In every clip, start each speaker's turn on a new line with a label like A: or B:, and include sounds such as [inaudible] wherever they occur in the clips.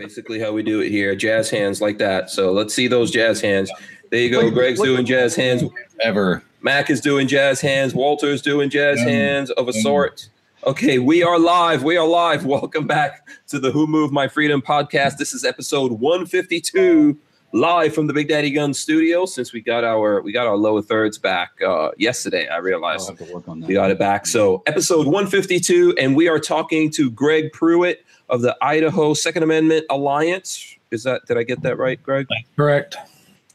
A: basically how we do it here. Jazz hands like that. So let's see those jazz hands. There you go. Greg's doing jazz hands.
B: Ever.
A: Mac is doing jazz hands. Walter's doing jazz hands of a sort. Okay, we are live. We are live. [laughs] Welcome back to the Who Moved My Freedom podcast. This is episode 152, live from the Big Daddy Gun studio. Since we got our we got our lower thirds back uh, yesterday, I realized
B: have to work on that.
A: we got it back. So episode 152, and we are talking to Greg Pruett of the Idaho Second Amendment Alliance. Is that did I get that right, Greg?
B: Correct.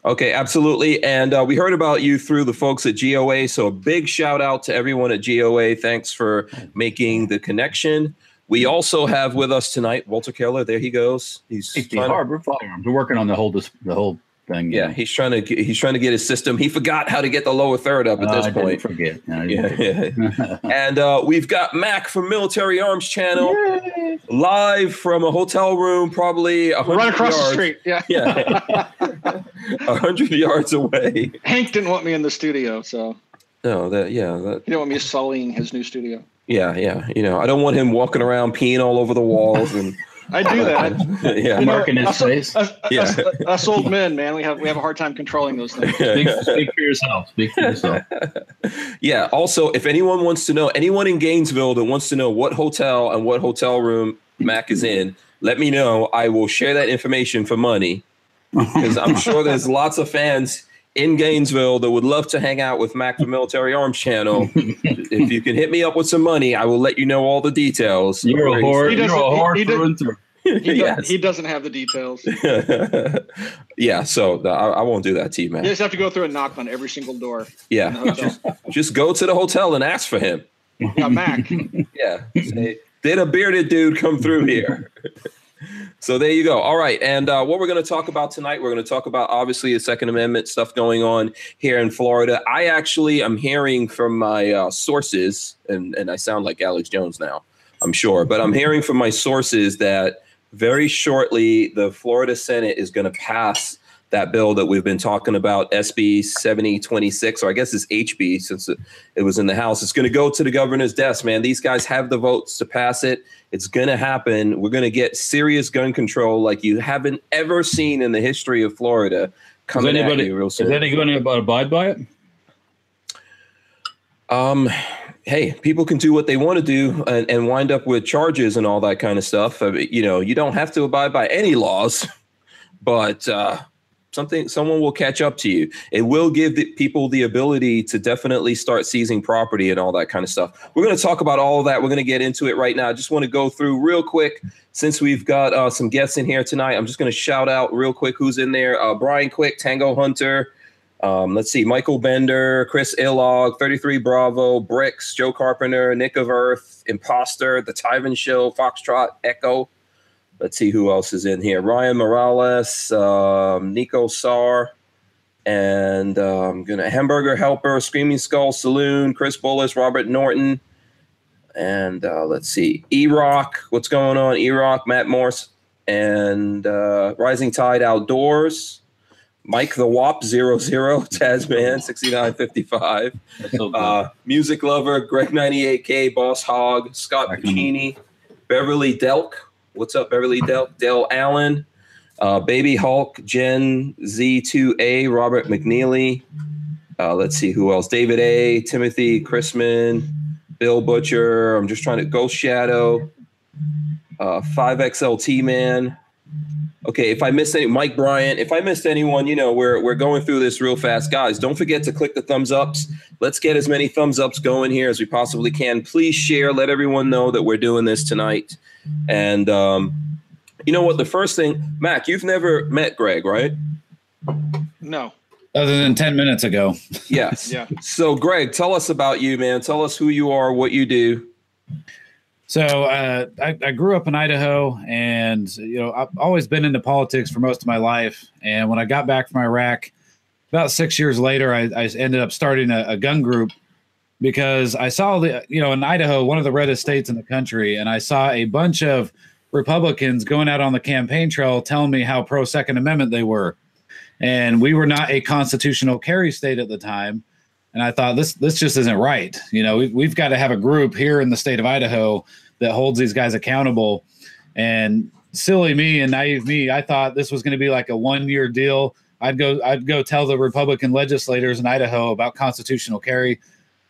A: Okay, absolutely. And uh, we heard about you through the folks at GOA. So a big shout out to everyone at GOA. Thanks for making the connection. We also have with us tonight Walter Keller. There he goes. He's
B: Safety Harbor Firearms. We're working on the whole the whole thing.
A: yeah, he's trying to get, he's trying to get his system. He forgot how to get the lower third up at
B: Uh,
A: this
B: I didn't
A: point.
B: forget. No, I
A: Yeah,
B: didn't
A: yeah. [laughs] and uh, we've got Mac from Military Arms Channel live from a hotel room, probably a hundred
C: Right across
A: yards.
C: the street. Yeah.
A: Yeah, [laughs] [laughs] a hundred yards away.
C: Hank didn't want me in the studio, so
A: No, that yeah, that
C: he didn't want me sullying his new studio.
A: yeah, yeah. You know, I don't want him walking around peeing all over the walls and
C: I do that. [laughs]
A: yeah.
C: You know,
B: Marking his
C: us,
B: face.
C: us,
A: Yeah.
C: us, us old men, man, we have we have a hard time controlling those things.
B: Speak, speak for yourself. Speak for yourself. [laughs]
A: yeah. Also, if anyone wants to know, anyone in Gainesville that wants to know what hotel and what hotel room Mac is in, let me know. I will share that information for money because I'm sure there's lots of fans in Gainesville that would love to hang out with Mac from Military Arms Channel. [laughs] if you can hit me up with some money, I will let you know all the details.
B: You're a
A: Where
B: whore.
C: He
B: You're a
C: doesn't- he-
B: whore
C: he
B: through and through. [laughs]
C: He, does,
A: Yes.
C: he doesn't have the details. You [laughs]
A: yeah, so I, I won't do that to you, man.
C: You just have to go through and knock on every single door
A: Yeah,
C: hotel.
A: just go to the hotel and ask for him.
C: Yeah, Mac.
A: Yeah, say, did a bearded dude come through here? So there you go. All right, and uh, what we're going to talk about tonight, we're going to talk about obviously the Second Amendment stuff going on here in Florida. I actually am hearing from my uh, sources, and and I sound like Alex Jones now, I'm sure, but I'm hearing from my sources that very shortly the Florida Senate is going to pass that bill that we've been talking about, SB 7026, or I guess it's HB since it, it was in the House. It's going to go to the governor's desk, man. These guys have the votes to pass it. It's going to happen. We're going to get serious gun control like you haven't ever seen in the history of Florida
B: Is
A: coming
B: anybody,
A: at you real
B: is anybody going to abide by it?
A: Um, hey, people can do what they want to do and, and wind up with charges and all that kind of stuff. I mean, you know, you don't have to abide by any laws, [laughs] but uh, something someone will catch up to you. It will give the people the ability to definitely start seizing property and all that kind of stuff. We're going to talk about all that. We're going to get into it right now. I just want to go through real quick since we've got uh, some guests in here tonight. I'm just going to shout out real quick who's in there. Uh, Brian Quick, Tango Hunter. Um, let's see, Michael Bender, Chris Illog, 33 Bravo, Bricks, Joe Carpenter, Nick of Earth, Imposter, The Tyven Show, Foxtrot, Echo. Let's see who else is in here. Ryan Morales, um, Nico Sar, and um, gonna Hamburger Helper, Screaming Skull Saloon, Chris Bullis, Robert Norton, and uh, let's see, E Rock. What's going on? E Rock, Matt Morse, and uh, Rising Tide Outdoors. Mike the Wop 00, [laughs] Tasman 6955,
B: so
A: uh, Music Lover, Greg 98K, Boss Hog, Scott Puccini, Beverly Delk. What's up, Beverly Delk? Dale Allen, uh, Baby Hulk, Jen Z2A, Robert McNeely. Uh, let's see who else. David A, Timothy Chrisman, Bill Butcher. I'm just trying to Ghost Shadow, uh, 5XLT Man. Okay, if I miss any, Mike Bryant, if I missed anyone, you know, we're we're going through this real fast, guys. Don't forget to click the thumbs ups. Let's get as many thumbs ups going here as we possibly can. Please share. Let everyone know that we're doing this tonight. And um, you know what? The first thing, Mac, you've never met Greg, right?
C: No.
D: Other than 10 minutes ago.
A: Yes.
C: Yeah.
A: So, Greg, tell us about you, man. Tell us who you are, what you do.
D: So uh, I, I grew up in Idaho, and you know I've always been into politics for most of my life. And when I got back from Iraq, about six years later, I, I ended up starting a, a gun group because I saw the you know in Idaho, one of the reddest states in the country, and I saw a bunch of Republicans going out on the campaign trail telling me how pro Second Amendment they were, and we were not a constitutional carry state at the time. And I thought this this just isn't right. You know, we, we've got to have a group here in the state of Idaho that holds these guys accountable. And silly me and naive me, I thought this was going to be like a one year deal. I'd go, I'd go tell the Republican legislators in Idaho about constitutional carry.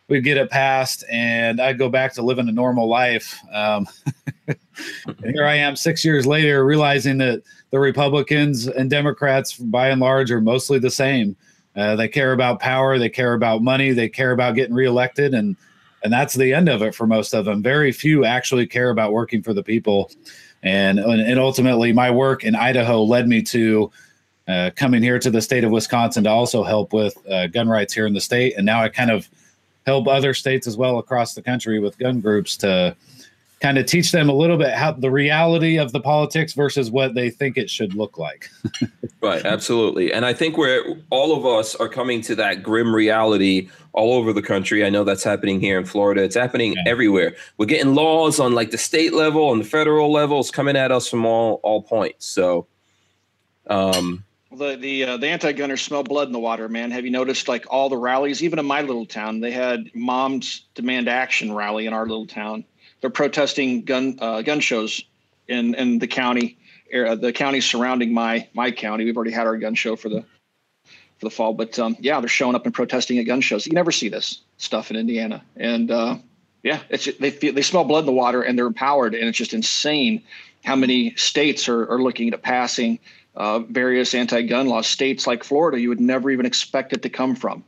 D: We'd get it passed, and I'd go back to living a normal life. Um, [laughs] and here I am, six years later, realizing that the Republicans and Democrats, by and large, are mostly the same. Uh, they care about power, they care about money, they care about getting reelected, and and that's the end of it for most of them. Very few actually care about working for the people, and and ultimately, my work in Idaho led me to uh, coming here to the state of Wisconsin to also help with uh, gun rights here in the state, and now I kind of help other states as well across the country with gun groups to kind of teach them a little bit how the reality of the politics versus what they think it should look like. [laughs]
A: right, absolutely. And I think where all of us are coming to that grim reality all over the country. I know that's happening here in Florida. It's happening yeah. everywhere. We're getting laws on like the state level and the federal levels coming at us from all all points. So um
C: the the uh, the anti-gunners smell blood in the water, man. Have you noticed like all the rallies, even in my little town, they had moms demand action rally in our little town they're protesting gun uh, gun shows in in the county, uh, the county surrounding my my county. We've already had our gun show for the for the fall, but um, yeah, they're showing up and protesting at gun shows. You never see this stuff in Indiana, and uh, yeah, it's they feel, they smell blood in the water and they're empowered, and it's just insane how many states are, are looking at passing uh, various anti-gun laws. States like Florida, you would never even expect it to come from.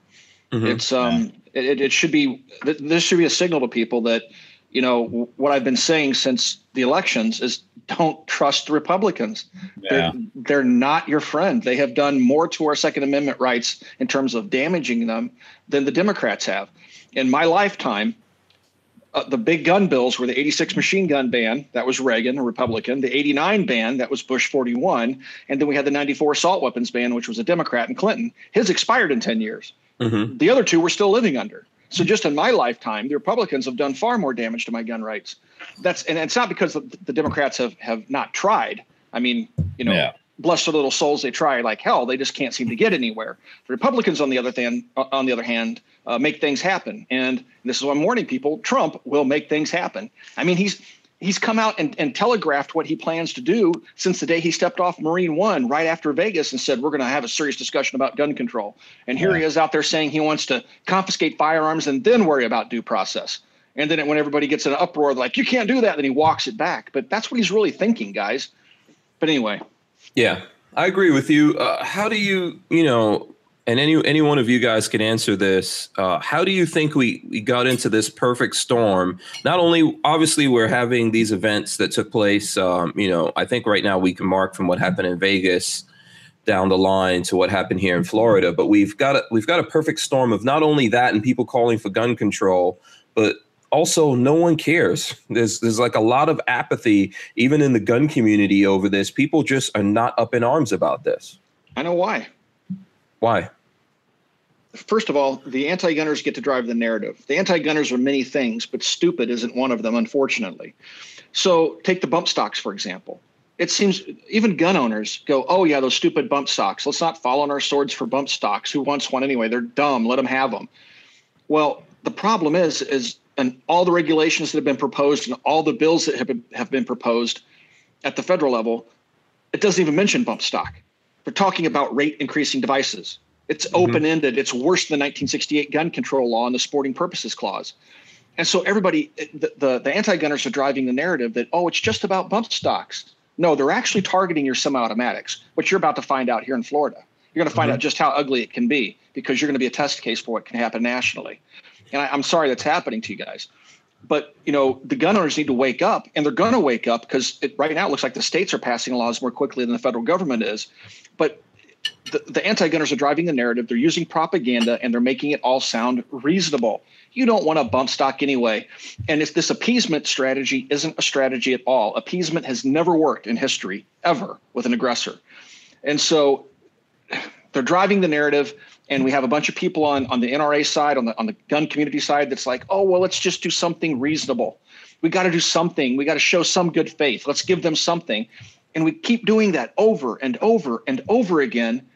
C: Mm-hmm. It's um, it, it should be this should be a signal to people that you know what I've been saying since the elections is don't trust the Republicans. Yeah. They're, they're not your friend. They have done more to our Second Amendment rights in terms of damaging them than the Democrats have. In my lifetime, uh, the big gun bills were the 86 machine gun ban, that was Reagan, a Republican, the 89 ban, that was Bush 41, and then we had the 94 assault weapons ban, which was a Democrat and Clinton. His expired in 10 years. Mm-hmm. The other two we're still living under. So just in my lifetime, the Republicans have done far more damage to my gun rights. That's and it's not because the Democrats have have not tried. I mean, you know, yeah. bless their little souls, they try like hell. They just can't seem to get anywhere. The Republicans, on the other hand, on the other hand, uh, make things happen. And this is why I'm warning people: Trump will make things happen. I mean, he's he's come out and, and telegraphed what he plans to do since the day he stepped off Marine One right after Vegas and said, We're going to have a serious discussion about gun control. And here yeah. he is out there saying he wants to confiscate firearms and then worry about due process. And then when everybody gets an uproar, like, You can't do that, then he walks it back. But that's what he's really thinking, guys. But anyway.
A: Yeah, I agree with you. Uh, how do you, you know, and any any one of you guys can answer this. Uh, how do you think we we got into this perfect storm? Not only obviously we're having these events that took place. Um, you know, I think right now we can mark from what happened in Vegas down the line to what happened here in Florida. But we've got a, we've got a perfect storm of not only that and people calling for gun control, but also no one cares. There's there's like a lot of apathy even in the gun community over this. People just are not up in arms about this.
C: I know why.
A: Why?
C: First of all, the anti gunners get to drive the narrative. The anti gunners are many things, but stupid isn't one of them, unfortunately. So take the bump stocks, for example. It seems even gun owners go, oh, yeah, those stupid bump stocks. Let's not fall on our swords for bump stocks. Who wants one anyway? They're dumb. Let them have them. Well, the problem is, is and all the regulations that have been proposed and all the bills that have been, have been proposed at the federal level, it doesn't even mention bump stock. They're talking about rate increasing devices it's mm-hmm. open ended. It's worse than the 1968 gun control law and the sporting purposes clause. And so everybody, the, the, the anti gunners are driving the narrative that, oh, it's just about bump stocks. No, they're actually targeting your semi automatics, which you're about to find out here in Florida. You're going to find mm-hmm. out just how ugly it can be because you're going to be a test case for what can happen nationally. And I, I'm sorry that's happening to you guys but you know the gun owners need to wake up and they're going to wake up because right now it looks like the states are passing laws more quickly than the federal government is but the, the anti-gunners are driving the narrative. They're using propaganda and they're making it all sound reasonable. You don't want to bump stock anyway. And if this appeasement strategy isn't a strategy at all, appeasement has never worked in history ever with an aggressor. And so they're driving the narrative and we have a bunch of people on on the NRA side, on the on the gun community side, that's like, oh well, let's just do something reasonable. We got to do something. We got to show some good faith. Let's give them something, and we keep doing that over and over and over again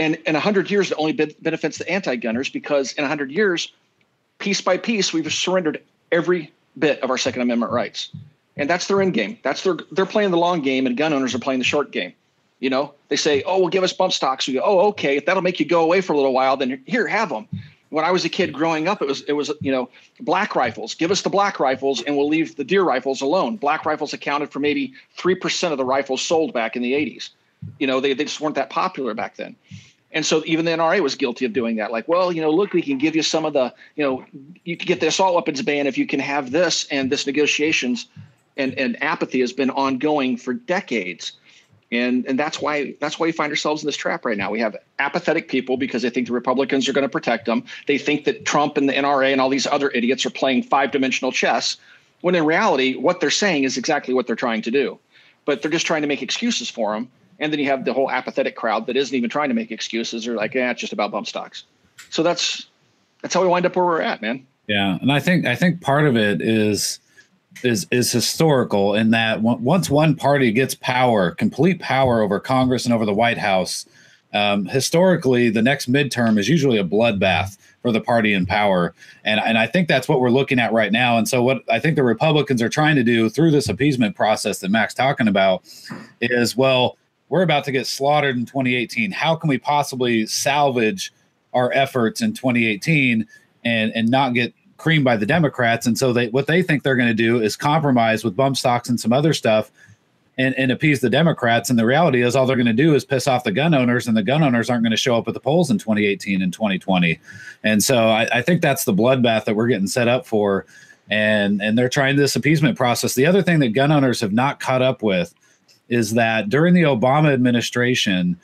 C: and in 100 years, it only benefits the anti gunners because in 100 years, piece by piece, we've surrendered every bit of our Second Amendment rights. and that's their end game. That's their they're playing the long game, and gun owners are playing the short game. You know, they say, "Oh, well, give us bump stocks." We go, "Oh, okay, if that'll make you go away for a little while, then here, have them." When I was a kid growing up, it was it was you know black rifles. Give us the black rifles, and we'll leave the deer rifles alone. Black rifles accounted for maybe three percent of the rifles sold back in the '80s. You know, they they just weren't that popular back then. And so even the NRA was guilty of doing that. Like, well, you know, look, we can give you some of the, you know, you can get the assault weapons ban if you can have this and this negotiations and, and apathy has been ongoing for decades and and that's why that's why we find ourselves in this trap right now. We have apathetic people because they think the Republicans are going to protect them. They think that Trump and the NRA and all these other idiots are playing five-dimensional chess, when in reality, what they're saying is exactly what they're trying to do. But they're just trying to make excuses for them. And then you have the whole apathetic crowd that isn't even trying to make excuses. They're like, yeah, it's just about bump stocks. So that's that's how we wind up where we're at, man.
D: Yeah, and I think I think part of it is is is historical in that once one party gets power, complete power over Congress and over the White House, um, historically the next midterm is usually a bloodbath for the party in power, and and I think that's what we're looking at right now. And so what I think the Republicans are trying to do through this appeasement process that Mac's talking about is well, we're about to get slaughtered in 2018. How can we possibly salvage our efforts in 2018 and and not get creamed by the Democrats. And so they what they think they're going to do is compromise with bump stocks and some other stuff and, and appease the Democrats. And the reality is all they're going to do is piss off the gun owners, and the gun owners aren't going to show up at the polls in 2018 and 2020. And so I, I think that's the bloodbath that we're getting set up for. And and they're trying this appeasement process. The other thing that gun owners have not caught up with is that during the Obama administration,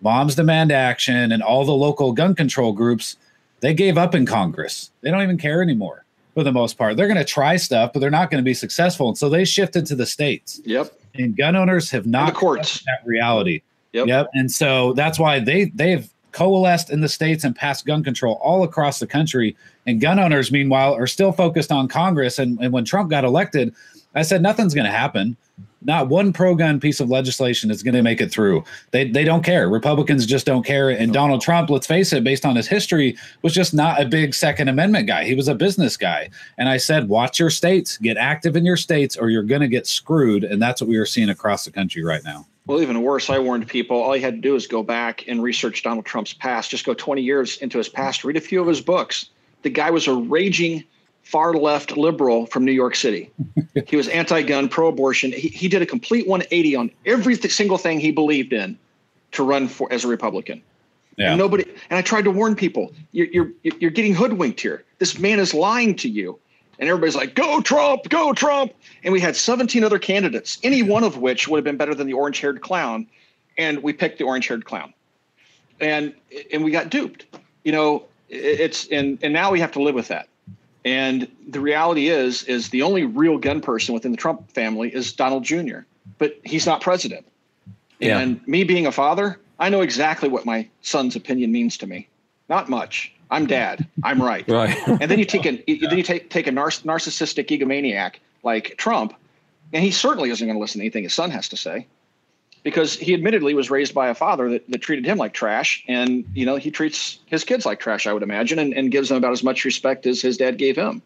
D: Moms Demand Action and all the local gun control groups they gave up in Congress. They don't even care anymore for the most part. They're going to try stuff, but they're not going to be successful. And so they shifted to the states.
C: Yep.
D: And gun owners have not
C: the courts
D: that reality.
C: Yep.
D: Yep. And so that's why they they've coalesced in the states and passed gun control all across the country. And gun owners, meanwhile, are still focused on Congress. And, and when Trump got elected, I said nothing's going to happen not one pro gun piece of legislation is going to make it through. They, they don't care. Republicans just don't care. And Donald Trump, let's face it, based on his history, was just not a big Second Amendment guy. He was a business guy. And I said, watch your states, get active in your states, or you're going to get screwed. And that's what we are seeing across the country right now.
C: Well, even worse, I warned people all you had to do is go back and research Donald Trump's past. Just go 20 years into his past, read a few of his books. The guy was a raging far left liberal from New York City. [laughs] he was anti gun, pro abortion. He, he did a complete 180 on every single thing he believed in to run for as a Republican. Yeah. And nobody, and I tried to warn people you're, you're, you're getting hoodwinked here. This man is lying to you. And everybody's like, go Trump, go Trump. And we had 17 other candidates, any one of which would have been better than the orange haired clown. And we picked the orange haired clown. And, and we got duped. You know, it's, and, and now we have to live with that and the reality is, is the only real gun person within the Trump family is Donald Jr., but he's not president. Yeah. And me being a father, I know exactly what my son's opinion means to me. Not much. I'm dad. I'm right. [laughs]
A: right.
C: and then you take a yeah. then you take take a narcissistic egomaniac like Trump, and he certainly isn't going to listen to anything his son has to say because he admittedly was raised by a father that, that treated him like trash and you know he treats his kids like trash i would imagine and, and gives them about as much respect as his dad gave him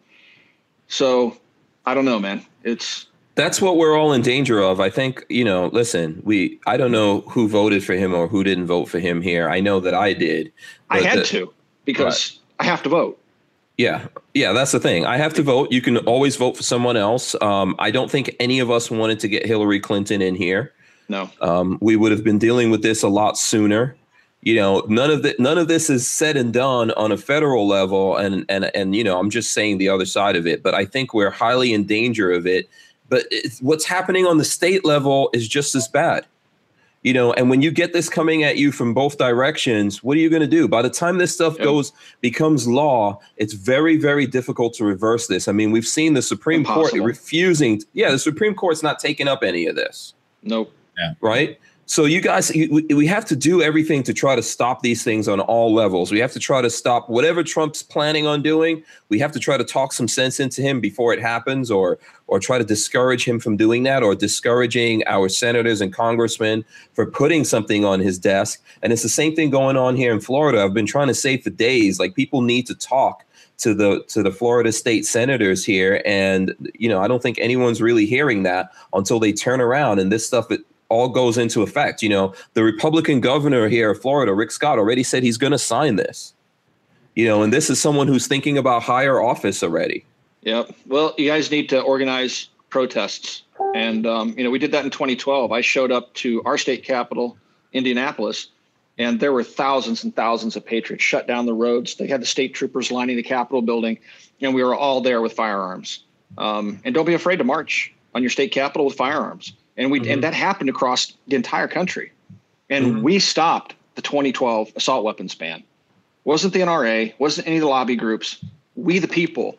C: so i don't know man it's
A: that's what we're all in danger of i think you know listen we i don't know who voted for him or who didn't vote for him here i know that i did
C: i had the, to because right. i have to vote
A: yeah, yeah, that's the thing. I have to vote. You can always vote for someone else. Um, I don't think any of us wanted to get Hillary Clinton in here.
C: No.
A: Um, we would have been dealing with this a lot sooner. You know, none of the none of this is said and done on a federal level, and and and you know, I'm just saying the other side of it. But I think we're highly in danger of it. But what's happening on the state level is just as bad. You know, and when you get this coming at you from both directions, what are you going to do? By the time this stuff yep. goes becomes law, it's very, very difficult to reverse this. I mean, we've seen the Supreme Impossible. Court refusing. Yeah, the Supreme Court's not taking up any of this.
C: Nope.
A: Yeah. Right. So you guys, we have to do everything to try to stop these things on all levels. We have to try to stop whatever Trump's planning on doing. We have to try to talk some sense into him before it happens, or or try to discourage him from doing that, or discouraging our senators and congressmen for putting something on his desk. And it's the same thing going on here in Florida. I've been trying to say for days, like people need to talk to the to the Florida state senators here, and you know I don't think anyone's really hearing that until they turn around and this stuff all goes into effect. You know, the Republican governor here of Florida, Rick Scott, already said he's going to sign this. You know, and this is someone who's thinking about higher office already.
C: Yep. Well, you guys need to organize protests, and um, you know we did that in 2012. I showed up to our state capital, Indianapolis and there were thousands and thousands of patriots shut down the roads. They had the state troopers lining the Capitol building, and we were all there with firearms. Um, and don't be afraid to march on your state capital with firearms. And we mm-hmm. and that happened across the entire country. And mm-hmm. we stopped the 2012 assault weapons ban. Wasn't the NRA, wasn't any of the lobby groups. We the people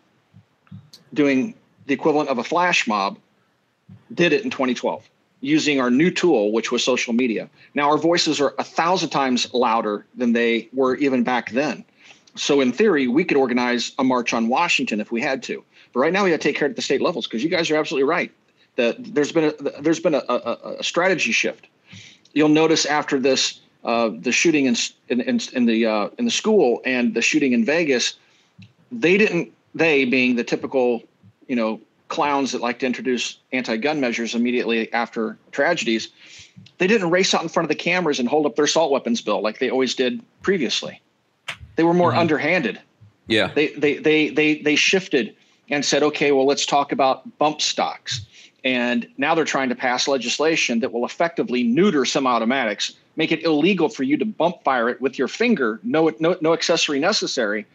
C: doing the equivalent of a flash mob did it in 2012 using our new tool, which was social media. Now, our voices are a thousand times louder than they were even back then. So, in theory, we could organize a march on Washington if we had to. But right now, we got to take care at the state levels because you guys are absolutely right. That there's been a there's been a, a, a strategy shift. You'll notice after this, uh, the shooting in in, in the uh, in the school and the shooting in Vegas, they didn't they being the typical you know clowns that like to introduce anti-gun measures immediately after tragedies, they didn't race out in front of the cameras and hold up their assault weapons bill like they always did previously. They were more mm-hmm. underhanded.
A: Yeah.
C: They, they they they they shifted and said, okay, well, let's talk about bump stocks. And now they're trying to pass legislation that will effectively neuter some automatics, make it illegal for you to bump fire it with your finger, no no no accessory necessary.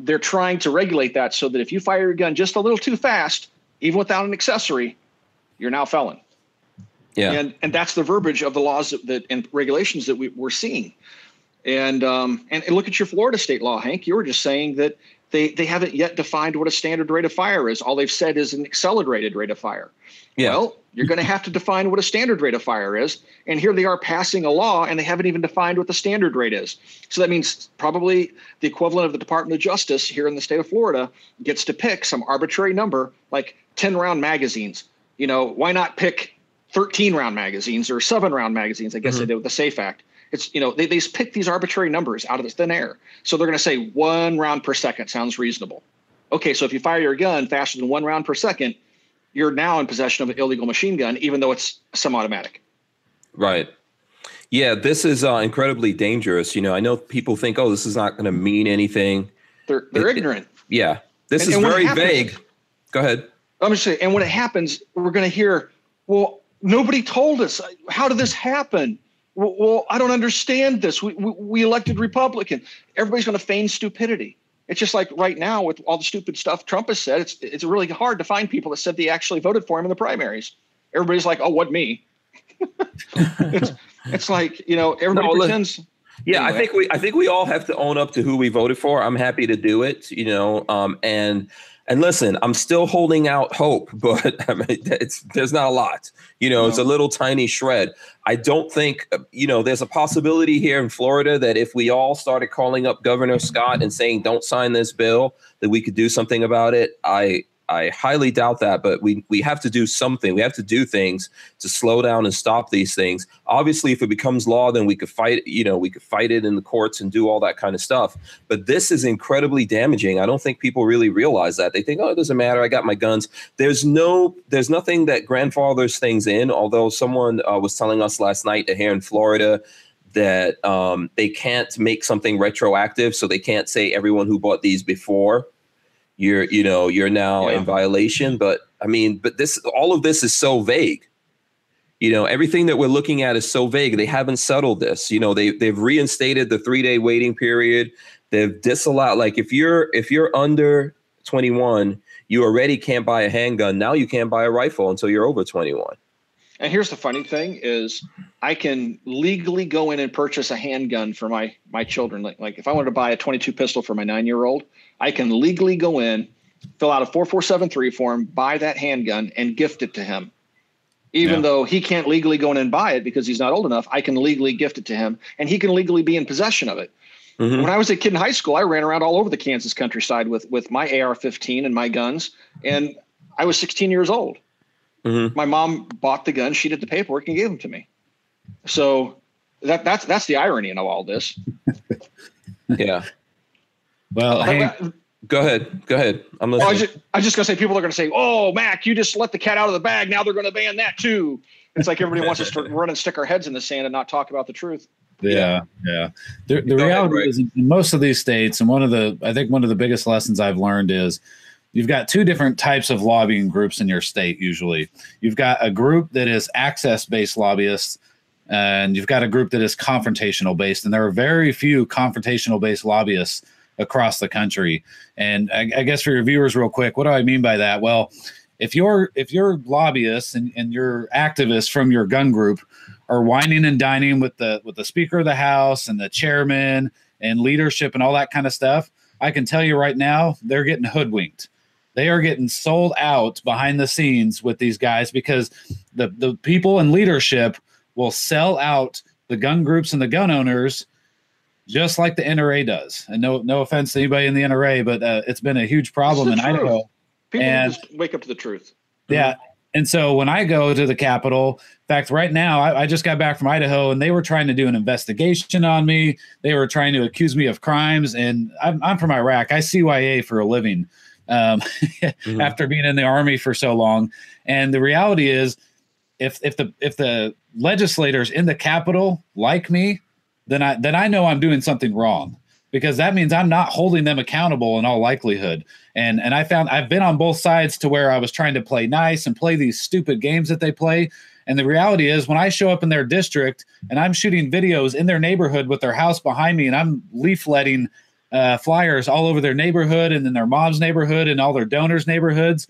C: They're trying to regulate that so that if you fire your gun just a little too fast, even without an accessory, you're now felon.
A: Yeah.
C: And and that's the verbiage of the laws that, that and regulations that we, we're seeing. And um and, and look at your Florida state law, Hank. You were just saying that they they haven't yet defined what a standard rate of fire is. All they've said is an accelerated rate of fire. Yeah. Well, you're going to have to define what a standard rate of fire is. And here they are passing a law and they haven't even defined what the standard rate is. So that means probably the equivalent of the Department of Justice here in the state of Florida gets to pick some arbitrary number like 10 round magazines. You know, why not pick 13 round magazines or seven round magazines? I guess mm-hmm. they did with the SAFE Act. It's, you know, they, they pick these arbitrary numbers out of the thin air. So they're going to say one round per second sounds reasonable. Okay, so if you fire your gun faster than one round per second, you're now in possession of an illegal machine gun, even though it's semi-automatic.
A: Right. Yeah, this is uh, incredibly dangerous. You know, I know people think, "Oh, this is not going to mean anything."
C: They're they're it, ignorant.
A: It, yeah, this and, is and very happens, vague. Go ahead.
C: I'm just saying, and when it happens, we're going to hear, "Well, nobody told us. How did this happen?" Well, I don't understand this. We, we, we elected Republican. Everybody's going to feign stupidity. It's just like right now with all the stupid stuff Trump has said. It's it's really hard to find people that said they actually voted for him in the primaries. Everybody's like, "Oh, what me?" [laughs] it's it's like you know everybody no, pretends.
A: Yeah, anyway. I think we I think we all have to own up to who we voted for. I'm happy to do it, you know. Um, and and listen, I'm still holding out hope, [laughs] but I mean, it's there's not a lot. You know, no. it's a little tiny shred. I don't think uh, you know. There's a possibility here in Florida that if we all started calling up Governor Scott and saying, "Don't sign this bill," that we could do something about it. I I highly doubt that, but we we have to do something. We have to do things to slow down and stop these things. Obviously, if it becomes law, then we could fight. You know, we could fight it in the courts and do all that kind of stuff. But this is incredibly damaging. I don't think people really realize that. They think, oh, it doesn't matter. I got my guns. There's no, there's nothing that grandfathers things in. Although someone uh, was telling us last night here in Florida that um, they can't make something retroactive, so they can't say everyone who bought these before you're you know you're now yeah. in violation but i mean but this all of this is so vague. You know everything that we're looking at is so vague. They haven't settled this. You know they they've reinstated the 3 day waiting period. They've disallowed like if you're if you're under 21 you already can't buy a handgun. Now you can't buy a rifle until you're over 21
C: and here's the funny thing is I can legally go in and purchase a handgun for my my children. Like, like if I wanted to buy a 22 pistol for my nine year old, I can legally go in, fill out a 4473 form, buy that handgun, and gift it to him. Even yeah. though he can't legally go in and buy it because he's not old enough, I can legally gift it to him and he can legally be in possession of it. Mm-hmm. When I was a kid in high school, I ran around all over the Kansas countryside with with my AR-15 and my guns, and I was 16 years old. Mm-hmm. My mom bought the gun, she did the paperwork, and gave them to me. So that that's that's the irony in all this. [laughs]
A: yeah.
D: Well,
C: but,
A: Go ahead. Go ahead. I'm
C: Well, I
A: listening.
C: was just, I was just gonna say people are gonna say, "Oh, Mac, you just let the cat out of the bag. Now they're gonna ban that too." It's like everybody wants us to run and stick our heads in the sand and not talk about the truth.
D: Yeah, yeah. The, the
A: Go ahead,
D: reality is, in most of these states, and one of the, I think one of the biggest lessons I've learned is you've got two different types of lobbying groups in your state. Usually, you've got a group that is access-based lobbyists, and you've got a group that is confrontational based. And there are very few confrontational based lobbyists across the country. And I, I guess for your viewers, real quick, what do I mean by that? Well, if you're if you're lobbyists and, and you're activists from your gun group are wining and dining with the with the speaker of the house and the chairman and leadership and all that kind of stuff i can tell you right now they're getting hoodwinked they are getting sold out behind the scenes with these guys because the the people in leadership will sell out the gun groups and the gun owners just like the NRA does. And no no offense to anybody in the NRA, but uh, it's been a huge problem in
C: truth.
D: Idaho.
C: People
D: And-
C: just wake up to the truth.
D: Yeah. And so when I go to the Capitol, in fact, right now, I, I just got back from Idaho and they were trying to do an investigation on me. They were trying to accuse me of crimes. And I'm, I'm from Iraq. I CYA for a living um, [laughs]
A: Mhm.
D: after being in the army for so long. And the reality is, if, if the if the legislators in the Capitol like me, then I then I know I'm doing something wrong because that means I'm not holding them accountable in all likelihood. And and I found I've been on both sides to where I was trying to play nice and play these stupid games that they play. And the reality is when I show up in their district and I'm shooting videos in their neighborhood with their house behind me and I'm leafletting uh, flyers all over their neighborhood and in their mom's neighborhood and all their donors' neighborhoods,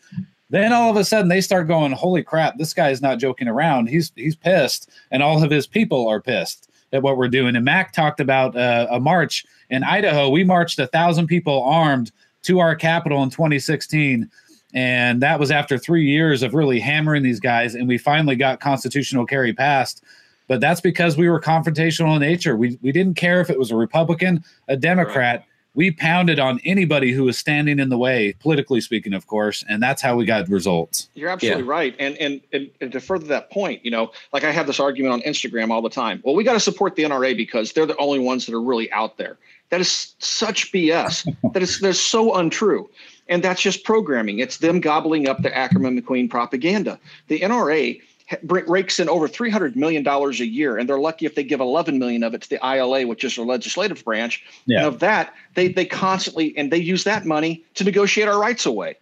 D: then all of a sudden they start going, "Holy crap! This guy is not joking around. He's he's pissed, and all of his people are pissed at what we're doing." And Mac talked about uh, a march in Idaho. We marched a thousand people armed to our capital in 2016. And that was after three years of really hammering these guys. And we finally got constitutional carry passed. But that's because we were confrontational in nature. We, we didn't care if it was a Republican, a Democrat. We pounded on anybody who was standing in the way, politically speaking, of course. And that's how we got results.
C: You're absolutely right. And, and and and to further that point, you know, like I have this argument on Instagram all the time. Well, we got to support the NRA because they're the only ones that are really out there. That is such BS. [laughs] that is they're so untrue. And that's just programming. It's them gobbling up the Ackerman McQueen propaganda. The NRA ha- br- rakes in over three hundred million dollars a year, and they're lucky if they give eleven million of it to the ILA, which is their legislative branch.
D: Yeah.
C: And of that, they they constantly and they use that money to negotiate our rights away.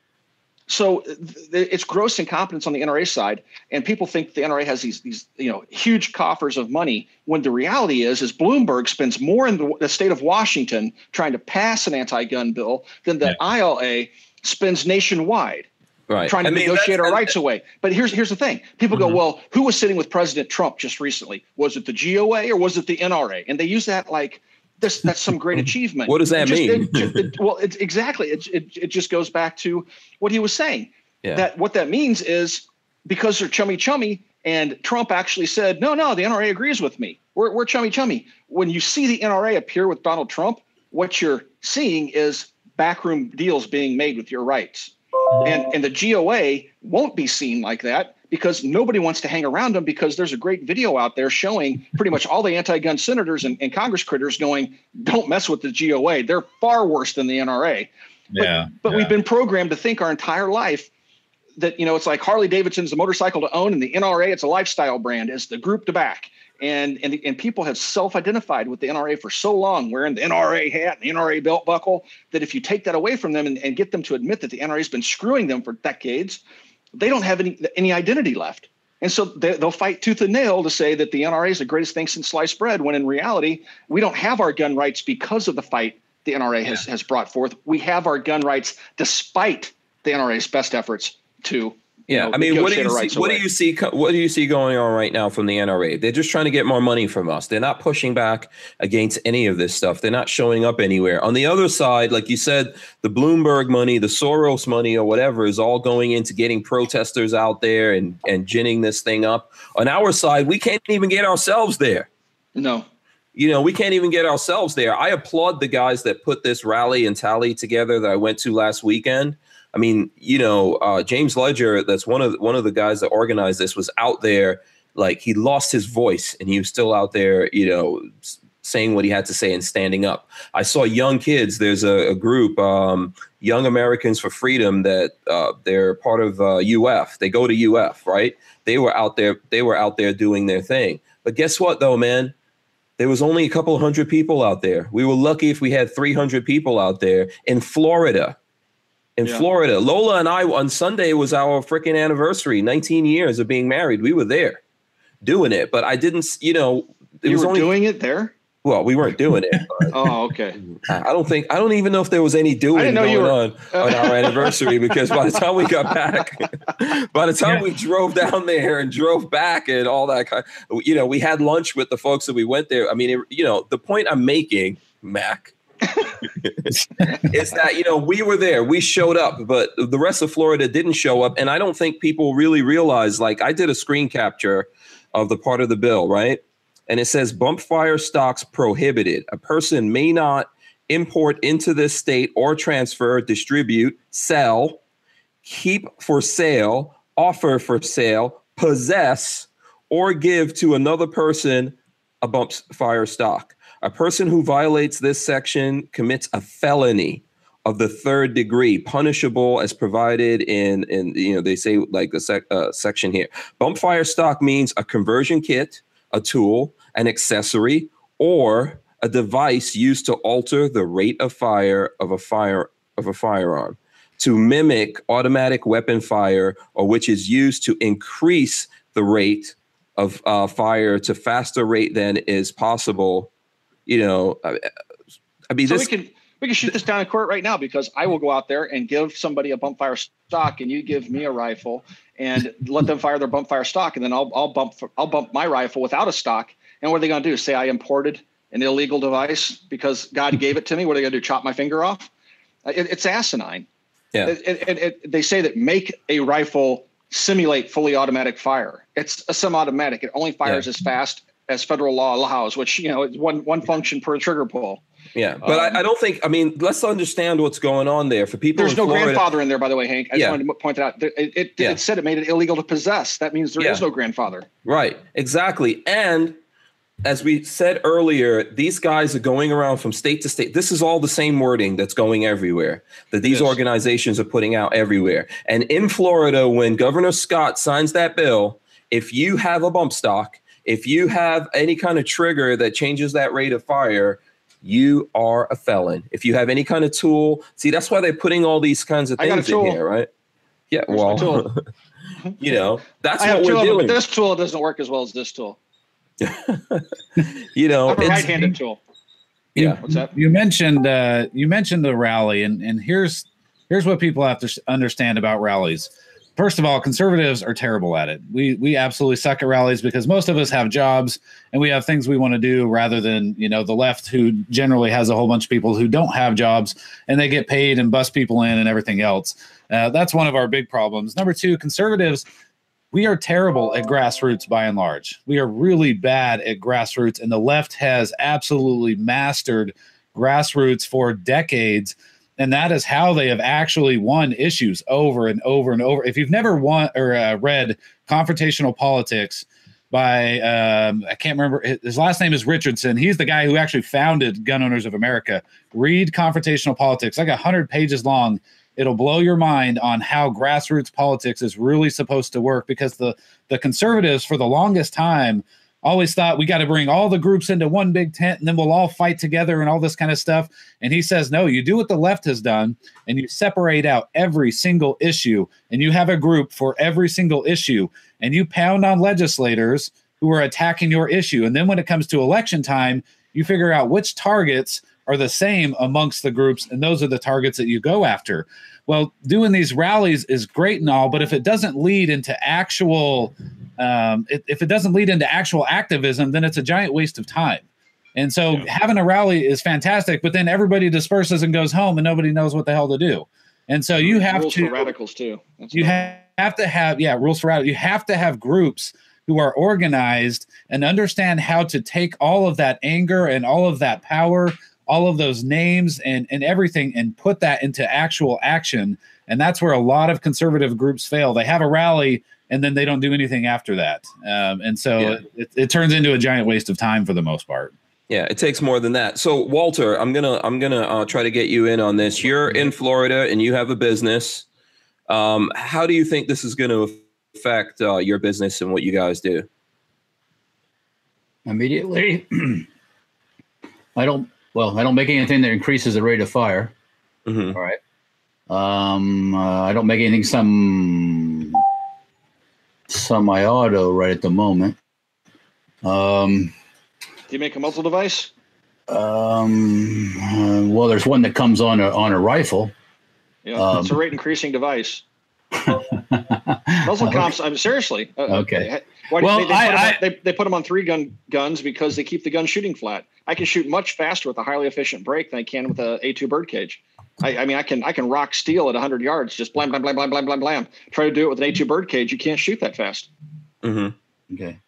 C: So th- it's gross incompetence on the NRA side, and people think the NRA has these these you know huge coffers of money. When the reality is, is Bloomberg spends more in the, the state of Washington trying to pass an anti-gun bill than the ILA spends nationwide
A: right.
C: trying to
A: I mean,
C: negotiate our rights away. But here's here's the thing: people
A: Mhm.
C: go, well, who was sitting with President Trump just recently? Was it the GOA or was it the NRA? And they use that like this, that's some great [laughs] achievement.
A: What does that
C: just-
A: mean?
C: it- it- [laughs] well, it's exactly. It, it it just goes back to what he was saying.
A: Yeah.
C: That what that means is because they're chummy chummy, and Trump actually said, no, no, the NRA agrees with me. We're we're chummy chummy. When you see the NRA appear with Donald Trump, what you're seeing is backroom deals being made with your rights Mm-hmm. and and the GOA won't be seen like that because nobody wants to hang around them because there's a great video out there showing pretty much all the anti-gun senators and, and Congress critters going, don't mess with the GOA. They're far worse than the NRA.
D: Yeah.
C: But
D: yeah.
C: we've been programmed to think our entire life that you know it's like Harley Davidson's a motorcycle to own, and the NRA it's a lifestyle brand, is the group to back. And and and people have self-identified with the NRA for so long, wearing the NRA hat and the NRA belt buckle, that if you take that away from them and, and get them to admit that the NRA has been screwing them for decades, they don't have any any identity left. And so they, they'll fight tooth and nail to say that the NRA is the greatest thing since sliced bread, when in reality, we don't have our gun rights because of the fight the NRA has, has brought forth. We have our gun rights despite the NRA's best efforts to.
A: Yeah,
C: you know,
A: I mean, what do you see, what do you see what do you see going on right now from the NRA? They're just trying to get more money from us. They're not pushing back against any of this stuff. They're not showing up anywhere. On the other side, like you said, the Bloomberg money, the Soros money, or whatever, is all going into getting protesters out there and and ginning this thing up. On our side, we can't even get ourselves there.
C: No,
A: you know, we can't even get ourselves there. I applaud the guys that put this rally and tally together that I went to last weekend. I mean, you know, uh, James Ledger, that's one of one of the guys that organized this, was out there like he lost his voice and he was still out there, you know, saying what he had to say and standing up. I saw young kids. There's a, a group, um, Young Americans for Freedom, that uh, they're part of uh, UF. They go to UF, right? They were out there. They were out there doing their thing. But guess what, though, man? There was only a couple hundred people out there. We were lucky if we had 300 people out there in Florida. In
C: Yeah.
A: Florida, Lola and I on Sunday was our freaking anniversary, 19 years of being married. We were there doing it, but I didn't, you know, it
C: you
A: was
C: were
A: only
C: doing it there?
A: well, we weren't doing it. [laughs]
C: Oh, okay.
A: I don't think I don't even know if there was any doing going
C: were-
A: on on our [laughs] anniversary because by the time we got back, [laughs] by the time
D: Yeah.
A: we drove down there and drove back and all that kind, you know, we had lunch with the folks that we went there. I mean, it, you know, the point I'm making, Mac, is that you know we were there, we showed up, but the rest of Florida didn't show up, and I don't think people really realize. Like, I did a screen capture of the part of the bill, right? And it says bump fire stocks prohibited. A person may not import into this state or transfer, distribute, sell, keep for sale, offer for sale, possess, or give to another person a bump fire stock. A person who violates this section commits a felony of the third degree, punishable as provided in in you know they say like the sec, uh, section here. Bump fire stock means a conversion kit, a tool, an accessory, or a device used to alter the rate of fire of a fire of a firearm to mimic automatic weapon fire or which is used to increase the rate of uh, fire to faster rate than is possible you know i, I mean
C: So
A: this
C: we can we can shoot this down in court right now because I will go out there and give somebody a bump fire stock, and you give me a rifle, and let them fire their bump fire stock, and then I'll I'll bump I'll bump my rifle without a stock. And what are they going to do? Say I imported an illegal device because God gave it to me? What are they going to do? Chop my finger off? It, it's asinine.
A: yeah
C: it, it- they say that make a rifle simulate fully automatic fire. It's a semi-automatic. It only fires as fast as federal law allows, which you know is one one function per trigger pull.
A: yeah but
C: um,
A: I, I don't think i mean let's understand what's going on there for people
C: There's no
A: Florida,
C: grandfather in there, by the way, Hank. I
A: Yeah.
C: just wanted to point that out. It, it,
A: Yeah.
C: it said it made it illegal to possess. That means there is
A: Yeah.
C: no grandfather.
A: Right, exactly. And as we said earlier, these guys are going around from state to state. This is all the same wording that's going everywhere, that these
C: Yes.
A: organizations are putting out everywhere. And in Florida, when Governor Scott signs that bill, if you have a bump stock, if you have any kind of trigger that changes that rate of fire, you are a felon. If you have any kind of tool, see, that's why they're putting all these kinds of
C: I got a
A: things in
C: tool.
A: here, right? Yeah,
C: Where's
A: well, [laughs] you know, that's
C: I
A: what we're
C: them,
A: doing.
C: but this tool doesn't work as well as this tool. [laughs]
A: you know,
C: I have a
A: it's-
C: right-handed tool.
A: yeah.
C: What's that?
D: You mentioned uh, you mentioned the rally, and and here's here's what people have to understand about rallies. First of all, conservatives are terrible at it. We we absolutely suck at rallies because most of us have jobs and we have things we want to do rather than you know the left who generally has a whole bunch of people who don't have jobs and they get paid and bust people in and everything else. Uh, that's one of our big problems. Number two, conservatives we are terrible at grassroots by and large. We are really bad at grassroots, and the left has absolutely mastered grassroots for decades. And that is how they have actually won issues over and over and over. If you've never won or uh, read Confrontational Politics by, um, I can't remember, his last name is Richardson. He's the guy who actually founded Gun Owners of America. Read Confrontational Politics, like 100 pages long it'll blow your mind on how grassroots politics is really supposed to work because the the conservatives for the longest time always thought we got to bring all the groups into one big tent and then we'll all fight together and all this kind of stuff. And he says no you do what the left has done and you separate out every single issue and you have a group for every single issue and you pound on legislators who are attacking your issue. And then when it comes to election time you figure out which targets are the same amongst the groups and those are the targets that you go after well doing these rallies is great and all but if it doesn't lead into actual um, if if it doesn't lead into actual activism then it's a giant waste of time and so
B: Yeah.
D: having a rally is fantastic but then everybody disperses and goes home and nobody knows what the hell to do and so you have
C: Rules
D: to
C: for radicals too. That's
D: you
C: not-
D: have to have yeah rules for rally. You have to have groups who are organized and understand how to take all of that anger and all of that power, all of those names and and everything, and put that into actual action. And that's where a lot of conservative groups fail. They have a rally and then they don't do anything after that. Um, and so
A: Yeah.
D: it, it turns into a giant waste of time for the most part.
A: Yeah, it takes more than that. So, Walter, I'm gonna I'm gonna uh, try to get you in on this. You're in Florida and you have a business. Um, how do you think this is going to affect uh, your business and what you guys do?
B: Immediately, [clears throat] I don't. Well, I don't make anything that increases the rate of fire.
A: hmm
B: All right. Um, uh, I don't make anything some semi-auto right at the moment. Um,
C: Do you make a muzzle device?
B: um, uh, well, there's one that comes on a on a rifle.
C: Yeah, it's a
B: Um,
C: rate increasing device. [laughs] Muzzle comps. I'm seriously. Uh,
B: Okay.
C: Why do
B: Well,
C: they, they,
B: I-
C: put 'em on, they, they put them on three gun guns because they keep the gun shooting flat. I can shoot much faster with a highly efficient break than I can with a A2 birdcage. I, I mean, I can I can rock steel at 100 yards, just blam blam blam blam blam blam blam. Try to do it with an A2 birdcage, you can't shoot that fast.
A: Mm-hmm.
B: Okay.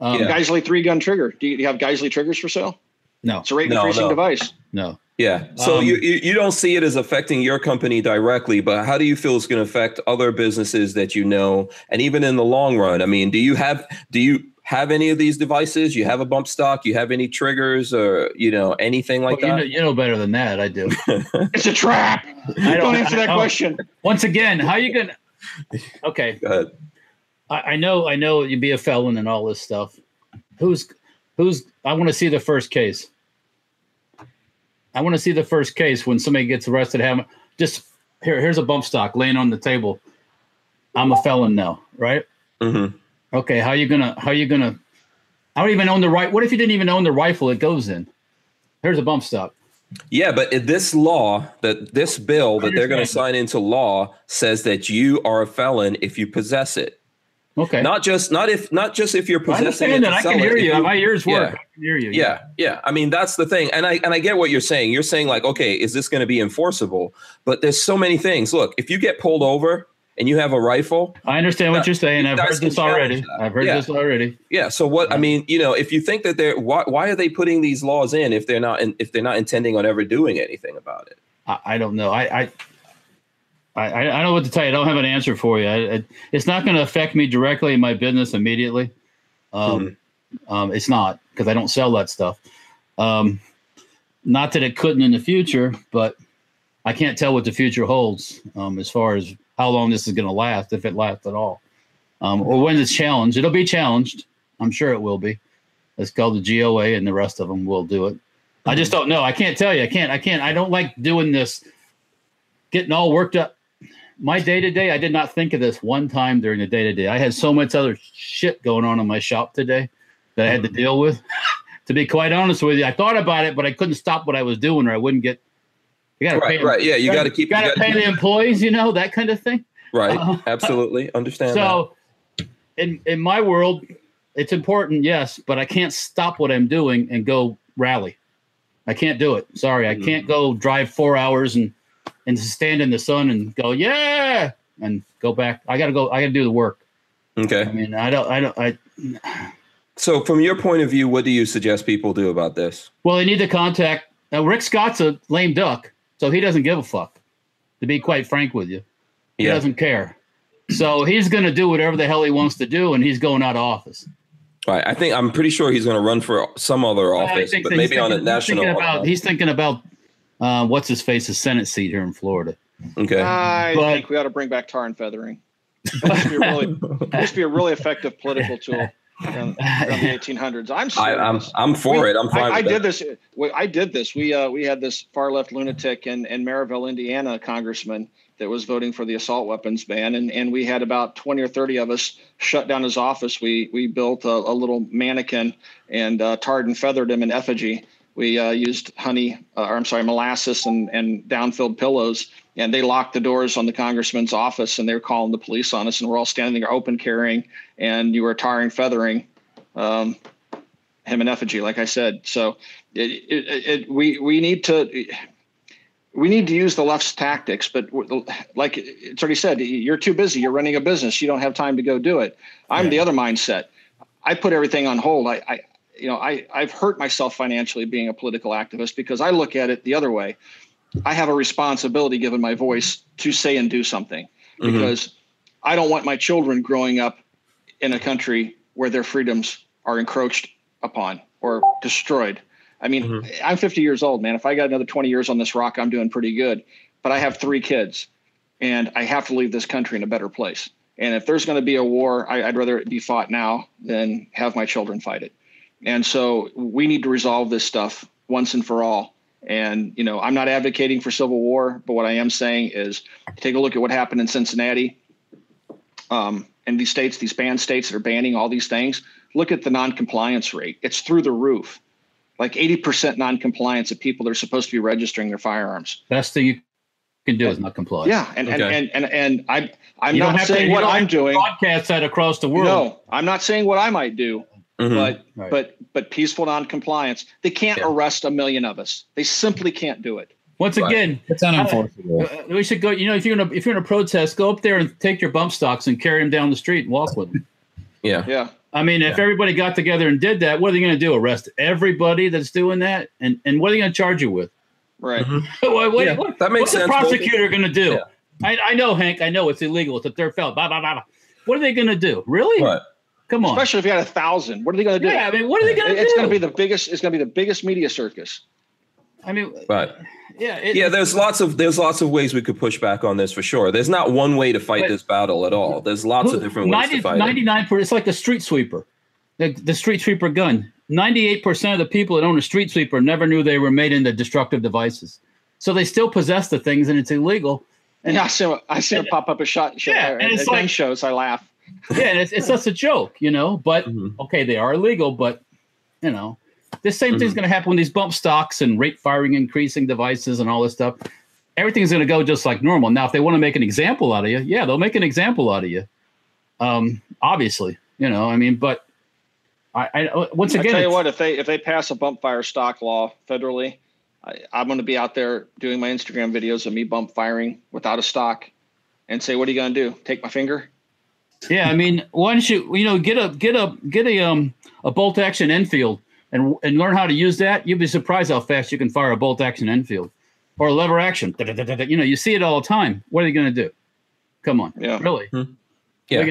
B: Um,
A: Yeah.
C: Geissele three gun trigger. Do you, do you have Geissele triggers for sale?
B: No,
C: It's a rate
A: No,
C: increasing
A: no.
C: device.
B: no.
A: Yeah. So
B: Um,
A: you, you you don't see it as affecting your company directly, but how do you feel it's going to affect other businesses that you know, and even in the long run? I mean, do you have do you have any of these devices? You have a bump stock? You have any triggers or you know anything like
B: Well, you, know,
A: that?
B: you know better than that. I do. [laughs]
C: It's a trap.
B: I
C: Don't answer that
B: oh,
C: question.
B: Once again, how you gonna? [laughs] Okay,
A: Go ahead.
B: I, I know, I know you'd be a felon and all this stuff. Who's, who's? I want to see the first case. I want to see the first case when somebody gets arrested. Have just here. Here's a bump stock laying on the table. I'm a felon now, right?
A: hmm
B: Okay, how you gonna? How you gonna? I don't even own the right. What if you didn't even own the rifle it goes in? Here's a bump stop.
A: Yeah, but this law that this bill that they're going to sign into law says that you are a felon if you possess it.
B: Okay,
A: Not just not if not just if you're
B: I
A: possessing it.
B: understand that. I can hear
A: if
B: you. My ears
A: Yeah.
B: work. I can hear you.
A: yeah yeah i mean that's the thing and i and i get what you're saying you're saying like okay is this going to be enforceable but there's so many things look if you get pulled over and you have a rifle
B: I understand what you're saying. I've heard this already.
A: that.
B: I've heard
A: Yeah.
B: this already.
A: yeah so what i mean you know if you think that they're why, why are they putting these laws in if they're not if they're not intending on ever doing anything about it
B: I, I don't know. I, I I I don't know what to tell you. I don't have an answer for you. I, I, it's not going to affect me directly in my business immediately. Um, um, it's not because I don't sell that stuff. Um, not that it couldn't in the future, but I can't tell what the future holds um, as far as how long this is going to last, if it lasts at all, um, or when it's challenged. It'll be challenged. I'm sure it will be. It's called the GOA, and the rest of them will do it. I just don't know. I can't tell you. I can't. I can't. I don't like doing this, getting all worked up. My day to day, I did not think of this one time during the day to day. I had so much other shit going on in my shop today that I had to deal with. [laughs] to be quite honest with you, I thought about it, but I couldn't stop what I was doing, or I wouldn't get. You got to
A: right
B: pay.
A: right yeah you got to keep
B: Got
A: you
B: to
A: gotta
B: pay
A: keep-
B: the employees, you know that kind of thing.
A: right
B: Uh,
A: absolutely [laughs] understand
B: So, in in my world, it's important, yes, but I can't stop what I'm doing and go rally. I can't do it. Sorry, I
A: Mhm.
B: can't go drive four hours and and stand in the sun and go yeah and go back. I got to go. I got to do the work.
A: okay
B: I mean, I don't. I don't. I [sighs]
A: so from your point of view what do you suggest people do about this
B: well, they need to contact. Now, Rick Scott's a lame duck, so he doesn't give a fuck. To be quite frank with you, he
A: yeah
B: doesn't care. So he's going to do whatever the hell he wants to do, and he's going out of office.
A: right i think i'm pretty sure he's going to run for some other office but
B: that he's
A: maybe on a
B: thinking- he's
A: national
B: Thinking about, he's thinking about uh, what's his face, a Senate seat here in Florida.
A: okay
C: I
B: But-
C: think we ought to bring back tar and feathering. It used be really, it used to be a really effective political tool [laughs] around, [laughs] the 1800s. I'm
A: I, I'm. I'm for
C: We-
A: it. I'm fine.
C: I, I did this. we- I did this. We uh, we had this far left lunatic in, in Merrillville, Indiana, congressman that was voting for the assault weapons ban, and and we had about 20 or 30 of us shut down his office. We we built a, a little mannequin and uh, tarred and feathered him in effigy. We uh, used honey, uh, or I'm sorry, molasses and and downfilled pillows, and they locked the doors on the congressman's office, and they were calling the police on us, and we're all standing there open carrying, and you were tarring feathering. Um, him in effigy, like I said. So it, it, it, we we need to we need to use the left's tactics, but like it's already said, you're too busy. You're running a business. You don't have time to go do it. I'm
B: Yeah.
C: the other mindset. I put everything on hold. I, I you know I I've hurt myself financially being a political activist because I look at it the other way. I have a responsibility given my voice to say and do something because I don't want my children growing up in a country where their freedoms are encroached upon or destroyed. I mean,
A: Mhm.
C: I'm 50 years old, man. If I got another 20 years on this rock, I'm doing pretty good. But I have three kids, and I have to leave this country in a better place. And if there's going to be a war, I, I'd rather it be fought now than have my children fight it. And so we need to resolve this stuff once and for all. And you know, I'm not advocating for civil war, but what I am saying is take a look at what happened in Cincinnati. Um, and these states, these banned states that are banning all these things, look at the non-compliance rate. It's through the roof. Like 80% non-compliance of people that are supposed to be registering their firearms.
B: Best thing you can do is not comply.
C: Yeah, and and,
A: Okay.
C: and and and I'm I'm
B: You don't
C: not
B: have to-
C: saying what I'm doing.
B: Broadcast that across the world.
C: No, I'm not saying what I might do,
A: Mhm.
C: but
B: Right.
C: but but peaceful non-compliance. They can't
A: Yeah.
C: arrest a million of us. They simply can't do it.
B: Once
A: Right.
B: again,
D: It's unenforceable.
B: uh, we should go. You know, if you're in a if you're in a protest, go up there and take your bump stocks and carry them down the street and walk with them.
A: yeah.
C: Yeah.
B: I mean, if everybody got together and did that, what are they going to do? Arrest everybody that's doing that? And and what are they going to charge you with?
C: Right.
A: Mhm. [laughs]
B: what, what,
A: Yeah,
B: what-
A: that makes
B: what's the prosecutor going to do?
A: Yeah.
B: I, I know, Hank. I know it's illegal. It's a third felon. Blah blah blah. blah. What are they going to do? Really?
A: Right.
B: Come on.
C: Especially if you had a thousand. What are they going to do?
B: yeah. I mean, what are they going to do?
C: it's going to be the biggest. It's going to be the biggest media circus.
B: I mean,
A: but
B: yeah. It,
A: Yeah, there's lots of there's lots of ways we could push back on this for sure. There's not one way to fight this battle at all. There's lots of different ways
B: 90,
A: to fight it.
B: 99 percent. It's like the street sweeper, the, the street sweeper gun. 98 percent of the people that own a street sweeper never knew they were made into destructive devices. So they still possess the things, and it's illegal.
C: And yeah, I see. 'em- I see them pop up a shot show,
B: Yeah,
C: at,
B: and it's
C: at gun
B: like-
C: shows. I laugh.
B: Yeah, and it's, it's just a joke, you know. But
A: Mhm.
B: okay, they are illegal, but you know, the same thing's
A: Mhm.
B: going to happen with these bump stocks and rate firing increasing devices and all this stuff. Everything's going to go just like normal. Now, if they want to make an example out of you, yeah, they'll make an example out of you. Um, obviously, you know, I mean, but I, I once
C: I
B: again,
C: tell you what, if they if they pass a bump fire stock law federally, I, I'm going to be out there doing my Instagram videos of me bump firing without a stock, and say, "What are you going to do? Take my finger?"
B: Yeah, I mean, why don't you you know get a get a get a um a bolt action Enfield and and learn how to use that. You'd be surprised how fast you can fire a bolt action Enfield or a lever action. You know, you see it all the time. What are you going to do? Come on,
C: Yeah.
B: really?
A: Yeah.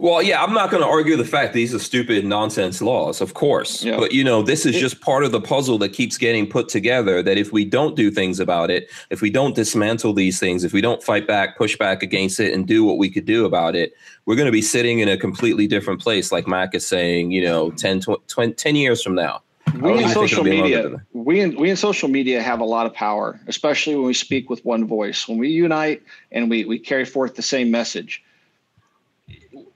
A: Well, yeah, I'm not going to argue the fact these are stupid nonsense laws, of course.
C: Yeah.
A: But you know, this is just part of the puzzle that keeps getting put together. That if we don't do things about it, if we don't dismantle these things, if we don't fight back, push back against it, and do what we could do about it, we're going to be sitting in a completely different place, like Mac is saying. You know, 10, 20, 10 years from now.
C: We in social
A: it'll be longer
C: media, we in, we in social media have a lot of power, especially when we speak with one voice. When we unite and we we carry forth the same message.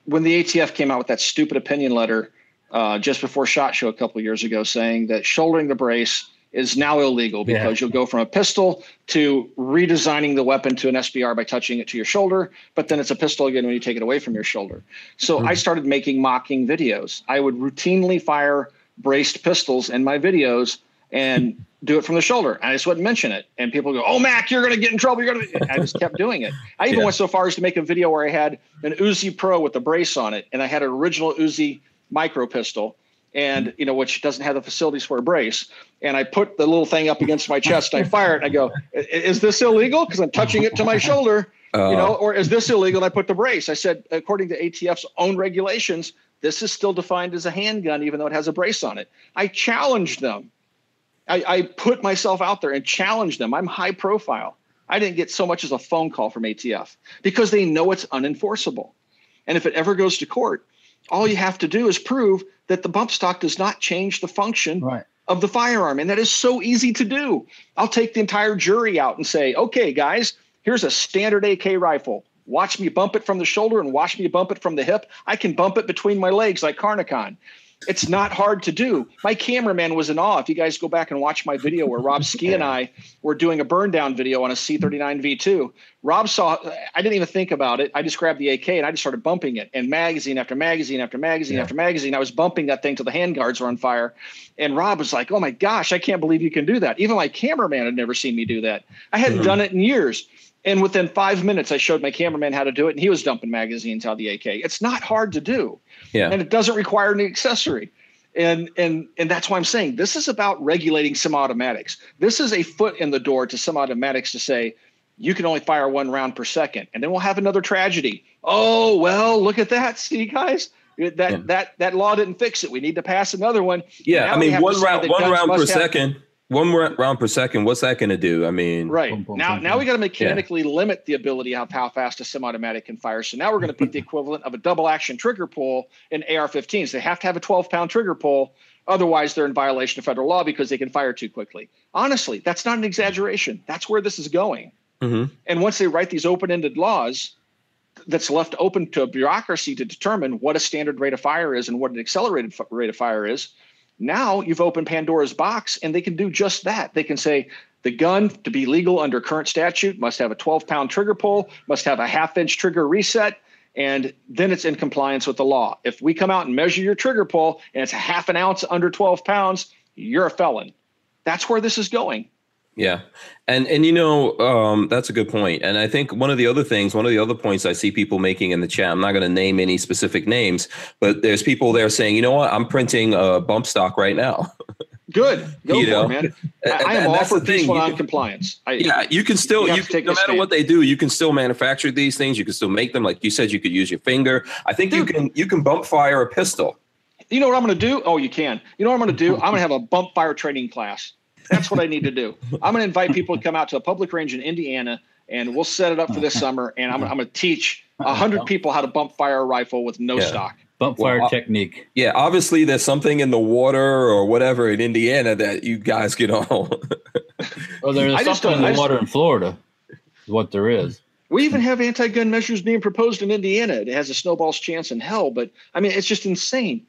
C: When the ATF came out with that stupid opinion letter uh, just before Shot Show a couple of years ago, saying that shouldering the brace is now illegal
B: Yeah.
C: because you'll go from a pistol to redesigning the weapon to an SBR by touching it to your shoulder, but then it's a pistol again when you take it away from your shoulder. So I started making mocking videos. I would routinely fire braced pistols in my videos and do it from the shoulder. I just wouldn't mention it. And people go, Oh, Mac, you're going to get in trouble. You're going to. I just kept doing it. I even
A: Yeah.
C: went so far as to make a video where I had an Uzi Pro with a brace on it, and I had an original Uzi micro pistol. And you know, which doesn't have the facilities for a brace, and I put the little thing up against my chest. And I fire it. And I go, "Is this illegal? Because I'm touching it to my shoulder."
A: Uh,
C: you know, or is this illegal? And I put the brace. I said, according to ATF's own regulations, this is still defined as a handgun, even though it has a brace on it. I challenged them. I, I put myself out there and challenged them. I'm high profile. I didn't get so much as a phone call from ATF because they know it's unenforceable. And if it ever goes to court, all you have to do is prove that the bump stock does not change the function
B: right.
C: of the firearm. And that is so easy to do. I'll take the entire jury out and say, okay, guys, here's a standard AK rifle. Watch me bump it from the shoulder and watch me bump it from the hip. I can bump it between my legs like Carnicon. It's not hard to do. My cameraman was in awe. If you guys go back and watch my video where Rob Ski and [laughs] I were doing a burn down video on a C39 V2, Rob saw, I didn't even think about it. I just grabbed the AK and I just started bumping it. And magazine after magazine after magazine
A: Yeah.
C: after magazine, I was bumping that thing till the handguards were on fire. And Rob was like, oh my gosh, I can't believe you can do that. Even my cameraman had never seen me do that. I hadn't
A: Mhm.
C: done it in years. And within five minutes, I showed my cameraman how to do it, and he was dumping magazines out of the AK. It's not hard to do
A: yeah.
C: and it doesn't require any accessory. And and and that's why I'm saying this is about regulating semi-automatics. This is a foot in the door to semi-automatics to say you can only fire one round per second, and then we'll have another tragedy. Oh well, look at that, see guys. That yeah. that that law didn't fix it. We need to pass another one.
A: Yeah, I mean one round one round per second. One round per second. What's that going to do? I mean,
C: right boom, boom, now, boom, now we got to mechanically yeah. limit the ability of how fast a semi-automatic can fire. So now we're going to put the [laughs] equivalent of a double action trigger pull in AR-15s. They have to have a 12 pound trigger pull, otherwise they're in violation of federal law because they can fire too quickly. Honestly, that's not an exaggeration. That's where this is going. Mm-hmm. And once they write these open-ended laws, that's left open to a bureaucracy to determine what a standard rate of fire is and what an accelerated f- rate of fire is. Now you've opened Pandora's box, and they can do just that. They can say the gun to be legal under current statute must have a 12 pound trigger pull, must have a half inch trigger reset, and then it's in compliance with the law. If we come out and measure your trigger pull and it's a half an ounce under 12 pounds, you're a felon. That's where this is going.
A: Yeah. And and you know, um, that's a good point. And I think one of the other things, one of the other points I see people making in the chat, I'm not going to name any specific names, but there's people there saying, you know what, I'm printing a bump stock right now. [laughs]
C: Good. Go you for know? it, man. I, I am all for peaceful non-compliance. I,
A: yeah, you can still, you, you can, no matter stand. what they do, you can still manufacture these things. You can still make them. Like you said, you could use your finger. I think Dude. you can you can bump fire a pistol.
C: You know what I'm going to do? Oh, you can. You know what I'm going to do? [laughs] I'm going to have a bump fire training class. That's what I need to do. I'm going to invite people to come out to a public range in Indiana, and we'll set it up for this summer. And I'm, I'm going to teach hundred people how to bump fire a rifle with no yeah. stock.
B: Bump fire well, technique.
A: Yeah, obviously there's something in the water or whatever in Indiana that you guys get all.
B: well, there's something in the water in Florida. Is what there is.
C: We even have anti-gun measures being proposed in Indiana. It has a snowball's chance in hell, but I mean, it's just insane.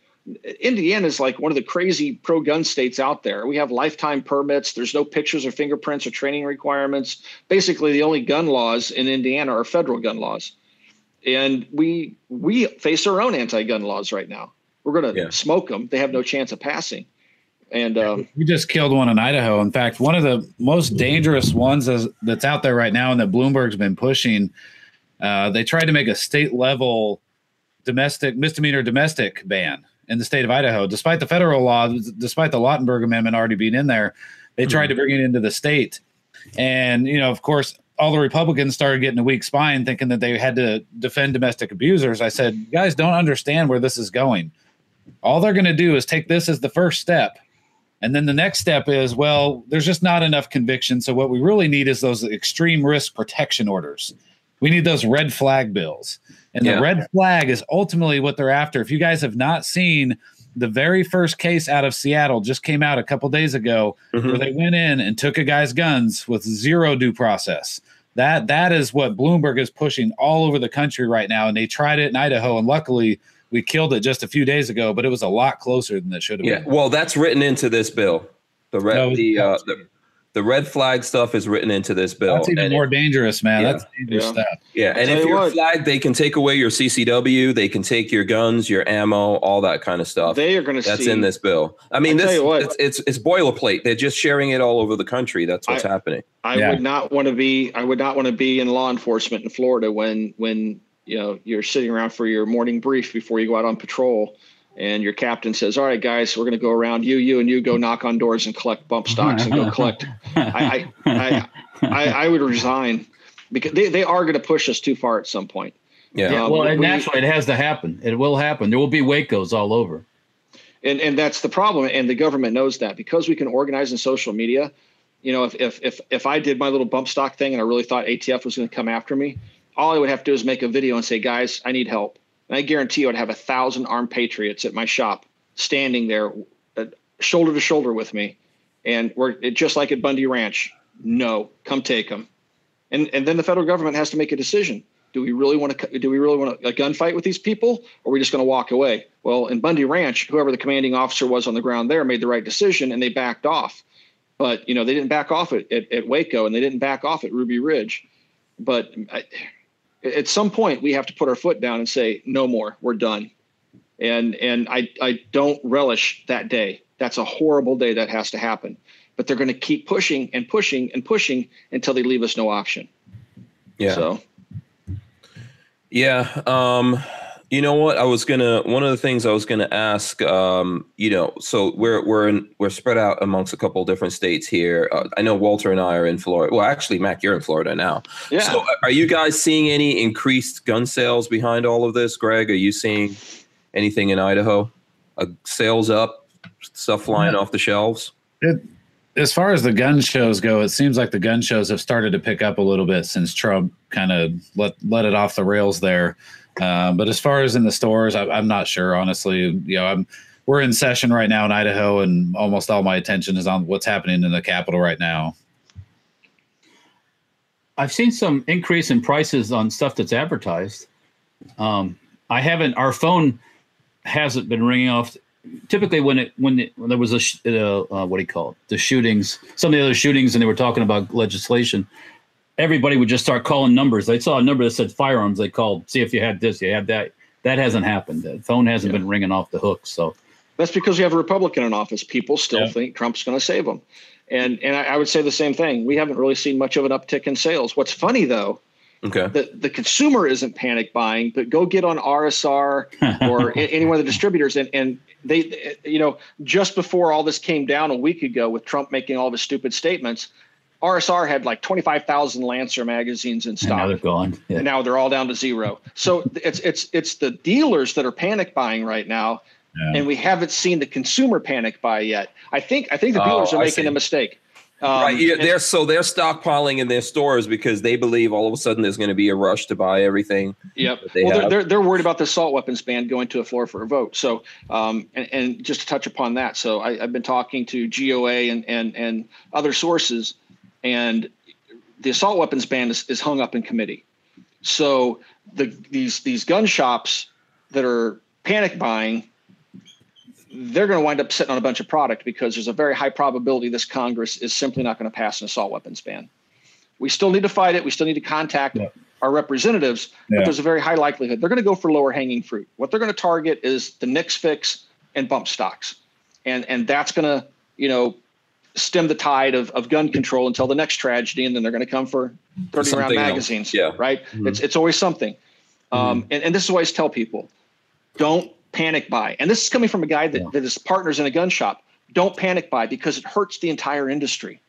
C: Indiana is like one of the crazy pro gun states out there. We have lifetime permits. There's no pictures or fingerprints or training requirements. Basically, the only gun laws in Indiana are federal gun laws. And we we face our own anti-gun laws right now. We're going to yeah. smoke them. They have no chance of passing. And um,
D: we just killed one in Idaho. In fact, one of the most dangerous ones that's out there right now, and that Bloomberg's been pushing. Uh, they tried to make a state level domestic misdemeanor domestic ban in the state of Idaho, despite the federal law, despite the Lautenberg Amendment already being in there, they tried mm-hmm. to bring it into the state. And, you know, of course, all the Republicans started getting a weak spine thinking that they had to defend domestic abusers. I said, you guys don't understand where this is going. All they're going to do is take this as the first step. And then the next step is, well, there's just not enough conviction. So what we really need is those extreme risk protection orders. We need those red flag bills. And yeah. the red flag is ultimately what they're after. If you guys have not seen the very first case out of Seattle just came out a couple days ago mm-hmm. where they went in and took a guy's guns with zero due process. That that is what Bloomberg is pushing all over the country right now. And they tried it in Idaho, and luckily we killed it just a few days ago, but it was a lot closer than it should have
A: yeah.
D: been.
A: Well, that's written into this bill. The red no, the, uh, the the red flag stuff is written into this bill.
D: That's even and more it, dangerous, man. Yeah, That's dangerous
A: yeah.
D: stuff.
A: Yeah, and if you're flagged, they can take away your CCW, they can take your guns, your ammo, all that kind of stuff.
C: They are going to.
A: That's
C: see,
A: in this bill. I mean, this it's, it's, it's boilerplate. They're just sharing it all over the country. That's what's
C: I,
A: happening.
C: I yeah. would not want to be. I would not want to be in law enforcement in Florida when when you know you're sitting around for your morning brief before you go out on patrol and your captain says, "All right, guys, we're going to go around. You, you, and you go knock on doors and collect bump stocks and go [laughs] collect." I, I, I, I, I, would resign because they, they are going to push us too far at some point.
B: Yeah. Um, well, and we, naturally, it has to happen. It will happen. There will be Wacos all over.
C: And and that's the problem. And the government knows that because we can organize in social media. You know, if if if if I did my little bump stock thing and I really thought ATF was going to come after me, all I would have to do is make a video and say, "Guys, I need help." And I guarantee you, I'd have a thousand armed patriots at my shop standing there, uh, shoulder to shoulder with me, and we're just like at Bundy Ranch. No, come take them. And and then the federal government has to make a decision. Do we really want to? Do we really want a gunfight with these people, or are we just going to walk away? Well, in Bundy Ranch, whoever the commanding officer was on the ground there made the right decision, and they backed off. But you know, they didn't back off at, at, at Waco, and they didn't back off at Ruby Ridge. But I, at some point we have to put our foot down and say no more we're done. And and i i don't relish that day. That's a horrible day that has to happen. But they're going to keep pushing and pushing and pushing until they leave us no option.
A: Yeah. So. Yeah um you know what? I was gonna. One of the things I was gonna ask. Um, you know, so we're we're in, we're spread out amongst a couple different states here. Uh, I know Walter and I are in Florida. Well, actually, Mac, you're in Florida now. Yeah. So, are you guys seeing any increased gun sales behind all of this, Greg? Are you seeing Anything in Idaho? Uh, sales up, stuff flying
D: Yeah.
A: off the shelves.
D: It, as far as the gun shows go, it seems like the gun shows have started to pick up a little bit since Trump kind of let let it off the rails there. Uh, but as far as in the stores, I, I'm not sure, honestly. You know, I'm we're in session right now in Idaho, and almost all my attention is on what's happening in the capital right now.
B: I've seen some increase in prices on stuff that's advertised. Um, I haven't. Our phone hasn't been ringing off. Typically, when it when, it, when there was a uh, uh, what do you call it? The shootings, some of the other shootings, and they were talking about legislation. Everybody would just start calling numbers. They saw a number that said firearms. They called, see if you had this, you had that. That hasn't happened. The phone hasn't been ringing off the hook. So
C: That's because you have a Republican in office. People still
D: Yeah.
C: think Trump's going to save them. And and I, I would say the same thing. We haven't really seen much of an uptick in sales. What's funny though,
A: Okay.
C: the the consumer isn't panic buying, but go get on RSR or [laughs] any one of the distributors and and they you know just before all this came down a week ago with Trump making all the stupid statements, RSR had like 25,000 Lancer magazines in
B: and now
C: stock.
B: they're gone. Yeah.
C: And now they're all down to zero. So [laughs] it's it's it's the dealers that are panic buying right now,
D: Yeah.
C: and we haven't seen the consumer panic buy yet. I think I think the
A: Oh,
C: dealers are making a mistake. Um,
A: right. Yeah, they're so they're stockpiling in their stores because they believe all of a sudden there's going to be a rush to buy everything.
C: Yep.
A: they
C: well, they're, they're they're worried about the assault weapons ban going to a floor for a vote. So, um, and, and just to touch upon that, so I, I've been talking to GOA and and and other sources, and the assault weapons ban is, is hung up in committee. So the these these gun shops that are panic buying, they're going to wind up sitting on a bunch of product because there's a very high probability this Congress is simply not going to pass an assault weapons ban. We still need to fight it. We still need to contact
D: Yeah.
C: our representatives,
D: Yeah.
C: but there's a very high likelihood they're going to go for lower hanging fruit. What they're going to target is the NICS fix and bump stocks, and and that's going to you know stem the tide of, of gun control until the next tragedy, and then they're going to come for 30 round
A: Something else.
C: magazines.
A: Yeah.
C: right.
A: Mhm.
C: It's it's always something, um, and and this is what I always tell people: don't panic buy. And this is coming from a guy that,
B: Yeah.
C: that is partners in a gun shop. Don't panic buy because it hurts the entire industry.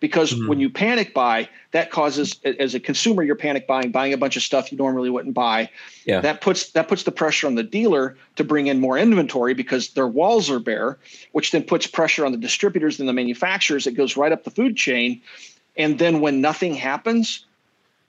C: Because
A: Mhm.
C: when you panic buy, that causes as a consumer, you're panic buying, buying a bunch of stuff you normally wouldn't buy.
A: Yeah.
C: That puts that puts the pressure on the dealer to bring in more inventory because their walls are bare, which then puts pressure on the distributors and the manufacturers. It goes right up the food chain. And then when nothing happens,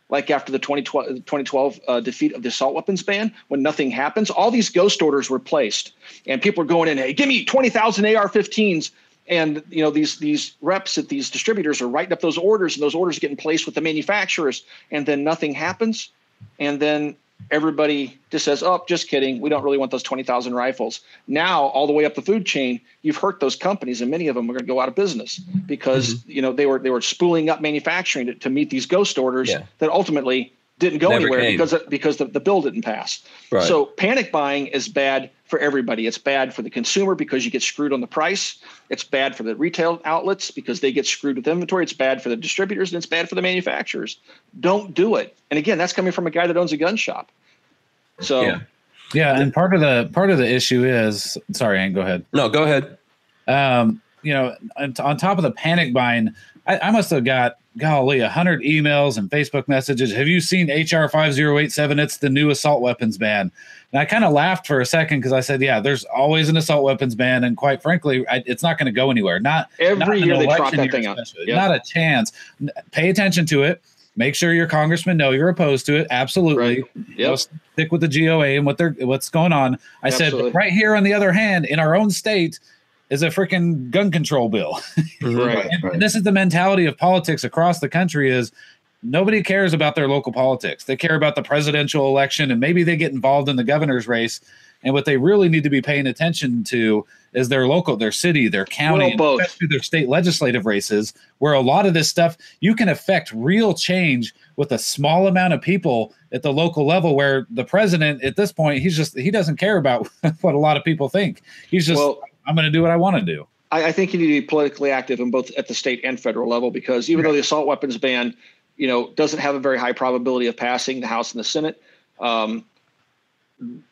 C: like after the 2012, 2012 uh, defeat of the assault weapons ban, when nothing happens, all these ghost orders were placed, and people are going in, "Hey, give me 20,000 AR-15s." And you know these these reps at these distributors are writing up those orders, and those orders get in place with the manufacturers, and then nothing happens, and then everybody just says, "Oh, just kidding. We don't really want those 20,000 rifles." Now, all the way up the food chain, you've hurt those companies, and many of them are going to go out of business because
A: Mm-hmm.
C: you know they were they were spooling up manufacturing to, to meet these ghost orders
A: Yeah.
C: that ultimately didn't go
A: Never
C: anywhere
A: came.
C: because because the, the bill didn't pass.
A: Right.
C: So panic buying is bad for everybody. It's bad for the consumer because you get screwed on the price. It's bad for the retail outlets because they get screwed with inventory. It's bad for the distributors and it's bad for the manufacturers. Don't do it. And again, that's coming from a guy that owns a gun shop. So
A: Yeah.
D: Yeah, and part of the part of the issue is sorry, Hank, go ahead.
A: No, go ahead.
D: um, you know, on, on top of the panic buying, I, I must have got golly a hundred emails and Facebook messages. Have you seen HR five zero eight seven? It's the new assault weapons ban. And I kind of laughed for a second because I said, "Yeah, there's always an assault weapons ban, and quite frankly, I, it's not going to go anywhere. Not
C: every
D: not
C: year they trot that thing out. Yep.
D: Not a chance. N- Pay attention to it. Make sure your congressmen know you're opposed to it. Absolutely.
C: Right.
D: You know,
C: Yep.
D: stick with the GOA and what they're what's going on. I
C: Absolutely.
D: said, right here on the other hand, in our own state, is a freaking gun control bill. [laughs]
C: Right.
D: And, and this is the mentality of politics across the country is nobody cares about their local politics. They care about the presidential election and maybe they get involved in the governor's race. And what they really need to be paying attention to is their local, their city, their county,
C: Well, both.
D: especially their state legislative races, where a lot of this stuff you can affect real change with a small amount of people at the local level. Where the president, at this point, he's just he doesn't care about [laughs] what a lot of people think. He's just
C: Well,
D: I'm going to do what I want to do.
C: I, I think you need to be politically active in both at the state and federal level because even though the assault weapons ban, you know, doesn't have a very high probability of passing the House and the Senate, um,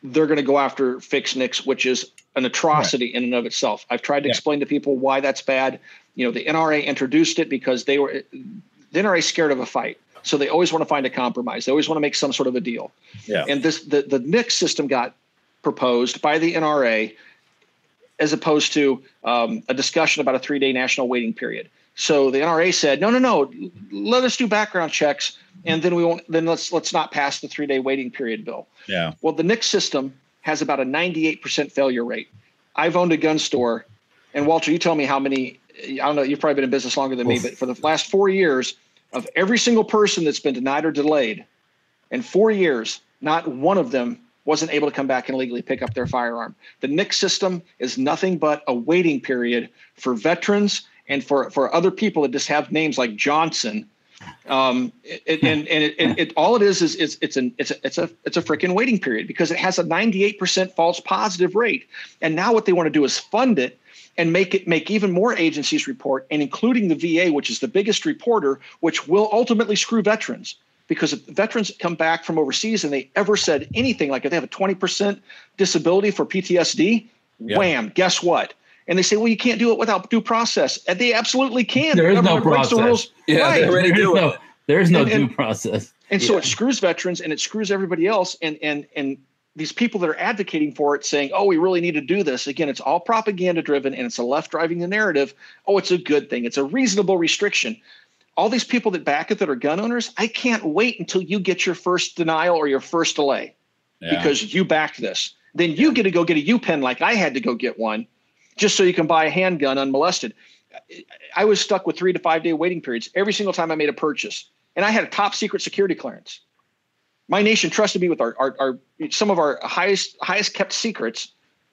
C: they're going to go after fix NICS, which is an atrocity in and of itself. I've tried to
D: Yeah.
C: explain to people why that's bad. You know, the NRA introduced it because they were the NRA scared of a fight. So they always want to find a compromise. They always want to make some sort of a deal.
D: Yeah.
C: And this the the NICS system got proposed by the NRA as opposed to um, a discussion about a three day national waiting period. So the NRA said, no, no, no, let us do background checks, and then we won't. Then let's let's not pass the three day waiting period bill.
E: Yeah.
C: Well, the NICS system has about a 98% failure rate. I've owned a gun store, and Walter, you tell me how many. I don't know. You've probably been in business longer than me, but for the last four years, of every single person that's been denied or delayed, in four years, not one of them wasn't able to come back and legally pick up their firearm. The NICS system is nothing but a waiting period for veterans and for, for other people that just have names like Johnson. Um, it, and and it, it, it, all it is is it's it's an it's a it's a it's a freaking waiting period because it has a 98% false positive rate. And now what they want to do is fund it and make it make even more agencies report, and including the VA, which is the biggest reporter, which will ultimately screw veterans because if veterans come back from overseas and they ever said anything like if they have a 20% disability for PTSD, yeah. wham, guess what? And they say, well, you can't do it without due process. And they absolutely can.
B: There is no process. The rules.
A: Yeah, right. they already do
B: no, There's no and, due process.
C: And yeah. so it screws veterans and it screws everybody else. And and and these people that are advocating for it saying, oh, we really need to do this. Again, it's all propaganda driven and it's a left driving the narrative. Oh, it's a good thing. It's a reasonable restriction all these people that back it that are gun owners, I can't wait until you get your first denial or your first delay yeah. because you backed this. Then you get to go get a UPIN like I had to go get one just so you can buy a handgun unmolested. I was stuck with three to five day waiting periods every single time I made a purchase. And I had a top secret security clearance. My nation trusted me with our, our, our some of our highest highest kept secrets,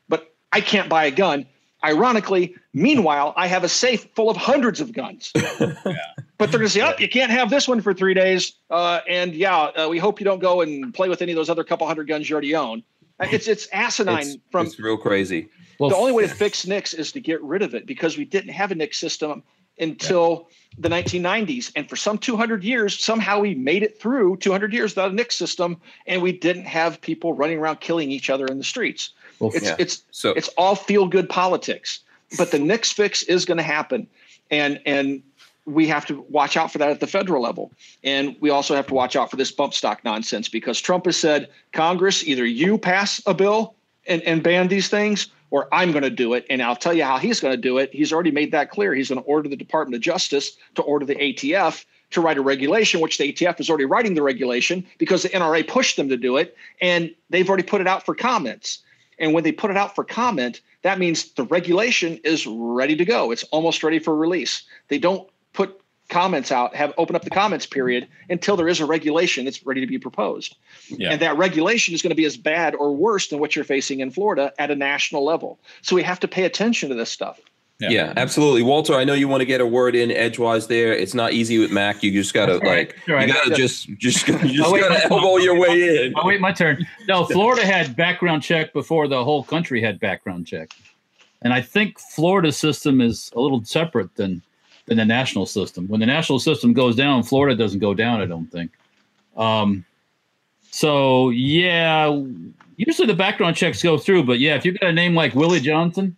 C: but I can't buy a gun Ironically, meanwhile, I have a safe full of hundreds of guns. [laughs] yeah. But they're going to say, "Oh, you can't have this one for three days." Uh, and yeah, uh, we hope you don't go and play with any of those other couple hundred guns you already own. Uh, it's it's asinine.
A: It's,
C: from
A: it's real crazy.
C: Well, the only way to fix NICS is to get rid of it because we didn't have a NICS system until yeah. the 1990s, and for some 200 years, somehow we made it through 200 years without a NICS system, and we didn't have people running around killing each other in the streets. Well, it's yeah. it's so it's all feel good politics. But the NICS fix is going to happen, and and we have to watch out for that at the federal level. And we also have to watch out for this bump stock nonsense because Trump has said, Congress, either you pass a bill and, and ban these things, or I'm going to do it. And I'll tell you how he's going to do it. He's already made that clear. He's going to order the Department of Justice to order the ATF to write a regulation, which the ATF is already writing the regulation because the NRA pushed them to do it. And they've already put it out for comments. And when they put it out for comment, that means the regulation is ready to go. It's almost ready for release. They don't put comments out, have open up the comments period until there is a regulation that's ready to be proposed. Yeah. And that regulation is going to be as bad or worse than what you're facing in Florida at a national level. So we have to pay attention to this stuff.
A: Yeah. yeah. absolutely. Walter, I know you want to get a word in edgewise there. It's not easy with Mac. You just gotta like right. you gotta just just [laughs] you just oh, gotta elbow your way in.
B: I'll wait my turn. No, Florida had background check before the whole country had background check. And I think Florida's system is a little separate than than the national system. When the national system goes down, Florida doesn't go down, I don't think. Um so yeah, usually the background checks go through, but yeah, if you've got a name like Willie Johnson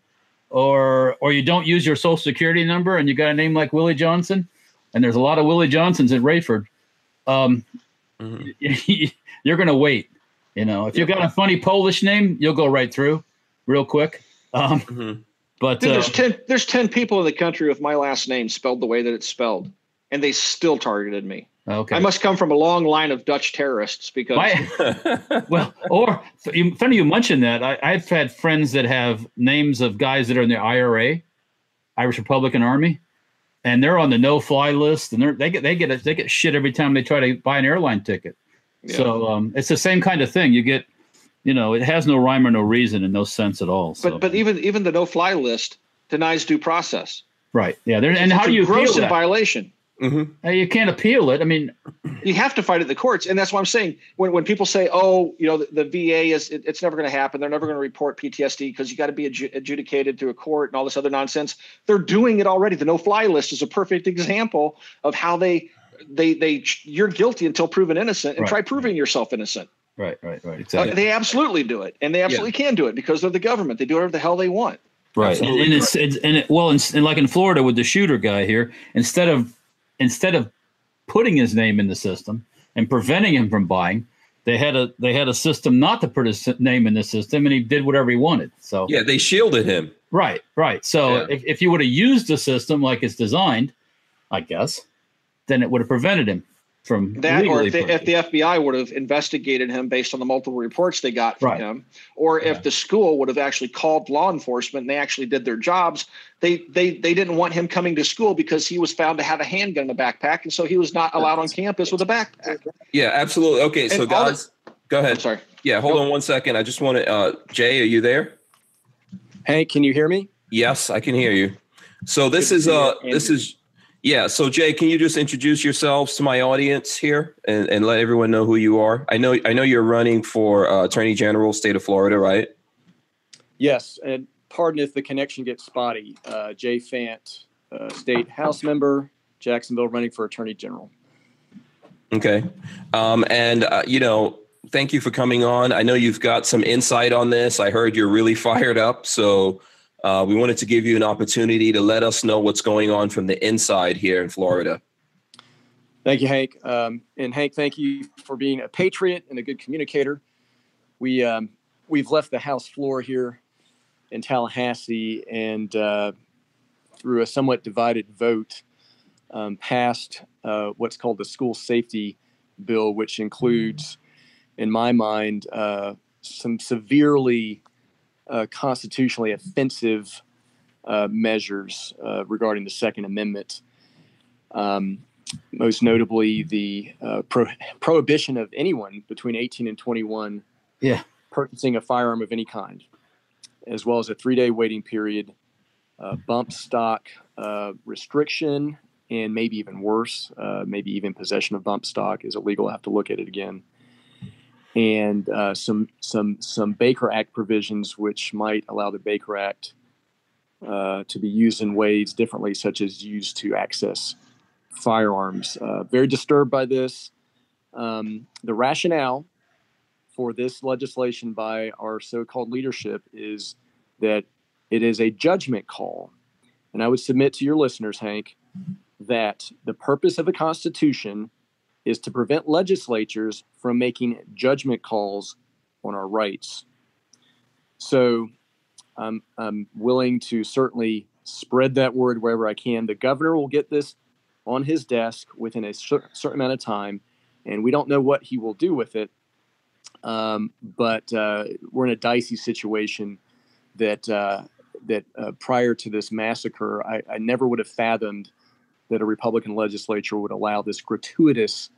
B: or or you don't use your social security number and you got a name like Willie Johnson, and there's a lot of Willie Johnsons in Raiford, um, mm-hmm. [laughs] you're going to wait. You know, if you've got a funny Polish name, you'll go right through real quick. Um, mm-hmm. But
C: uh, there's ten there's ten people in the country with my last name spelled the way that it's spelled, and they still targeted me. Okay. I must come from a long line of Dutch terrorists because.
B: My, [laughs] well, or funny you mentioned that. I, have had friends that have names of guys that are in the IRA, Irish Republican Army, and they're on the no-fly list, and they get they get they get shit every time they try to buy an airline ticket. Yeah. So um, it's the same kind of thing. You get, you know, it has no rhyme or no reason and no sense at all. So.
C: But but even even the no-fly list denies due process.
B: Right. Yeah. There, and how do you
C: gross in violation?
B: Mm-hmm. You can't appeal it. I mean,
C: you have to fight it in the courts, and that's why I'm saying when, when people say, "Oh, you know, the, the VA is it, it's never going to happen. They're never going to report PTSD because you got to be adju- adjudicated through a court and all this other nonsense." They're doing it already. The no-fly list is a perfect example of how they they they you're guilty until proven innocent, and right. try proving yourself innocent.
B: Right, right, right. Exactly.
C: Uh, they absolutely do it, and they absolutely yeah. can do it because they're the government. They do whatever the hell they want.
B: Right, and, and, it's, it's and it, well, and, and like in Florida with the shooter guy here, instead of instead of putting his name in the system and preventing him from buying, they had a they had a system not to put his name in the system, and he did whatever he wanted. So
A: yeah, they shielded him.
B: Right, right. So yeah. if, if you would have used the system like it's designed, I guess, then it would have prevented him from
C: that, or if the, if the, FBI would have investigated him based on the multiple reports they got from right. him, or yeah. if the school would have actually called law enforcement and they actually did their jobs, they they they didn't want him coming to school because he was found to have a handgun in the backpack, and so he was not allowed on campus with a backpack.
A: Yeah, absolutely. Okay, so guys, go ahead.
C: I'm sorry.
A: Yeah, hold on one second. I just want to. Uh, Jay, are you there?
E: Hey, can you hear me?
A: Yes, I can hear you. So this is uh this is yeah. So Jay, can you just introduce yourselves to my audience here and, and let everyone know who you are? I know I know you're running for uh, Attorney General, state of Florida, right?
E: Yes, and pardon if the connection gets spotty. Uh, Jay Fant, uh, state House member, Jacksonville, running for Attorney General.
A: Okay, um, and uh, you know, thank you for coming on. I know you've got some insight on this. I heard you're really [laughs] fired up, so uh, we wanted to give you an opportunity to let us know what's going on from the inside here in Florida.
E: Thank you, Hank. Um, and Hank, thank you for being a patriot and a good communicator. We um, we've left the House floor here in Tallahassee and uh, through a somewhat divided vote um, passed uh, what's called the school safety bill, which includes, in my mind, uh, some severely uh, constitutionally offensive uh, measures uh, regarding the Second Amendment. Um, most notably, the uh, pro- [laughs] prohibition of anyone between 18 and 21
B: yeah.
E: purchasing a firearm of any kind, as well as a three day waiting period, uh, bump stock uh, restriction, and maybe even worse, maybe even possession of bump stock is illegal. I have to look at it again and uh, some some some Baker Act provisions which might allow the Baker Act uh, to be used in ways differently, such as used to access firearms. Uh, very disturbed by this. Um, the rationale for this legislation by our so-called leadership is that it is a judgment call, and I would submit to your listeners, Hank, that the purpose of the Constitution is to prevent legislatures from making judgment calls on our rights. So I'm, I'm willing to certainly spread that word wherever I can. The governor will get this on his desk within a certain amount of time, and we don't know what he will do with it. Um, but uh, we're in a dicey situation that uh, that uh, prior to this massacre, I, I, never would have fathomed that a Republican legislature would allow this gratuitous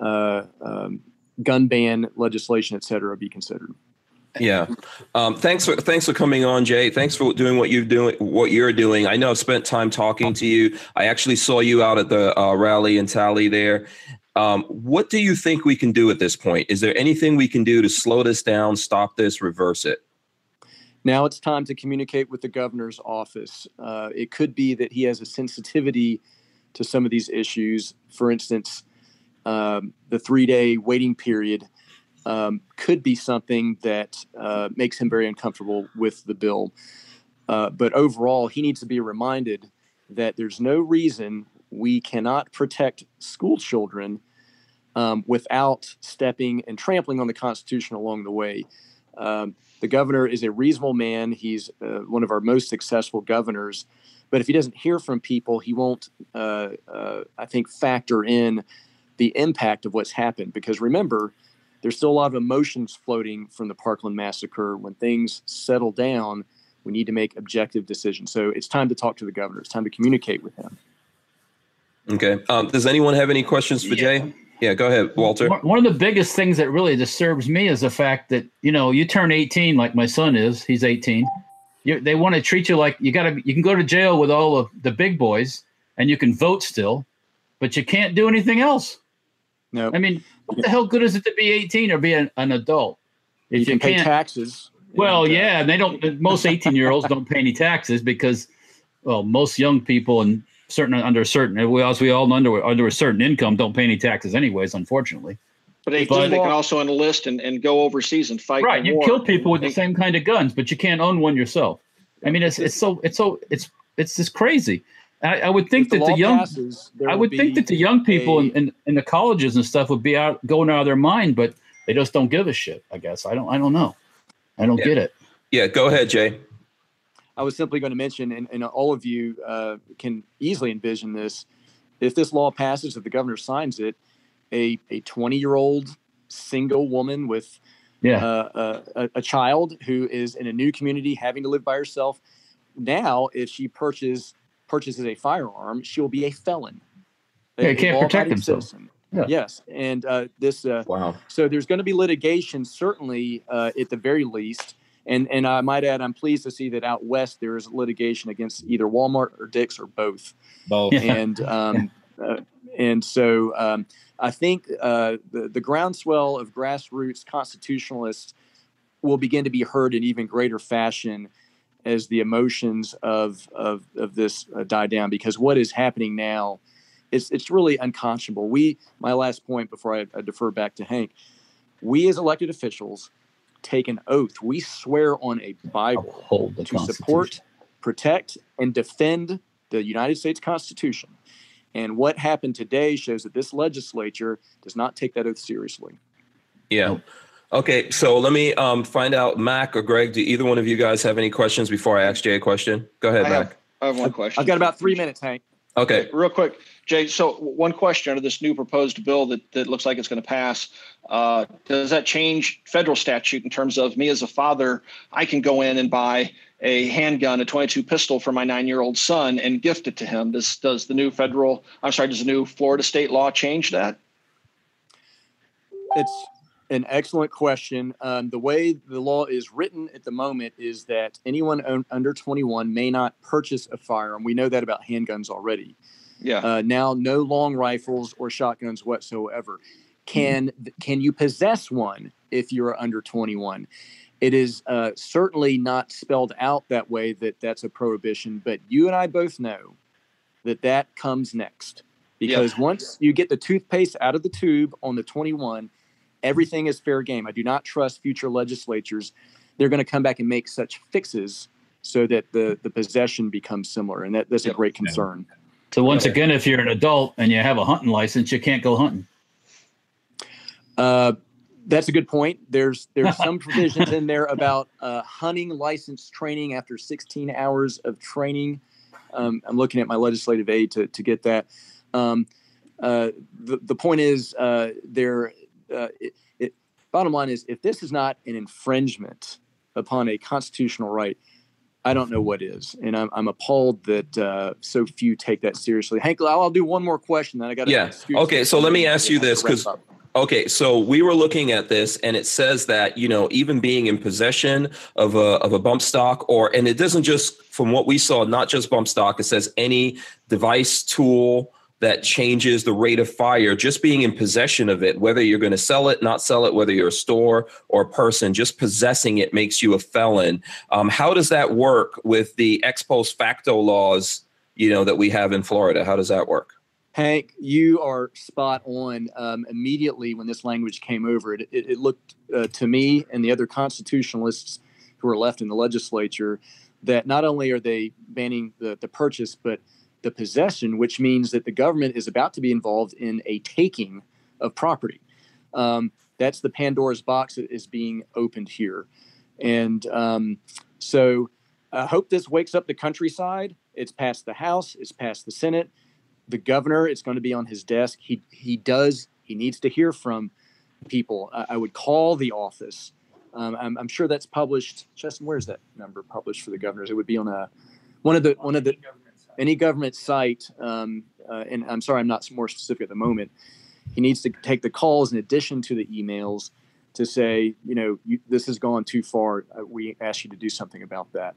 E: uh, um, gun ban legislation, et cetera, be considered.
A: Yeah. Um, thanks for thanks for coming on, Jay. Thanks for doing what you're doing. What you're doing. I know I've spent time talking to you. I actually saw you out at the uh, rally in Tally there. Um, what do you think we can do at this point? Is there anything we can do to slow this down, stop this, reverse it?
E: Now it's time to communicate with the governor's office. Uh, it could be that he has a sensitivity to some of these issues. For instance, um, the three day waiting period um, could be something that uh, makes him very uncomfortable with the bill. Uh, but overall, he needs to be reminded that there's no reason we cannot protect school children um, without stepping and trampling on the Constitution along the way. Um, the governor is a reasonable man. He's uh, one of our most successful governors. But if he doesn't hear from people, he won't, uh, uh, I think, factor in the impact of what's happened. Because remember, there's still a lot of emotions floating from the Parkland massacre. When things settle down, we need to make objective decisions. So it's time to talk to the governor. It's time to communicate with him.
A: Okay. Um, does anyone have any questions for yeah. Jay? Yeah, go ahead, Walter.
B: One of the biggest things that really disturbs me is the fact that you know you turn 18, like my son is. He's 18. You, they want to treat you like you got to. You can go to jail with all of the big boys, and you can vote still, but you can't do anything else. No. I mean, what the hell good is it to be 18 or be an, an adult?
E: If you, you can pay taxes.
B: Well, and, uh, yeah, they don't. Most 18 year olds don't pay any taxes because, well, most young people and certain under certain, as we all know, under under a certain income, don't pay any taxes anyways. Unfortunately.
C: But, they, but they can also enlist and, and go overseas and fight.
B: Right, you war. kill people with the same kind of guns, but you can't own one yourself. I mean, it's it's so it's so it's it's just crazy. I, I would think that the, the young, passes, I would think that the young people a, in, in, in, the colleges and stuff would be out going out of their mind. But they just don't give a shit. I guess I don't. I don't know. I don't
A: Yeah.
B: get it.
A: Yeah, go ahead, Jay.
E: I was simply going to mention, and, and all of you uh, can easily envision this. If this law passes, if the governor signs it, a a 20 year old single woman with
B: Yeah.
E: uh, a, a child who is in a new community having to live by herself, now if she purchases purchases a firearm, she will be a felon. They
B: Yeah, can't protect themselves. Yeah.
E: Yes, and uh, this uh,
A: Wow.
E: so there's going to be litigation, certainly uh, at the very least. And and I might add, I'm pleased to see that out west there is litigation against either Walmart or Dick's or both.
D: Both.
E: And [laughs] um, uh, and so um, I think uh, the the groundswell of grassroots constitutionalists will begin to be heard in even greater fashion as the emotions of of of this uh, die down. Because what is happening now, it's it's really unconscionable. We my last point before I, I defer back to Hank, we as elected officials take an oath. We swear on a Bible
B: Uphold the
E: to support, protect, and defend the United States Constitution. And what happened today shows that this legislature does not take that oath seriously.
A: Yeah. Okay, so let me um, find out, Mac or Greg. Do either one of you guys have any questions before I ask Jay a question? Go ahead,
C: I
A: Mac.
C: have, I have one question.
E: I've got about three minutes, Hank.
A: Okay.
C: Real quick, Jay. So one question under this new proposed bill that, that looks like it's going to pass, uh, does that change federal statute in terms of me as a father? I can go in and buy a handgun, a 22 pistol for my nine-year-old son and gift it to him. Does does the new federal, I'm sorry, does the new Florida state law change that?
E: It's an excellent question. Um, the way the law is written at the moment is that anyone under 21 may not purchase a firearm. We know that about handguns already.
C: Yeah.
E: Uh, now, no long rifles or shotguns whatsoever. Can can you possess one if you're under 21? It is uh, certainly not spelled out that way that that's a prohibition, but you and I both know that that comes next because once you get the toothpaste out of the tube on the 21, everything is fair game. I do not trust future legislatures. They're going to come back and make such fixes so that the the possession becomes similar, and that, that's a great concern.
B: So once again, if you're an adult and you have a hunting license, you can't go hunting.
E: Uh, that's a good point. There's there's [laughs] some provisions in there about uh, hunting license training after 16 hours of training. Um, I'm looking at my legislative aide to to get that. Um, uh, the the point is uh, there. Uh, it, it, bottom line is if this is not an infringement upon a constitutional right, I don't know what is, and I'm, I'm appalled that uh, so few take that seriously. Hank, I'll, I'll do one more question. Then I got
A: Yeah. Okay, so let me ask you this, 'cause- Okay, so we were looking at this, and it says that you know even being in possession of a of a bump stock, or and it doesn't just from what we saw, not just bump stock. It says any device tool that changes the rate of fire. Just being in possession of it, whether you're going to sell it, not sell it, whether you're a store or a person, just possessing it makes you a felon. Um, how does that work with the ex post facto laws? You know that we have in Florida. How does that work?
E: Hank, you are spot on. Um, immediately when this language came over, it, it, it looked uh, to me and the other constitutionalists who are left in the legislature that not only are they banning the, the purchase, but the possession, which means that the government is about to be involved in a taking of property. Um, that's the Pandora's box that is being opened here. And um, so I hope this wakes up the countryside. It's passed the House, it's passed the Senate. The governor it's going to be on his desk. He he does he needs to hear from people. I, I would call the office. Um, I'm, I'm sure that's published. Justin where's that number published for the governors? It would be on a one of the one of the any government site um, uh, and i'm sorry i'm not more specific at the moment he needs to take the calls in addition to the emails to say you know you, this has gone too far uh, we ask you to do something about that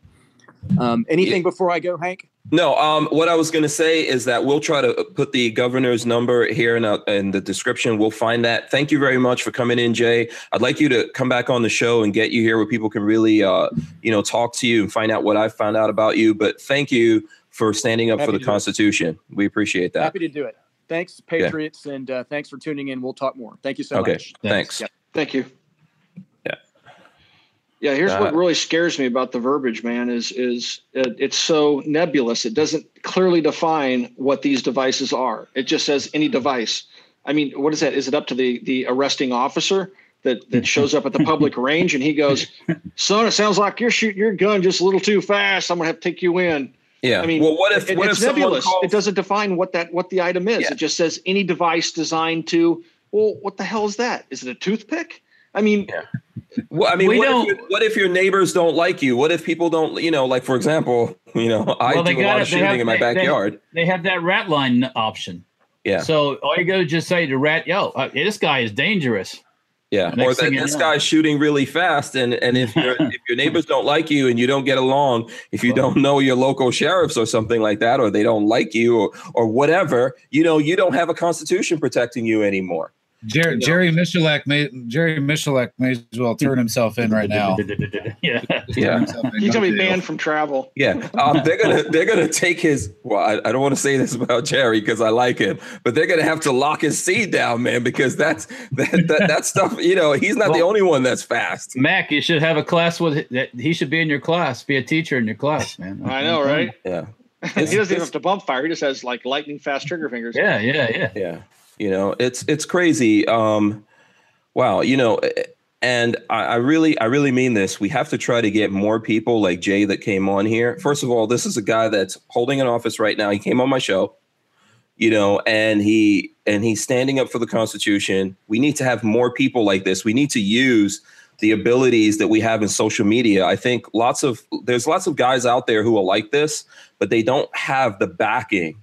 E: um, anything before i go hank
A: No, um, what I was going to say is that we'll try to put the governor's number here in, a, in the description. We'll find that. Thank you very much for coming in, Jay. I'd like you to come back on the show and get you here where people can really, uh, you know, talk to you and find out what I found out about you. But thank you for standing up
E: Happy
A: for the
E: to do it.
A: Constitution. We appreciate that.
E: Happy to do it. Thanks, Patriots, and uh, thanks for tuning in. We'll talk more. Thank you so
A: Okay,
E: much.
A: thanks.
E: Yep.
C: Thank you.
A: Yeah.
C: Yeah. Here's
A: Uh,
C: what really scares me about the verbiage, man. Is is it, it's so nebulous. It doesn't clearly define what these devices are. It just says any device. I mean, what is that? Is it up to the the arresting officer that that shows up at the [laughs] public range, and he goes, "Son, it sounds like you're shooting your gun just a little too fast. I'm gonna have to take you in."
A: Yeah.
C: I mean,
A: well, what if
C: it,
A: what
C: it's
A: if
C: nebulous.
A: calls,
C: It doesn't define what that what the item is.
A: Yeah.
C: It just says any device designed to. Well, what the hell is that? Is it a toothpick? I mean,
A: Yeah. Well, I mean,
B: We
A: what
B: don't-
A: if, your- what if your neighbors don't like you? What if people don't, you know, like for example, [laughs] you know, I
B: Well,
A: do a lot
B: got
A: of shooting
B: have-
A: in my
B: they- they-
A: backyard.
B: They have that rat line option.
A: yeah,
B: So all you go to just say to rat, yo, uh, this guy is dangerous.
A: Yeah. Or that this guy's shooting really fast, and and if your [laughs] if your neighbors don't like you and you don't get along, if you don't know your local sheriffs or something like that, or they don't like you or or whatever, you know, you don't have a constitution protecting you anymore.
D: Jer- Jerry Miculek may Jerry Miculek may as well turn himself in right now. [laughs]
B: yeah.
A: Yeah.
C: he's gonna be banned from travel.
A: Yeah, um, they're gonna they're gonna take his. Well, I, I don't want to say this about Jerry because I like him, but they're gonna have to lock his seed down, man, because that's that that, that stuff. You know, he's not the only one that's fast.
B: Mac, you should have a class with that. He should be in your class, be a teacher in your class, man.
C: I know, right?
A: Yeah, [laughs]
C: he doesn't even have to bump fire. He just has like lightning fast trigger fingers.
B: Yeah, yeah, yeah.
A: yeah. You know, it's it's crazy. Um, wow. You know, and I, I really I really mean this. We have to try to get more people like Jay that came on here. First of all, this is a guy that's holding an office right now. He came on my show. you know and he and he's standing up for the constitution we need to have more people like this we need to use the abilities that we have in social media i think lots of there's lots of guys out there who are like this but they don't have the backing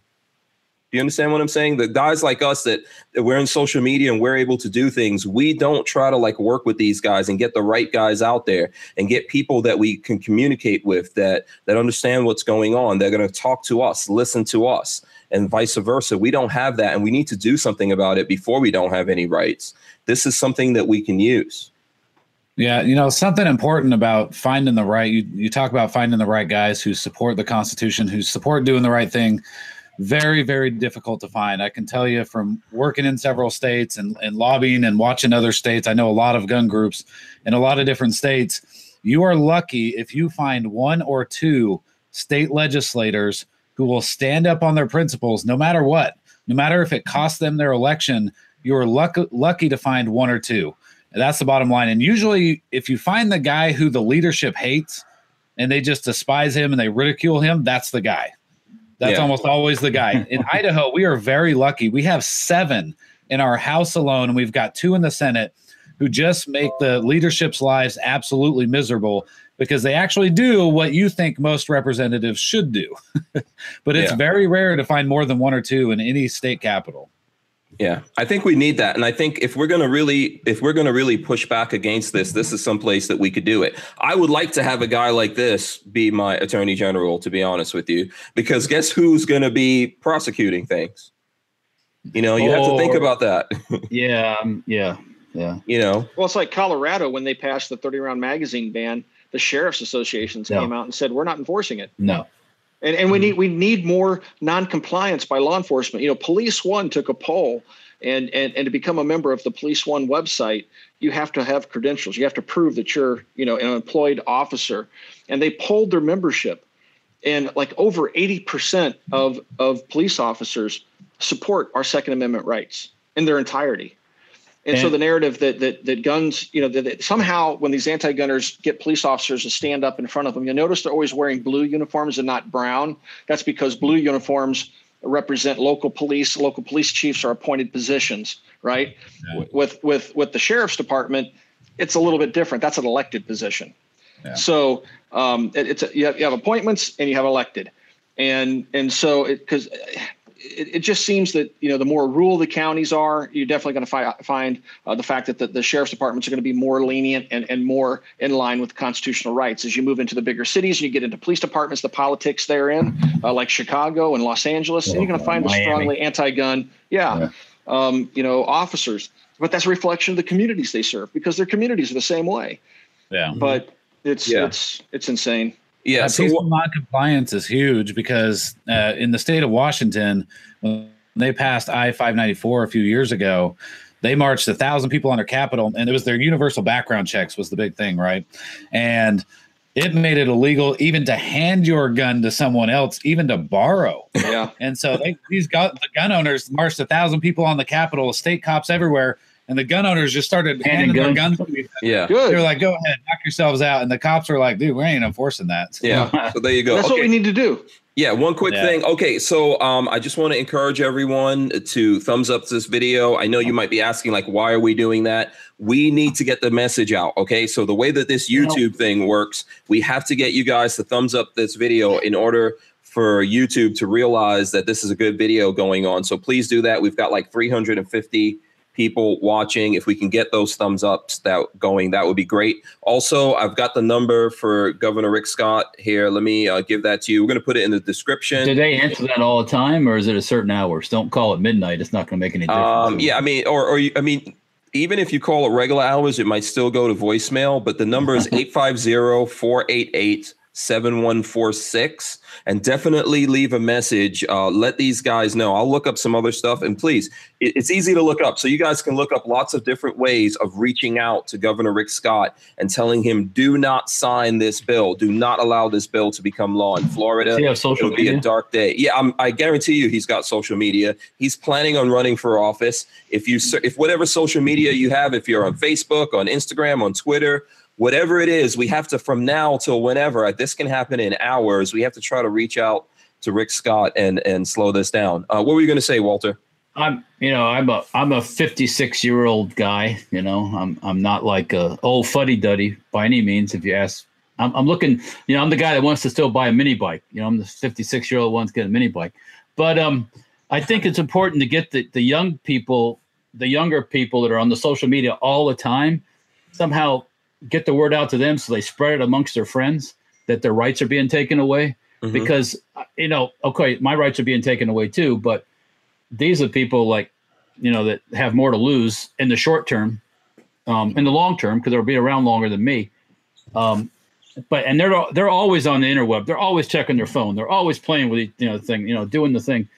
A: do you understand what i'm saying the guys like us that, that we're in social media and we're able to do things we don't try to like work with these guys and get the right guys out there and get people that we can communicate with that that understand what's going on they're going to talk to us listen to us and vice versa. We don't have that, and we need to do something about it before we don't have any rights. This is something that we can use.
D: Yeah, you know, something important about finding the right you, you talk about finding the right guys who support the Constitution, who support doing the right thing. Very, very difficult to find. I can tell you from working in several states and, and lobbying and watching other states. I know a lot of gun groups in a lot of different states. You are lucky if you find one or two state legislators who will stand up on their principles no matter what, no matter if it costs them their election. You're luck- lucky to find one or two. And that's the bottom line. And usually, if you find the guy who the leadership hates and they just despise him and they ridicule him, that's the guy. That's
A: Yeah.
D: almost always the guy. In [laughs] Idaho, we are very lucky. We have seven in our House alone, and we've got two in the Senate who just make the leadership's lives absolutely miserable because they actually do what you think most representatives should do. [laughs] but it's
A: Yeah.
D: very rare to find more than one or two in any state capital.
A: Yeah, I think we need that, and I think if we're going to really, if we're going to really push back against this, this is some place that we could do it. I would like to have a guy like this be my attorney general, to be honest with you, because guess who's going to be prosecuting things? You know, you have to think about that. [laughs]
B: Yeah, um, yeah, yeah.
A: you know,
C: Well, it's like Colorado when they passed the 30 round magazine ban. The sheriffs associations
B: Yeah.
C: came out and said we're not enforcing it,
B: No.
C: And and we hmm. need we need more non-compliance by law enforcement. You know, Police One took a poll, and and and to become a member of the Police One website, you have to have credentials. You have to prove that you're you know an employed officer, and they polled their membership, and like over 80 percent of of police officers support our Second Amendment rights in their entirety. And, so the narrative that that that guns, you know, that, that somehow when these anti-gunners get police officers to stand up in front of them, you notice they're always wearing blue uniforms and not brown. That's because blue uniforms represent local police. Local police chiefs are appointed positions, right?
D: Yeah.
C: With with with the sheriff's department, it's a little bit different. That's an elected position.
D: Yeah.
C: So um, it, it's a, you, have, you have appointments and you have elected, and and so because it, it just seems that you know the more rural the counties are, you're definitely going to fi- find uh, the fact that the, the sheriff's departments are going to be more lenient and, and more in line with constitutional rights. As you move into the bigger cities and you get into police departments, the politics therein, uh, like Chicago and Los Angeles, and you're going to find the strongly anti-gun, yeah,
B: Yeah.
C: Um, you know, officers. But that's a reflection of the communities they serve because their communities are the same way.
D: Yeah.
C: But it's
A: Yeah.
C: it's it's insane.
A: Yeah.
D: Uh,
A: So
D: peaceful
A: what-
D: noncompliance is huge because uh, in the state of Washington, when they passed I 594 a few years ago, they marched a thousand people on their Capitol, and it was their universal background checks was the big thing, right? And it made it illegal even to hand your gun to someone else, even to borrow.
C: Yeah.
D: And so they, these gu- the gun owners marched a thousand people on the Capitol, state cops everywhere, and the gun owners just started
B: Handing
D: handing their
B: guns?
D: guns.
A: Yeah.
D: They
C: Good.
D: were like, "Go ahead, knock yourselves out," and the cops were like, "Dude, we ain't enforcing that."
A: Yeah. So there you go.
C: That's what we need to do.
A: Yeah, one quick
D: Yeah.
A: thing. Okay, so um, I just want to encourage everyone to thumbs up this video. I know you might be asking, like, why are we doing that? We need to get the message out. Okay, so the way that this YouTube thing works, we have to get you guys to thumbs up this video in order for YouTube to realize that this is a good video going on. So please do that. We've got like 350 people watching. If we can get those thumbs ups that going, that would be great. Also, I've got the number for Governor Rick Scott here. Let me uh, give that to you. We're going to put it in the description.
B: Do they answer that all the time, or is it a certain hours? Don't call it midnight. It's not going to make any difference.
A: Um, yeah, I mean, or, or I mean, even if you call it regular hours, it might still go to voicemail, but the number is [laughs] 850 488 7146. And definitely leave a message. Uh, let these guys know. I'll look up some other stuff. And please, it- it's easy to look up. So you guys can look up lots of different ways of reaching out to Governor Rick Scott and telling him, do not sign this bill. Do not allow this bill to become law in Florida.
B: He have social
A: It'll be a dark day. Yeah, I'm, I guarantee you, he's got social media. He's planning on running for office. If you, if whatever social media you have, if you're on Facebook, on Instagram, on Twitter, whatever it is, we have to from now till whenever. uh, This can happen in hours. We have to try to reach out to Rick Scott and and slow this down. Uh, what were you going to say, Walter?
B: I'm, you know, I'm a, I'm a 56 year old guy. You know, I'm, I'm not like a old fuddy duddy by any means. If you ask, I'm, I'm looking, you know, I'm the guy that wants to still buy a mini bike. You know, I'm the 56 year old wants get a mini bike. But um, I think it's important to get the, the young people, the younger people that are on the social media all the time, somehow get the word out to them so they spread it amongst their friends that their rights are being taken away.
A: Mhm.
B: because uh, you know okay my rights are being taken away too but these are people like you know that have more to lose in the short term um in the long term because they'll be around longer than me. Um but and they're they're always on the interweb. They're always checking their phone. They're always playing with you know the thing you know doing the thing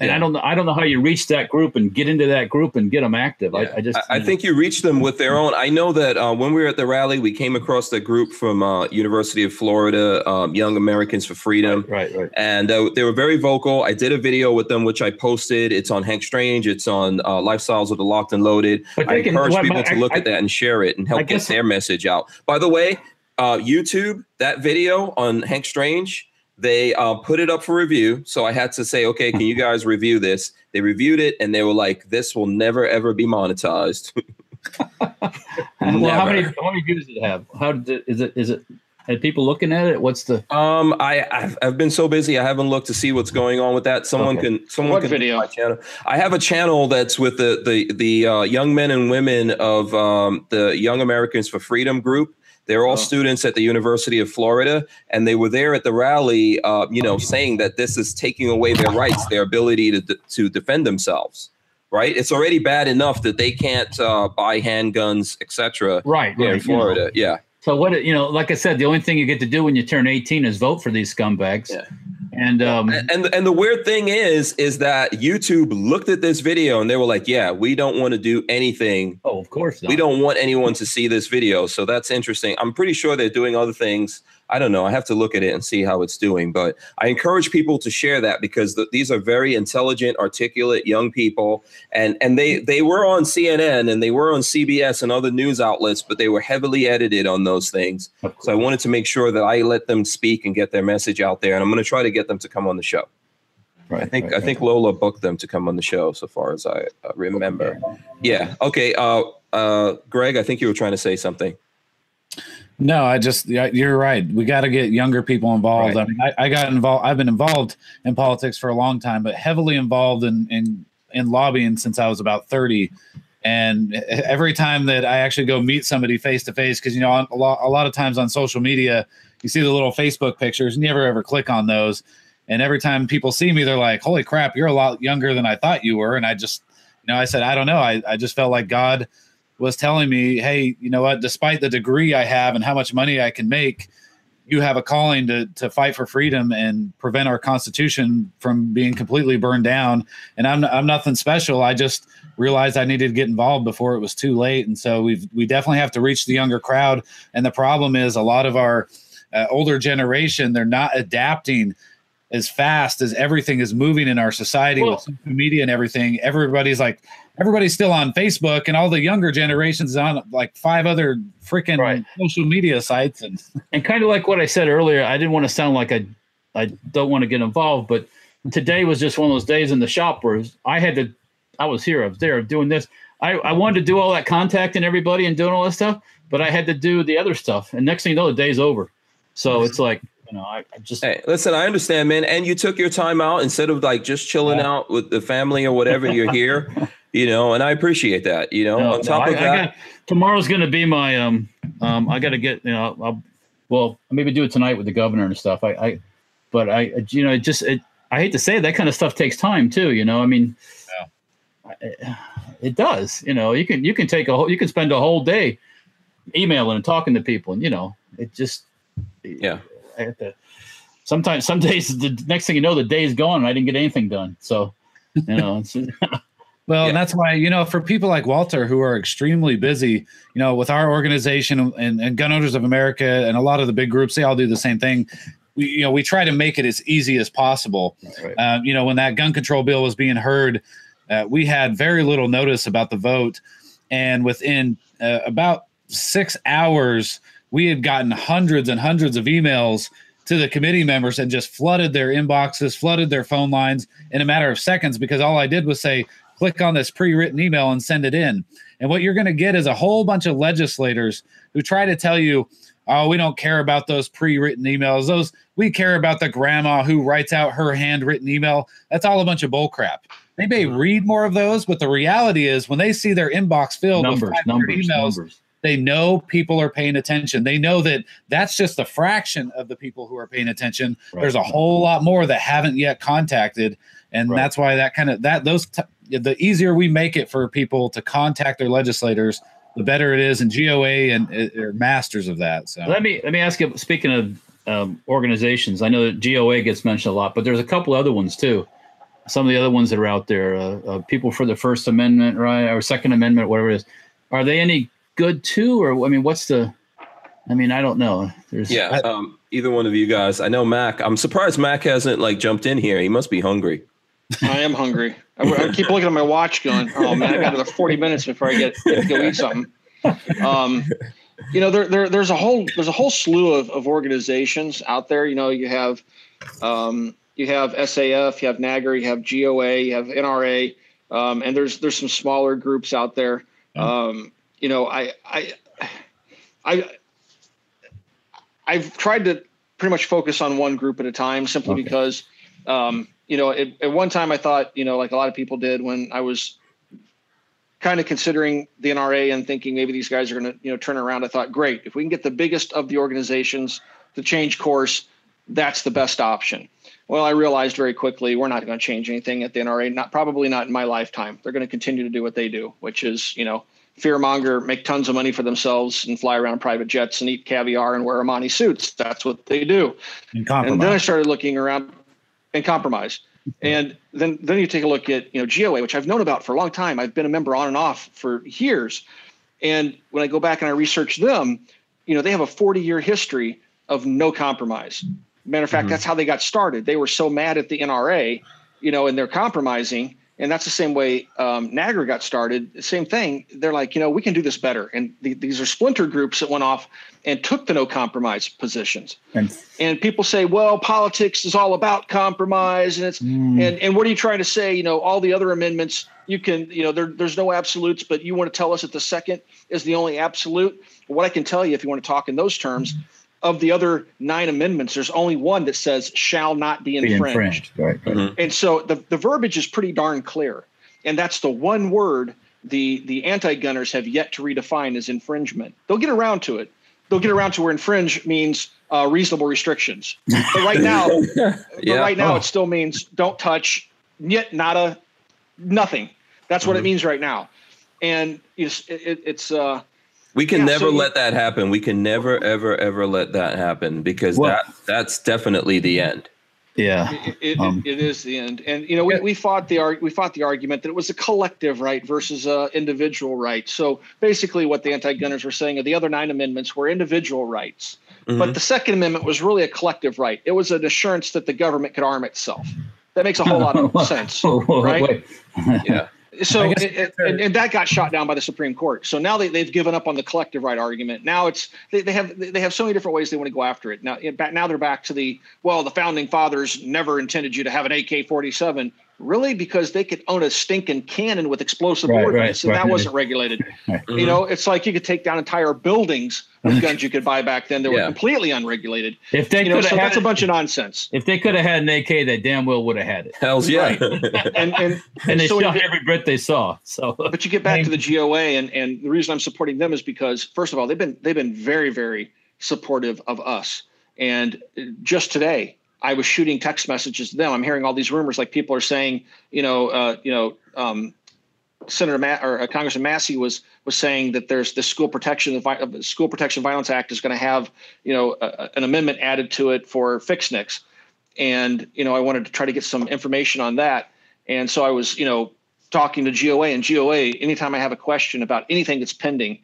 B: and
A: Yeah.
B: i don't know i don't know how you reach that group and get into that group and get them active
A: Yeah.
B: I, I just
A: I, I think you reach them with their own. I know that uh, when we were at the rally, we came across the group from uh, University of Florida, um, Young Americans for Freedom.
B: right right
A: and uh, they were very vocal. I did a video with them, which I posted. It's on Hank Strange. It's on uh, Lifestyles of the Locked and Loaded.
B: But
A: I
B: can-
A: encourage people
B: I-
A: to look at that and share it and help get their message out. By the way, uh, YouTube that video on Hank Strange, they uh, put it up for review. So I had to say, okay, can you guys review this? They reviewed it and they were like, this will never ever be monetized. [laughs]
B: well, how many how many views did it have? How did it, is it is it? Are people looking at it? What's the?
A: Um, I I've, I've been so busy. I haven't looked to see what's going on with that. Someone
B: Okay.
A: can someone
C: What
A: can
C: video?
A: My channel. I have a channel that's with the the the uh, young men and women of um, the Young Americans for Freedom group. They're all
C: Oh.
A: students at the University of Florida, and they were there at the rally. Uh, you know, saying that this is taking away their rights, their ability to to defend themselves. Right? It's already bad enough that they can't uh, buy handguns, etc.
B: Right, right,
A: in Florida, yeah.
B: So what you know, like I said, the only thing you get to do when you turn 18 is vote for these scumbags.
A: Yeah.
B: And um,
A: And and- the weird thing is, is that YouTube looked at this video and they were like, "Yeah, we don't want to do anything.
B: oh, of course, not.
A: We don't want anyone to see this video." So that's interesting. I'm pretty sure they're doing other things. I don't know. I have to look at it and see how it's doing. But I encourage people to share that because th- these are very intelligent, articulate young people, and and they they were on CNN and they were on CBS and other news outlets, but they were heavily edited on those things. So I wanted to make sure that I let them speak and get their message out there, and I'm going to try to get them to come on the show.
B: Right,
A: I think
B: right,
A: I
B: right.
A: think Lola booked them to come on the show, so far as I uh, remember. Yeah. Okay. Uh, uh, Greg, I think you were trying to say something.
D: No, I just you're right. We got to get younger people involved.
A: Right.
D: I mean, I, I got involved. I've been involved in politics for a long time, but heavily involved in in in lobbying since I was about thirty. And every time that I actually go meet somebody face to face, because you know a lot a lot of times on social media, you see the little Facebook pictures, and you never ever click on those. And every time people see me, they're like, "Holy crap, you're a lot younger than I thought you were." And I just, you know, I said, "I don't know. I I just felt like God." Was telling me, hey, you know what, despite the degree I have and how much money I can make, you have a calling to to fight for freedom and prevent our constitution from being completely burned down. And I'm I'm nothing special. I just realized I needed to get involved before it was too late. And so we've we definitely have to reach the younger crowd. And the problem is a lot of our uh, older generation they're not adapting as fast as everything is moving in our society
B: Well-
D: with social media and everything. Everybody's like, everybody's still on Facebook, and all the younger generations on like five other freaking
B: Right.
D: social media sites. And [laughs]
B: and kind of like what I said earlier, I didn't want to sound like I, I don't want to get involved, but today was just one of those days in the shop where I had to, I was here, I was there doing this. I, I wanted to do all that contacting everybody and doing all that stuff, but I had to do the other stuff. And next thing you know, the day's over. So it's like, you know, I, I just,
A: Hey, listen, I understand, man. And you took your time out instead of like just chilling
B: Yeah.
A: out with the family or whatever. You're here, [laughs] you know, and I appreciate that. You know,
B: No,
A: on top
B: no,
A: of
B: I- I
A: that,
B: got- tomorrow's going to be my um um I got to get you know I'll, well maybe do it tonight with the governor and stuff. I I but I I- you know it just it, I hate to say it, that kind of stuff takes time too. You know I mean I- it does. You know you can you can take a whole you can spend a whole day emailing and talking to people and you know it just
A: yeah.
B: I have to, sometimes some days the next thing you know the day is gone and I didn't get anything done. So you know it's, [laughs]
D: Well,
A: Yeah.
D: and that's why, you know, for people like Walter who are extremely busy, you know, with our organization and, and Gun Owners of America and a lot of the big groups, they all do the same thing. We, you know, we try to make it as easy as possible.
B: Right.
D: Uh, you know, when that gun control bill was being heard, uh, we had very little notice about the vote. And within uh, about six hours, we had gotten hundreds and hundreds of emails to the committee members and just flooded their inboxes, flooded their phone lines in a matter of seconds because all I did was say, click on this pre-written email and send it in. And what you're going to get is a whole bunch of legislators who try to tell you, "Oh, we don't care about those pre-written emails. Those we care about the grandma who writes out her handwritten email." That's all a bunch of bullcrap. They may mm-hmm. read more of those, but the reality is when they see their inbox filled
B: numbers
D: with 500
B: numbers
D: emails,
B: numbers.
D: they know people are paying attention. They know that that's just a fraction of the people who are paying attention.
B: Right.
D: There's a whole lot more that haven't yet contacted, and
B: Right.
D: that's why that kind of that those t- the easier we make it for people to contact their legislators, the better it is. And GOA and uh, are masters of that. So
B: Let me let me ask you. Speaking of um, organizations, I know that GOA gets mentioned a lot, but there's a couple other ones too. Some of the other ones that are out there, uh, uh, people for the First Amendment, right, or Second Amendment, whatever it is. Are they any good too, or I mean, what's the? I mean, I don't know. There's
A: Yeah. Um, either one of you guys. I know Mac. I'm surprised Mac hasn't like jumped in here. He must be hungry.
C: I am hungry. I, I keep looking at my watch, going, "Oh man, I got another forty minutes before I get, get to go eat something." Um, you know, there, there there's a whole there's a whole slew of, of organizations out there. You know, you have um, you have SAF, you have NAGR, you have GOA, you have NRA, um, and there's there's some smaller groups out there. Um, you know, I I I I've tried to pretty much focus on one group at a time, simply
B: Okay.
C: because um, you know, at, at one time I thought, you know, like a lot of people did when I was kind of considering the NRA and thinking maybe these guys are going to, you know, turn around. I thought, great, if we can get the biggest of the organizations to change course, that's the best option. Well, I realized very quickly we're not going to change anything at the NRA. Not probably not in my lifetime. They're going to continue to do what they do, which is, you know, fearmonger, make tons of money for themselves, and fly around private jets and eat caviar and wear Armani suits. That's what they do
D: and
C: and then I started looking around and compromise. And then then you take a look at you know GOA, which I've known about for a long time. I've been a member on and off for years. And when I go back and I research them, you know they have a 40 year history of no compromise. Matter of fact,
A: Mhm.
C: that's how they got started. They were so mad at the NRA, you know, and they're compromising. And that's the same way um, NAGRA got started. Same thing. They're like, you know, we can do this better. And the, these are splinter groups that went off and took the no compromise positions
B: and,
C: and people say, well, politics is all about compromise, and it's
B: Mm.
C: and and what are you trying to say? You know, all the other amendments you can, you know, there, there's no absolutes, but you want to tell us that the second is the only absolute. What I can tell you, if you want to talk in those terms, of the other nine amendments, there's only one that says shall not be
B: be
C: infringed.
B: infringed, right? right.
A: Mhm.
C: And so the, the verbiage is pretty darn clear. And that's the one word the, the anti gunners have yet to redefine as infringement. They'll get around to it. They'll get around to where infringe means uh, reasonable restrictions. But right [laughs] now, but right now
B: Oh.
C: it still means don't touch, yet nada, nothing. That's what it
A: Mhm.
C: means right now. And it's, it, it's uh,
A: We can
C: Yeah,
A: never
C: so you-
A: let that happen. We can never, ever, ever let that happen because
B: Well-
A: that that's definitely the end.
B: Yeah.
C: It, it,
B: Um,
C: it is the end, and you know we, we fought the arg- we fought the argument that it was a collective right versus a individual right. So basically, what the anti-gunners were saying are the other nine amendments were individual rights,
A: Mhm.
C: but the Second Amendment was really a collective right. It was an assurance that the government could arm itself. That makes a whole lot of [laughs] sense. Right?
A: yeah.
C: So it, it, and, and, that got shot down by the Supreme Court. So now they, they've given up on the collective right argument. Now it's they, they have they have so many different ways they want to go after it. Now it, now they're back to the well the founding fathers never intended you to have an AK forty seven. Really, because they could own a stinking cannon with explosive right, ordnance, right, and right. that wasn't [laughs] regulated. Mm-hmm. You know, it's like you could take down entire buildings with guns you could buy back then that yeah. were completely unregulated. If they you know, so that's a bunch of nonsense.
B: If they could have had an AK, they damn well would have had it.
A: Hell's yeah.
B: and, and, [laughs] and they so shot every Brit they saw. So,
C: but you get back to the GOA, and and the reason I'm supporting them is because first of all, they've been they've been very very supportive of us. And just today, I was shooting text messages to them. I'm hearing all these rumors, like people are saying, you know, uh, you know, um, Senator Matt or uh, Congressman Massie was was saying that there's the school protection the School Protection Violence Act is going to have you know a, an amendment added to it for Fix NICS, and you know I wanted to try to get some information on that, and so I was you know talking to GOA and GOA anytime I have a question about anything that's pending,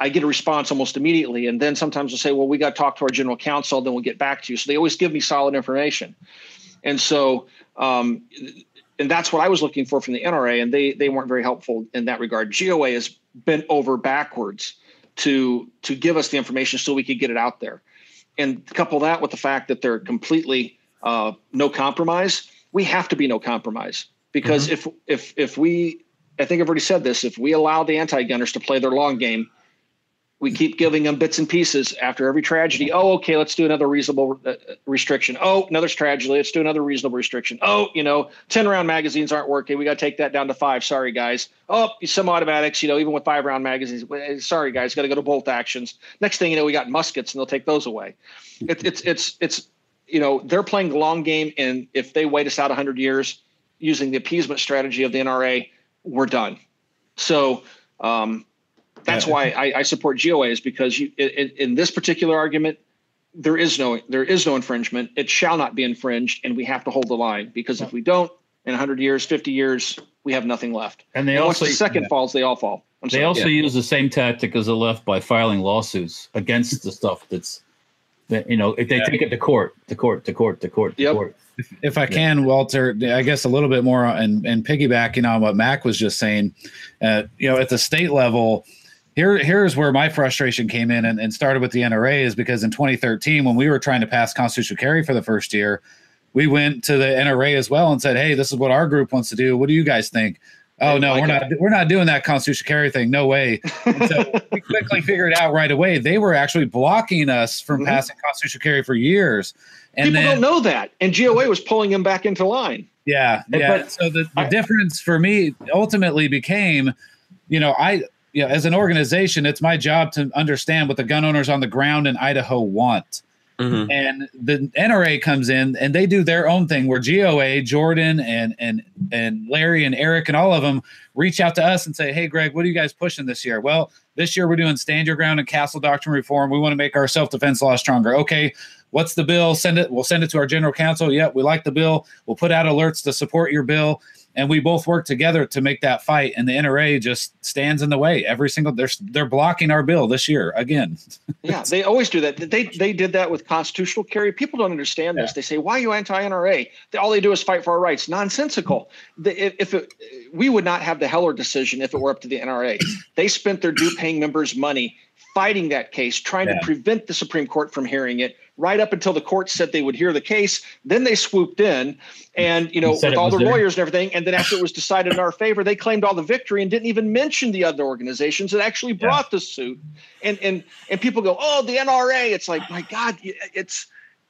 C: I get a response almost immediately. And then sometimes they'll say, well, we got to talk to our general counsel, then we'll get back to you. So they always give me solid information. And so, um, and that's what I was looking for from the NRA, and they they weren't very helpful in that regard. GOA has bent over backwards to to give us the information so we could get it out there, and couple that with the fact that they're completely uh, no compromise. We have to be no compromise because mm-hmm. if if if we, I think I've already said this, if we allow the anti-gunners to play their long game, we keep giving them bits and pieces after every tragedy. Oh, okay, let's do another reasonable uh, restriction. Oh, another tragedy. Let's do another reasonable restriction. Oh, you know, 10 round magazines aren't working. We got to take that down to five. Sorry, guys. Oh, some automatics, you know, even with five round magazines. Sorry, guys, got to go to bolt actions. Next thing you know, we got muskets and they'll take those away. It, it's, it's, it's, you know, they're playing the long game. And if they wait us out 100 years using the appeasement strategy of the NRA, we're done. So, um, that's yeah. why I, I, support GOA is because you, in, in, this particular argument, there is no there is no infringement. It shall not be infringed, and we have to hold the line because if we don't, in 100 years, 50 years, we have nothing left. And they and also once the second yeah. falls, they all fall.
B: I'm they sorry. also yeah. use the same tactic as the left by filing lawsuits against the stuff that's that you know if they take it to court, to court, to court, to court, to yep. court.
D: If, if I can, Walter, I guess a little bit more and and piggybacking on what Mac was just saying, uh, you know, at the state level here here's where my frustration came in and, and started with the NRA is because in 2013 when we were trying to pass constitutional carry for the first year, we went to the NRA as well and said, "Hey, this is what our group wants to do. What do you guys think?" Oh no, we're not. We're not doing that constitutional carry thing. No way. And so we [laughs] quickly figured out right away they were actually blocking us from mm-hmm. passing constitutional carry for years.
C: And people then, don't know that, and GOA was pulling them back into line.
D: Yeah, yeah. But, so the, the I, difference for me ultimately became, you know, I you know, as an organization, it's my job to understand what the gun owners on the ground in Idaho want. Mm-hmm. And the NRA comes in and they do their own thing where GOA, Jordan and and and Larry and Eric and all of them reach out to us and say, Hey Greg, what are you guys pushing this year? Well, this year we're doing stand your ground and castle doctrine reform. We want to make our self-defense law stronger. Okay, what's the bill? Send it, we'll send it to our general counsel. Yep, we like the bill. We'll put out alerts to support your bill and we both work together to make that fight and the NRA just stands in the way every single they're they're blocking our bill this year again. [laughs]
C: Yeah they always do that. They they did that with constitutional carry. People don't understand this. Yeah. they say why are you anti-NRA all they do is fight for our rights. Nonsensical. Mm-hmm. If it, we would not have the Heller decision if it were up to the NRA [clears throat] they spent their due paying members money fighting that case, trying yeah. to prevent the Supreme Court from hearing it, right up until the court said they would hear the case. Then they swooped in, and you know, with all the there. lawyers and everything. And then after it was decided in our favor, they claimed all the victory and didn't even mention the other organizations that actually brought yeah. the suit. And and and people go, "Oh, the NRA." It's like, my God, it's.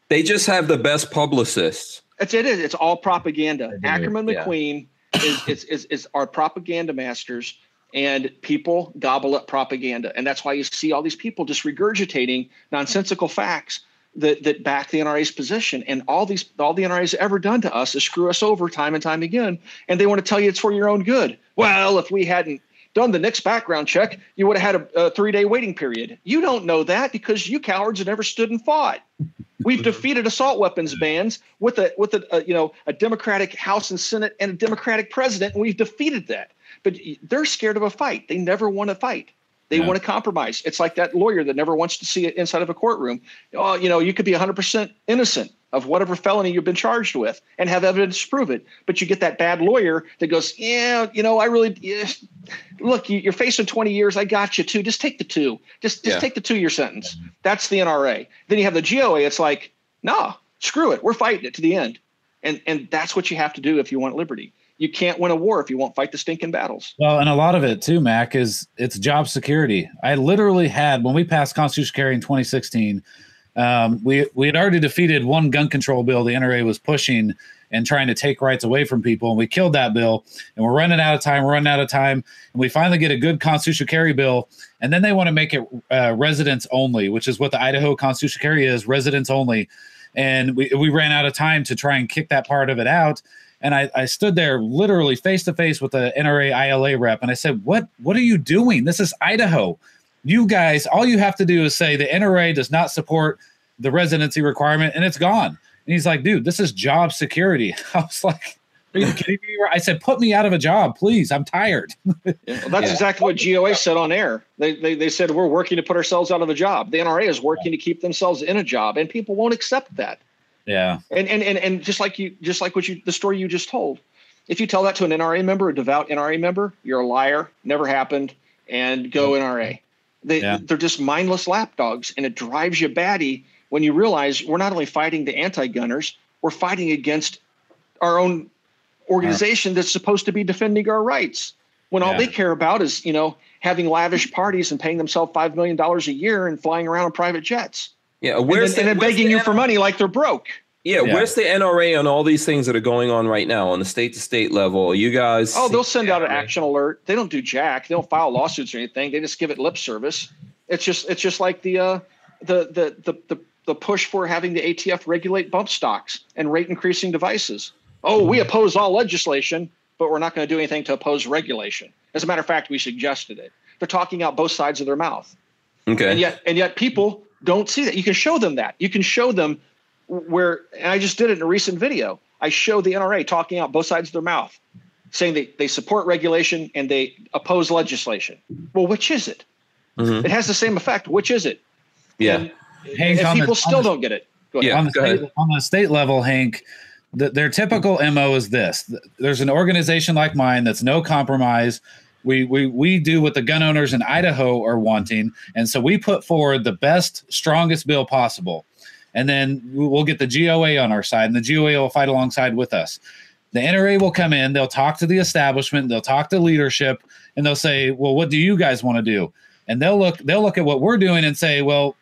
A: They just have the best publicists.
C: It's it is. It's all propaganda. Ackerman yeah. McQueen is, is is is our propaganda masters and people gobble up propaganda and that's why you see all these people just regurgitating nonsensical facts that that back the NRA's position. And all these all the NRA's ever done to us is screw us over time and time again. And they want to tell you it's for your own good. Well if we hadn't done the NICS background check you would have had a, a three day waiting period. You don't know that because you cowards have never stood and fought. We've defeated assault weapons bans with a with a, a you know a democratic house and senate and a democratic president and we've defeated that. But they're scared of a fight. They never want to fight. They yeah. want to compromise. It's like that lawyer that never wants to see it inside of a courtroom. Oh, you know, you could be 100% innocent. of whatever felony you've been charged with and have evidence to prove it. But you get that bad lawyer that goes, yeah, you know, I really, yeah, look, you, are facing 20 years. I got you too. Just take the two. Just just yeah. take the two year sentence. That's the NRA. Then you have the GOA. It's like, nah, screw it. We're fighting it to the end. And and that's what you have to do if you want liberty. You can't win a war if you won't fight the stinking battles.
D: Well, and a lot of it too, Mac, is it's job security. I literally had when we passed constitutional carry in 2016 um, we we had already defeated one gun control bill the NRA was pushing and trying to take rights away from people, and we killed that bill. And we're running out of time. We're running out of time, and we finally get a good constitutional carry bill, and then they want to make it uh, residents only, which is what the Idaho constitutional carry is, residents only. And we we ran out of time to try and kick that part of it out. And I, I stood there literally face to face with the NRA ILA rep, and I said, "What what are you doing? This is Idaho." you guys, all you have to do is say the NRA does not support the residency requirement and it's gone. And he's like, dude, this is job security. [laughs] I was like, are you kidding me? I said, put me out of a job, please. I'm tired. [laughs]
C: well, that's yeah. exactly what GOA said on air. They, they, they said, we're working to put ourselves out of a job. The NRA is working to keep themselves in a job, and people won't accept that.
D: Yeah.
C: And, and, and, and just like you, just like what you, the story you just told, if you tell that to an NRA member, a devout NRA member, you're a liar, never happened, and go NRA. They yeah. they're just mindless lapdogs, and it drives you batty when you realize we're not only fighting the anti-gunners, we're fighting against our own organization that's supposed to be defending our rights. When all yeah. they care about is you know having lavish parties and paying themselves five million dollars a year and flying around in private jets.
A: Yeah,
C: where's and then, the, and then begging the you for money like they're broke.
A: Yeah, yeah, where's the NRA on all these things that are going on right now on the state to state level? You guys
C: Oh, they'll send out an action alert. They don't do jack. They don't file lawsuits or anything. They just give it lip service. It's just it's just like the uh the the the the, the push for having the ATF regulate bump stocks and rate increasing devices. Oh, we oppose all legislation, but we're not going to do anything to oppose regulation. As a matter of fact, we suggested it. They're talking out both sides of their mouth.
A: Okay.
C: And yet and yet people don't see that. You can show them that. You can show them where and I just did it in a recent video. I showed the NRA talking out both sides of their mouth, saying they, they support regulation and they oppose legislation. Well, which is it? Mm-hmm. It has the same effect. Which is it?
A: Yeah.
C: And, and people the, still the, don't get it.
D: Yeah, on the, state, on the state level, Hank, the, their typical MO is this. There's an organization like mine that's no compromise. We, we, we do what the gun owners in Idaho are wanting. And so we put forward the best, strongest bill possible and then we'll get the GOA on our side, and the GOA will fight alongside with us. The NRA will come in, they'll talk to the establishment, they'll talk to leadership, and they'll say, "Well, what do you guys want to do?" And they'll look they'll look at what we're doing and say, "Well,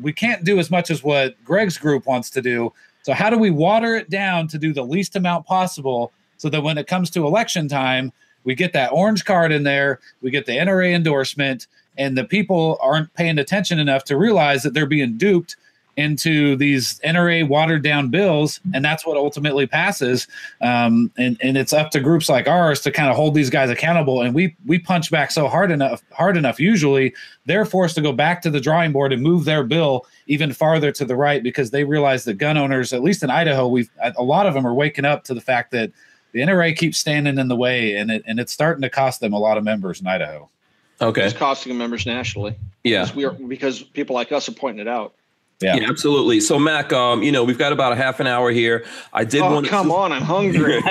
D: we can't do as much as what Greg's group wants to do. So how do we water it down to do the least amount possible so that when it comes to election time, we get that orange card in there, we get the NRA endorsement, and the people aren't paying attention enough to realize that they're being duped into these NRA watered down bills, and that's what ultimately passes. Um, and and it's up to groups like ours to kind of hold these guys accountable. And we we punch back so hard enough hard enough. Usually, they're forced to go back to the drawing board and move their bill even farther to the right because they realize that gun owners, at least in Idaho, we've a lot of them are waking up to the fact that the NRA keeps standing in the way, and it and it's starting to cost them a lot of members in Idaho.
A: Okay,
C: it's costing them members nationally.
A: Yeah,
C: because we are because people like us are pointing it out.
A: Yeah. yeah. absolutely. So, Mac, um, you know, we've got about a half an hour here. I did
C: oh,
A: want
C: to come on, I'm hungry. [laughs]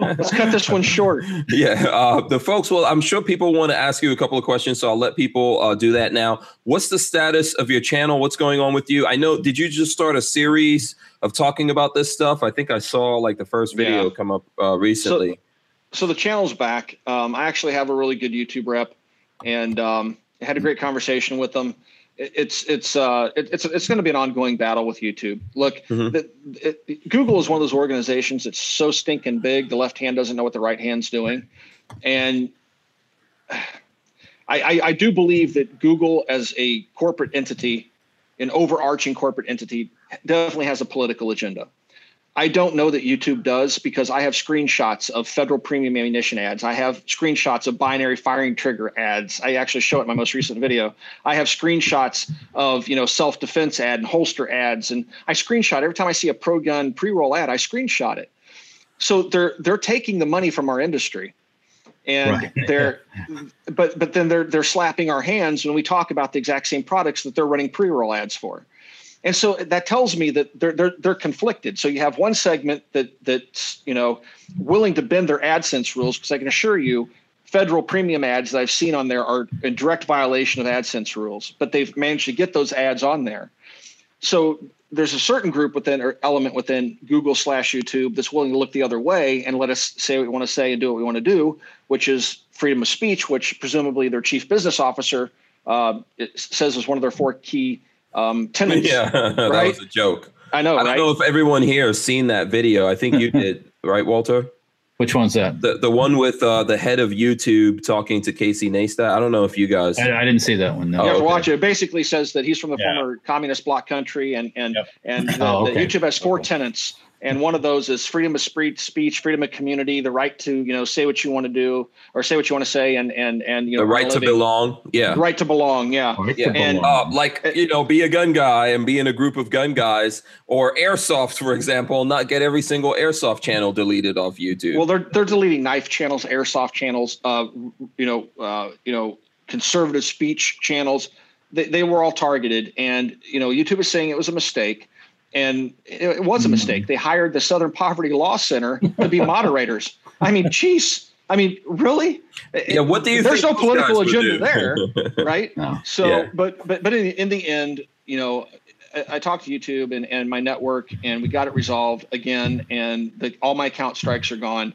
C: Let's cut this one short. [laughs]
A: Yeah, uh, the folks. Well, I'm sure people want to ask you a couple of questions, so I'll let people uh, do that now. What's the status of your channel? What's going on with you? I know. Did you just start a series of talking about this stuff? I think I saw like the first video yeah. come up uh, recently.
C: So, so, the channel's back. Um, I actually have a really good YouTube rep, and um, I had a great conversation with them it's it's uh it, it's it's going to be an ongoing battle with YouTube. Look, mm-hmm. the, it, Google is one of those organizations that's so stinking big. The left hand doesn't know what the right hand's doing, and [sighs] I, I, I do believe that Google as a corporate entity, an overarching corporate entity, definitely has a political agenda. I don't know that YouTube does because I have screenshots of federal premium ammunition ads. I have screenshots of binary firing trigger ads. I actually show it in my most recent video. I have screenshots of you know self defense ad and holster ads, and I screenshot every time I see a pro gun pre roll ad. I screenshot it. So they're they're taking the money from our industry, and right. [laughs] they're but but then they're they're slapping our hands when we talk about the exact same products that they're running pre roll ads for. And so that tells me that they're they're they're conflicted. So you have one segment that that's you know willing to bend their AdSense rules because I can assure you, federal premium ads that I've seen on there are in direct violation of AdSense rules, but they've managed to get those ads on there. So there's a certain group within or element within Google slash YouTube that's willing to look the other way and let us say what we want to say and do what we want to do, which is freedom of speech, which presumably their chief business officer uh, says is one of their four key um, tenants.
A: Yeah, [laughs] that was a joke.
C: I know,
A: I don't
C: right?
A: know if everyone here has seen that video. I think you [laughs] did, right, Walter?
B: Which one's that?
A: The the one with uh, the head of YouTube talking to Casey Neistat. I don't know if you guys.
B: I, I didn't see that one. No.
C: You have
A: Oh,
C: to
A: okay.
C: watch it. It basically says that he's from the
D: Yeah.
C: former communist bloc country, and and
D: Yep.
C: and the, [laughs]
B: Oh,
C: the. YouTube has four
A: Okay.
C: tenets, and one of those is freedom of speech, freedom of community, the right to you know say what you want to do or say what you want to say, and and and you know
A: the right
C: earn
A: to belong. Yeah.
C: The right to belong. Yeah.
B: Right to
A: Yeah,
C: and-
B: belong.
A: Uh, like you know, be a gun guy and be in a group of gun guys, or airsoft, for example, not get every single airsoft channel deleted off YouTube.
C: Well, they're they're deleting knife channels, airsoft channels, uh, you know, uh, you know, conservative speech channels. They, they were all targeted, and you know, YouTube is saying it was a mistake, and it, it was a mistake. Hmm. They hired the Southern Poverty Law Center to be moderators. [laughs] I mean, geez, I mean, really?
A: yeah, what do you?
C: There's
A: think
C: no political agenda there, [laughs] right?
B: No.
C: So,
A: Yeah.
C: but but but in the, in the end, you know, I, I talked to YouTube and, and my network, and we got it resolved again, and the, all my account strikes are gone.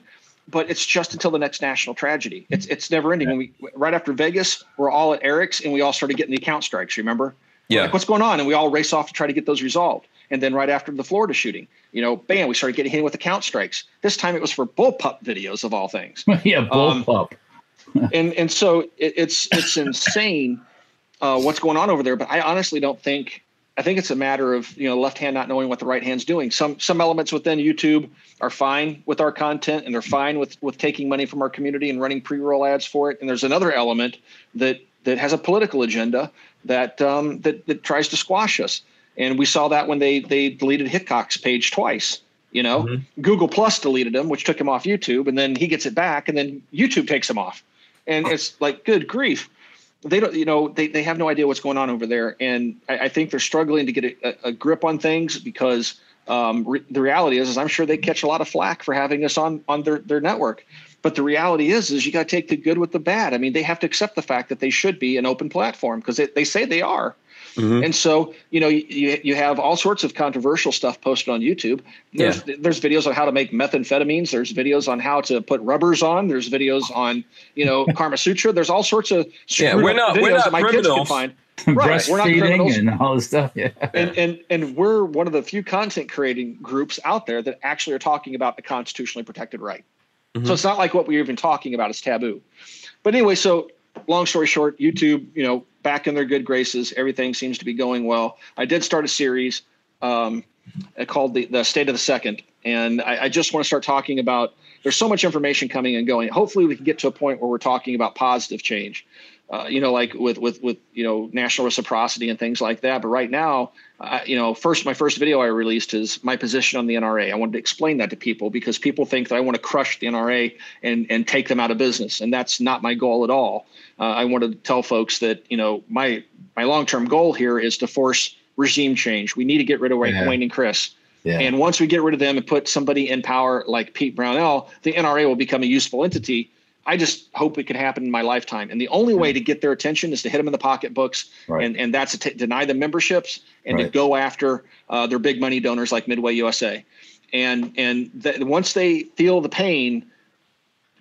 C: But it's just until the next national tragedy. It's it's never ending. When we right after Vegas, we're all at Eric's, and we all started getting the account strikes. Remember?
A: Yeah,
C: Like, what's going on? And we all race off to try to get those resolved. And then right after the Florida shooting, you know, bam, we started getting hit with account strikes. This time it was for bullpup videos of all things [laughs]
B: yeah,
C: um,
B: bullpup. [laughs]
C: and and so it, it's it's insane uh, what's going on over there. But I honestly don't think. I think it's a matter of you know left hand not knowing what the right hand's doing. Some some elements within YouTube are fine with our content and they're fine with with taking money from our community and running pre roll ads for it. And there's another element that that has a political agenda that um, that that tries to squash us. And we saw that when they they deleted Hickok's page twice. You know,
A: Mhm.
C: Google Plus deleted him, which took him off YouTube, and then he gets it back, and then YouTube takes him off. And it's like, good grief. They don't, you know, they, they have no idea what's going on over there. And I, I think they're struggling to get a, a grip on things because um, re- the reality is, is I'm sure they catch a lot of flack for having us on, on their, their network. But the reality is, is you got to take the good with the bad. I mean, they have to accept the fact that they should be an open platform because they, they say they are.
A: Mhm.
C: And so, you know, you, you have all sorts of controversial stuff posted on YouTube. There's, there's videos on how to make methamphetamines. There's videos on how to put rubbers on. There's videos on, you know, [laughs] Karma Sutra. There's all sorts of
A: Yeah, we're not- we're not
C: that my kids can
A: criminals.
C: find. [laughs] Right, we're not
B: Breastfeeding
C: criminals.
B: and all this stuff. Yeah.
C: And, and and we're one of the few content creating groups out there that actually are talking about the constitutionally protected right.
A: Mhm.
C: So it's not like what we're even talking about is taboo. But anyway, so long story short, YouTube, you know, back in their good graces, everything seems to be going well. I did start a series um, called the the State of the Second, and I, I just want to start talking about. There's so much information coming and going. Hopefully, we can get to a point where we're talking about positive change. Uh, you know, like with with with you know national reciprocity and things like that. But right now, uh, you know, first my first video I released is my position on the NRA. I wanted to explain that to people because people think that I want to crush the NRA and and take them out of business, and that's not my goal at all. Uh, I want to tell folks that you know my my long term goal here is to force regime change. We need to get rid of Wayne,
B: Yeah.
C: Wayne and Chris.
B: Yeah.
C: And once we get rid of them and put somebody in power like Pete Brownell, the NRA will become a useful entity. I just hope it can happen in my lifetime. And the only way to get their attention is to hit them in the pocketbooks,
B: Right.
C: and and that's to t- deny them memberships and to go after uh, their big money donors like Midway USA. And and th- once they feel the pain,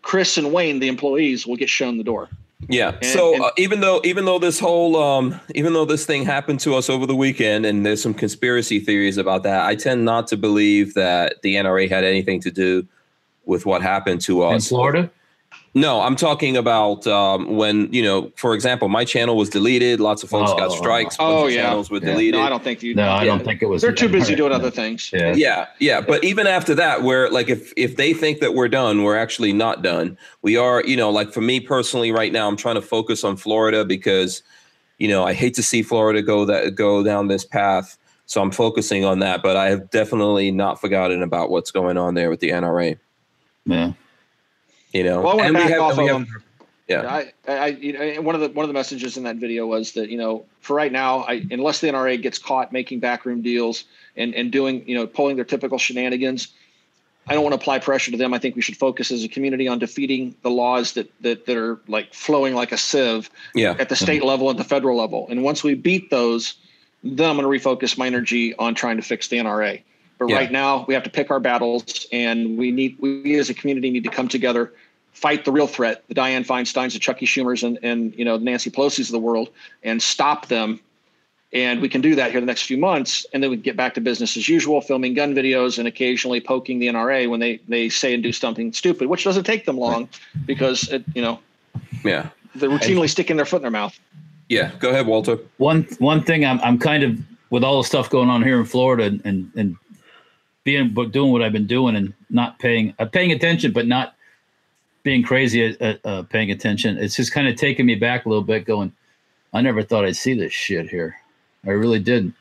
C: Chris and Wayne, the employees, will get shown the door.
A: Yeah.
C: And-
A: so
C: and-
A: uh, even though even though this whole um even though this thing happened to us over the weekend and there's some conspiracy theories about that, I tend not to believe that the NRA had anything to do with what happened to us In.
B: Florida?
A: No, I'm talking about um, when you know, for example, my channel was deleted. Lots of folks
B: Oh,
A: got strikes.
C: oh. Oh, yeah.
A: channels were
B: Yeah.
A: deleted.
C: No, I don't think you.
B: No, I
A: Yeah.
B: don't think it was.
C: They're too busy doing
B: No.
C: other things.
B: Yeah.
A: yeah yeah but even after that where like if if they think that we're done we're actually not done we are you know like for me personally right now i'm trying to focus on florida because you know i hate to see florida go that go down this path so i'm focusing on that but i have definitely not forgotten about what's going on there with the nra
B: Yeah.
A: You know
C: Well,
A: And we have- and we have- Yeah.
C: I, I, you know, one of the one of the messages in that video was that you know, for right now, I, unless the NRA gets caught making backroom deals and and doing you know pulling their typical shenanigans, I don't want to apply pressure to them. I think we should focus as a community on defeating the laws that that that are like flowing like a sieve
A: Yeah.
C: at the mm-hmm. state level and the federal level. And once we beat those, then I'm going to refocus my energy on trying to fix the NRA. But
A: Yeah.
C: right now, we have to pick our battles, and we need we as a community need to come together, fight the real threat, the Diane Feinsteins, the Chucky Schumers, and and you know the Nancy Pelosi's of the world, and stop them. And we can do that here the next few months, and then we can get back to business as usual, filming gun videos and occasionally poking the NRA when they they say and do something stupid, which doesn't take them long, because it, you know
A: Yeah.
C: they're routinely sticking their foot in their mouth.
A: Yeah. Go ahead, Walter.
B: One one thing I'm I'm kind of with all the stuff going on here in Florida and and, and being but doing what I've been doing and not paying uh, paying attention, but not being crazy at, at uh, paying attention. It's just kind of taking me back a little bit. Going, I never thought I'd see this shit here. I really didn't.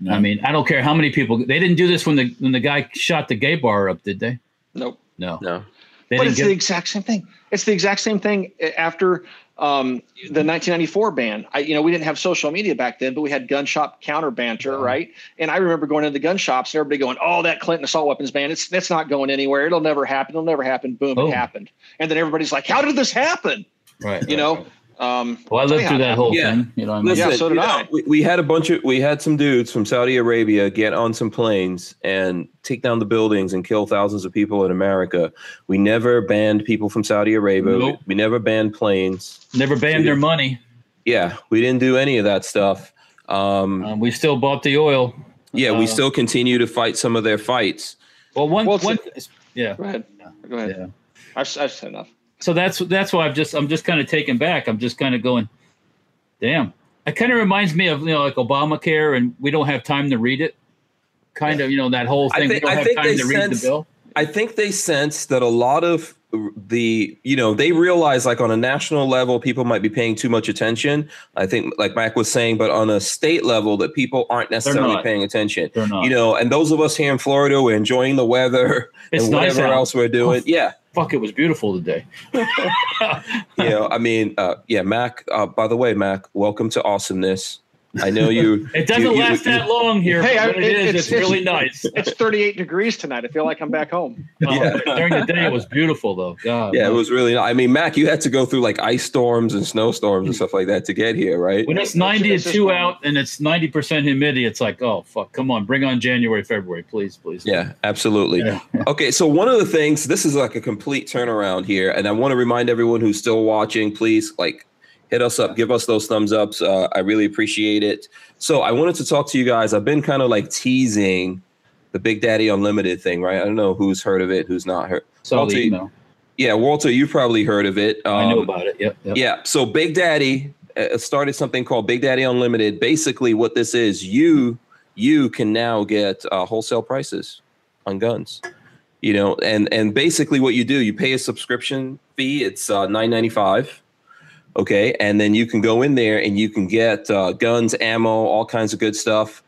D: No.
B: I mean, I don't care how many people. They didn't do this when the when the guy shot the gay bar up, did they?
C: Nope.
B: No.
A: No.
B: They
C: but it's
B: get-
C: the exact same thing. It's the exact same thing after um, the 1994 ban. I, you know, we didn't have social media back then, but we had gun shop counter banter,
B: Uh-huh.
C: right? And I remember going into the gun shops and everybody going, "Oh, that Clinton assault weapons ban, it's that's not going anywhere. It'll never happen. It'll never happen." Boom,
B: Oh.
C: it happened. And then everybody's like, "How did this happen?"
B: right.
C: You know. Um,
B: Well, I lived
C: yeah,
B: through that whole
A: Yeah.
B: thing. You know, what I mean,
A: Listen,
C: Yeah, so did
A: you know,
C: I.
A: We, we had a bunch of we had some dudes from Saudi Arabia get on some planes and take down the buildings and kill thousands of people in America. We never banned people from Saudi Arabia.
B: Nope.
A: We never banned planes.
B: never banned their money.
A: Yeah, we didn't do any of that stuff. Um,
B: Um, we still bought the oil.
A: yeah, we
B: uh,
A: still continue to fight some of their fights.
B: Well, one,
C: Well, it's-
B: one, yeah,
C: go ahead. Go ahead.
B: yeah.
C: I've, I've said enough.
B: So that's that's why I'm just I'm just kind of taken back. I'm just kind of going, damn. It kind of reminds me of you know like Obamacare, and we don't have time to read it. Kind of you know that whole
A: I
B: thing.
A: think-
B: we
A: I
B: don't have
A: think
B: time to read
A: sense-
B: the bill.
A: I think they sense that a lot of the, you know, they realize like on a national level, people might be paying too much attention. I think, like Mac was saying, but on a state level, that people aren't necessarily paying attention.
B: They're not.
A: You know, and those of us here in Florida, we're enjoying the weather [laughs]
B: It's
A: and
B: nice
A: whatever
B: out.
A: else we're doing. Yeah.
B: Fuck, it was beautiful today. [laughs]
A: You know, I mean, uh, yeah, Mac, uh, by the way, Mac, welcome to awesomeness. I know you. [laughs]
B: It doesn't
A: you- you-
B: last
A: you-
B: that long here.
C: Hey,
B: but
C: I-
B: it
C: it-
B: is,
C: it's-
B: it's, really nice. [laughs]
C: It's 38 degrees tonight. I feel like I'm back home. [laughs]
B: Uh,
A: Yeah.
B: During the day, it was beautiful though. God,
A: Yeah, it was really. I mean, Mac, you had to go through like ice storms and snowstorms and stuff like that to get here, right?
B: When it's 90
C: It's
B: and
C: just
B: two
C: one-
B: out and it's 90% humidity, it's like, oh, fuck, come on, bring on January, February, please, please.
A: Yeah, absolutely.
B: Yeah.
A: Okay, so one of the things, this is like a complete turnaround here, and I want to remind everyone who's still watching, please like hit us up, give us those thumbs ups. Uh, I really appreciate it. So I wanted to talk to you guys. I've been kind of like teasing the Big Daddy Unlimited thing, right? I don't know who's heard of it, who's not heard.
B: Saw
A: Walter. Yeah, Walter, you've probably heard of it.
B: I know
A: Um,
B: about it. Yep. yep.
A: yeah. So Big Daddy uh, started something called Big Daddy Unlimited. Basically, what this is, you you can now get uh, wholesale prices on guns. You know, and and basically what you do, you pay a subscription fee. It's uh, nine ninety five. Okay, and then you can go in there and you can get uh, guns, ammo, all kinds of good stuff.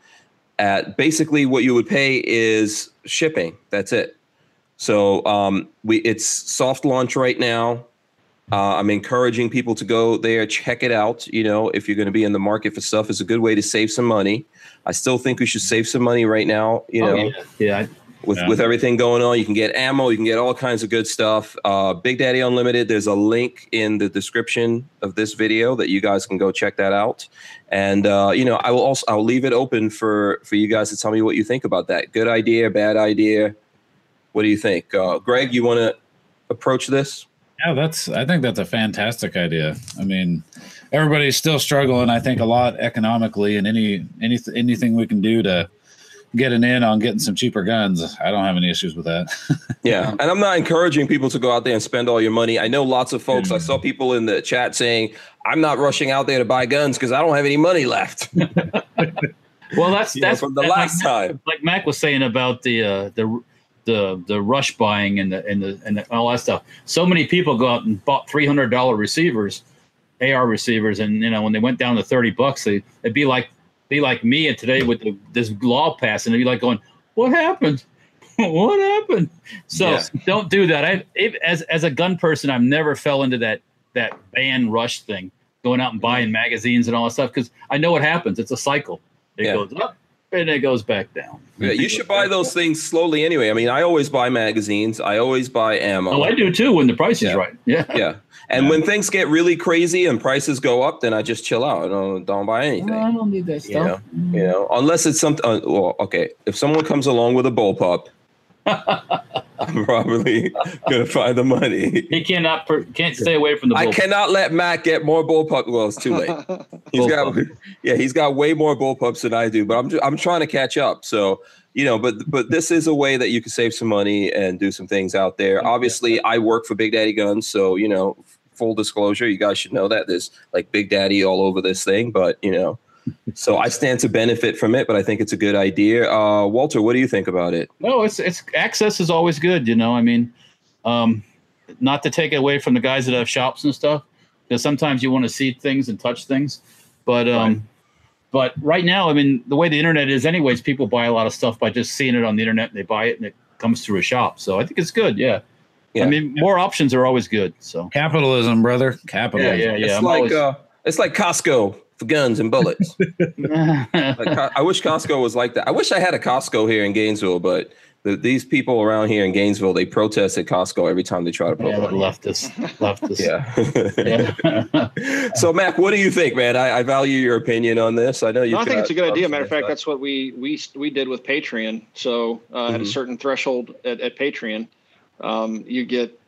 A: At basically what you would pay is shipping. That's it. So um, we it's soft launch right now. Uh, I'm encouraging people to go there, check it out. You know, if you're going to be in the market for stuff, it's a good way to save some money. I still think we should save some money right now. You know,
B: Oh, yeah. Yeah.
A: With
D: Yeah.
A: with everything going on, you can get ammo, you can get all kinds of good stuff. Uh, Big Daddy Unlimited. There's a link in the description of this video that you guys can go check that out. And uh, you know, I will also I'll leave it open for for you guys to tell me what you think about that. Good idea, bad idea. What do you think, uh, Greg? You want to approach this?
D: Yeah, that's. I think that's a fantastic idea. I mean, everybody's still struggling. I think a lot economically, and any any anything we can do to get an in on getting some cheaper guns, I don't have any issues with that. [laughs]
A: Yeah, and I'm not encouraging people to go out there and spend all your money. I know lots of folks. I
D: Mm.
A: saw people in the chat saying, "I'm not rushing out there to buy guns because I don't have any money left." [laughs]
B: well, that's
A: You know,
B: that's
A: from the
B: that-
A: last
B: like,
A: time.
B: like Mac was saying about the uh, the the the rush buying and the and the and the, all that stuff. So many people go out and bought three hundred dollar receivers, AR receivers, and you know when they went down to thirty bucks, they, it'd be like be like me and today with the, this law passing, and they'd be like going, "What happened? [laughs] what happened?" So
A: Yeah.
B: don't do that. I if, as as a gun person, I've never fell into that that ban rush thing, going out and buying magazines and all that stuff because I know what happens. It's a cycle. It
A: Yeah.
B: goes up and it goes back down.
A: Yeah, you should buy those things slowly anyway. I mean, I always buy magazines. I always buy ammo.
B: Oh, I do too when the price is right. [laughs] Yeah.
A: yeah. And when things get really crazy and prices go up, then I just chill out. I don't, don't buy anything.
B: I don't need that
A: You know,
B: stuff.
A: you know, unless it's something. Uh, well, okay, if someone comes along with a bullpup, [laughs] I'm probably gonna find the money.
B: He cannot per, can't stay away from the.
A: I
B: bull-
A: cannot let Matt get more bullpup. Well, it's too late. [laughs] He's got, [laughs] yeah, he's got way more bullpups than I do, but I'm ju- I'm trying to catch up. So you know, but but this is a way that you can save some money and do some things out there. Obviously, I work for Big Daddy Guns, so you know, full disclosure, you guys should know that there's like Big Daddy all over this thing, but you know. So I stand to benefit from it, but I think it's a good idea. Uh, Walter, what do you think about it?
B: No, it's it's access is always good. You know, I mean, um, not to take it away from the guys that have shops and stuff, because sometimes you want to see things and touch things, but um, but right now, I mean, the way the internet is, anyways, people buy a lot of stuff by just seeing it on the internet and they buy it and it comes through a shop. So I think it's good. Yeah.
A: Yeah.
B: I mean, more options are always good. So
D: Capitalism, brother.
B: yeah,
D: Capitalism.
B: yeah, yeah.
A: it's
B: I'm
A: like
B: always-
A: uh, it's like Costco for guns and bullets. [laughs] Like, I wish Costco was like that. I wish I had a Costco here in Gainesville, but the, these people around here in Gainesville, they protest at Costco every time they try to put
B: yeah,
A: money.
B: leftist, leftist.
A: Yeah.
B: Yeah. [laughs] [laughs]
A: so, Mac, what do you think, man? I, I value your opinion on this. I know you.
C: No, I think it's a good idea. Matter of fact, that's what we we we did with Patreon. So uh, at a
A: Mhm.
C: certain threshold at, at Patreon, um, you get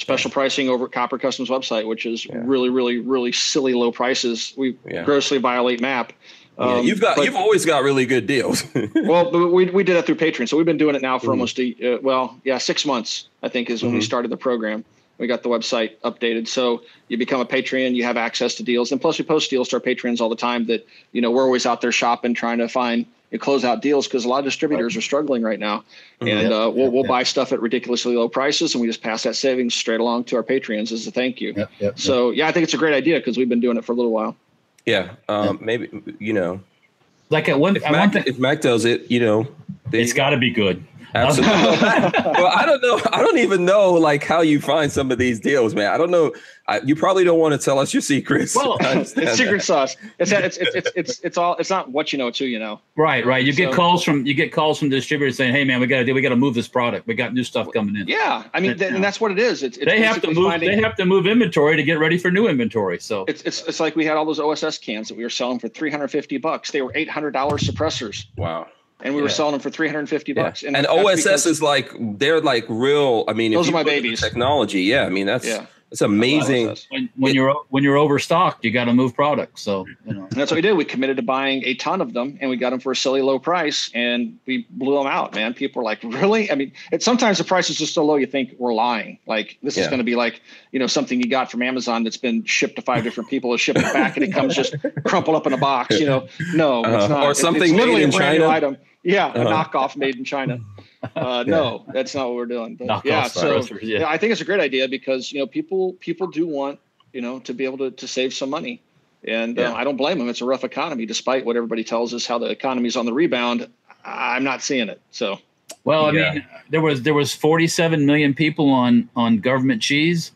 C: special pricing over at Copper Customs website, which is
A: Yeah.
C: really, really, really silly low prices. We
A: Yeah.
C: grossly violate MAP.
A: Yeah,
C: Um,
A: you've got
C: but-
A: you've always got really good deals. [laughs]
C: well, we, we did that through Patreon. So we've been doing it now for
A: Mhm.
C: almost a, uh, well, yeah, six months, I think is when we
A: Mhm.
C: started the program. We got the website updated. So you become a Patreon, you have access to deals. And plus we post deals to our Patreons all the time that, you know, we're always out there shopping, trying to find and close out deals because a lot of distributors are struggling right now. And uh, we'll, we'll buy stuff at ridiculously low prices and we just pass that savings straight along to our Patreons as a thank you.
B: Yep, yep,
C: So yeah, I think it's a great idea because we've been doing it for a little while.
A: yeah, um, maybe you know
B: like at one,
A: if
B: at one
A: Mac,
B: thing,
A: if Mac does it, you know, there
B: it's
A: you go.
B: got to be good.
A: Absolutely. [laughs] well, I don't know. I don't even know like how you find some of these deals, man. I don't know. I, you probably don't want to tell us your secrets.
B: Well, [laughs]
A: I understand
C: It's secret
A: that.
C: sauce. It's, it's, it's, it's, it's, it's all, it's not what you know, it's who you know.
B: Right, right. You get calls from you get calls from distributors saying, "Hey, man, we got to do, we got to move this product. We got new stuff coming in."
C: Yeah, I mean,
B: But,
C: th- and that's what it is. It's, it's
B: they have to move.
C: finding-
B: They have to move inventory to get ready for new inventory. So
C: It's, it's it's like we had all those OSS cans that we were selling for 350 bucks. They were 800 dollars suppressors,
A: Wow.
C: And we were selling them for 350
A: Yeah.
C: bucks.
A: And,
C: that's
A: OSS is like they're like real. I mean,
C: Those
A: you
C: are my
A: look at the
C: babies.
A: Technology, yeah. I mean, that's
C: yeah,
A: it's amazing.
B: When, when
A: It-
B: you're when you're overstocked, you got to move products. So you know,
C: that's what we did. We committed to buying a ton of them, and we got them for a silly low price, and we blew them out. Man, people were like, "Really?" I mean, it sometimes the price is just so low you think we're lying. Like this is going to be like you know something you got from Amazon that's been shipped to five different people, is shipped it back, and it comes just crumpled up in a box. You know, no,
A: Uh-huh.
C: it's not.
A: Or
C: It-
A: something
C: it's
A: made
C: literally
A: in
C: a brand new
A: China.
C: item. Yeah, a
A: Uh-huh.
C: knockoff made in China. [laughs] Uh, No, that's not what we're doing. But
B: Knockoff
C: yeah, so
B: suppressors, yeah.
C: yeah, I think it's a great idea because you know people people do want you know to be able to to save some money, and
A: Yeah.
C: uh, I don't blame them. It's a rough economy, despite what everybody tells us how the economy's on the rebound. I'm not seeing it. So
B: well, I
A: Yeah.
B: mean, there was there was 47 million people on on government cheese,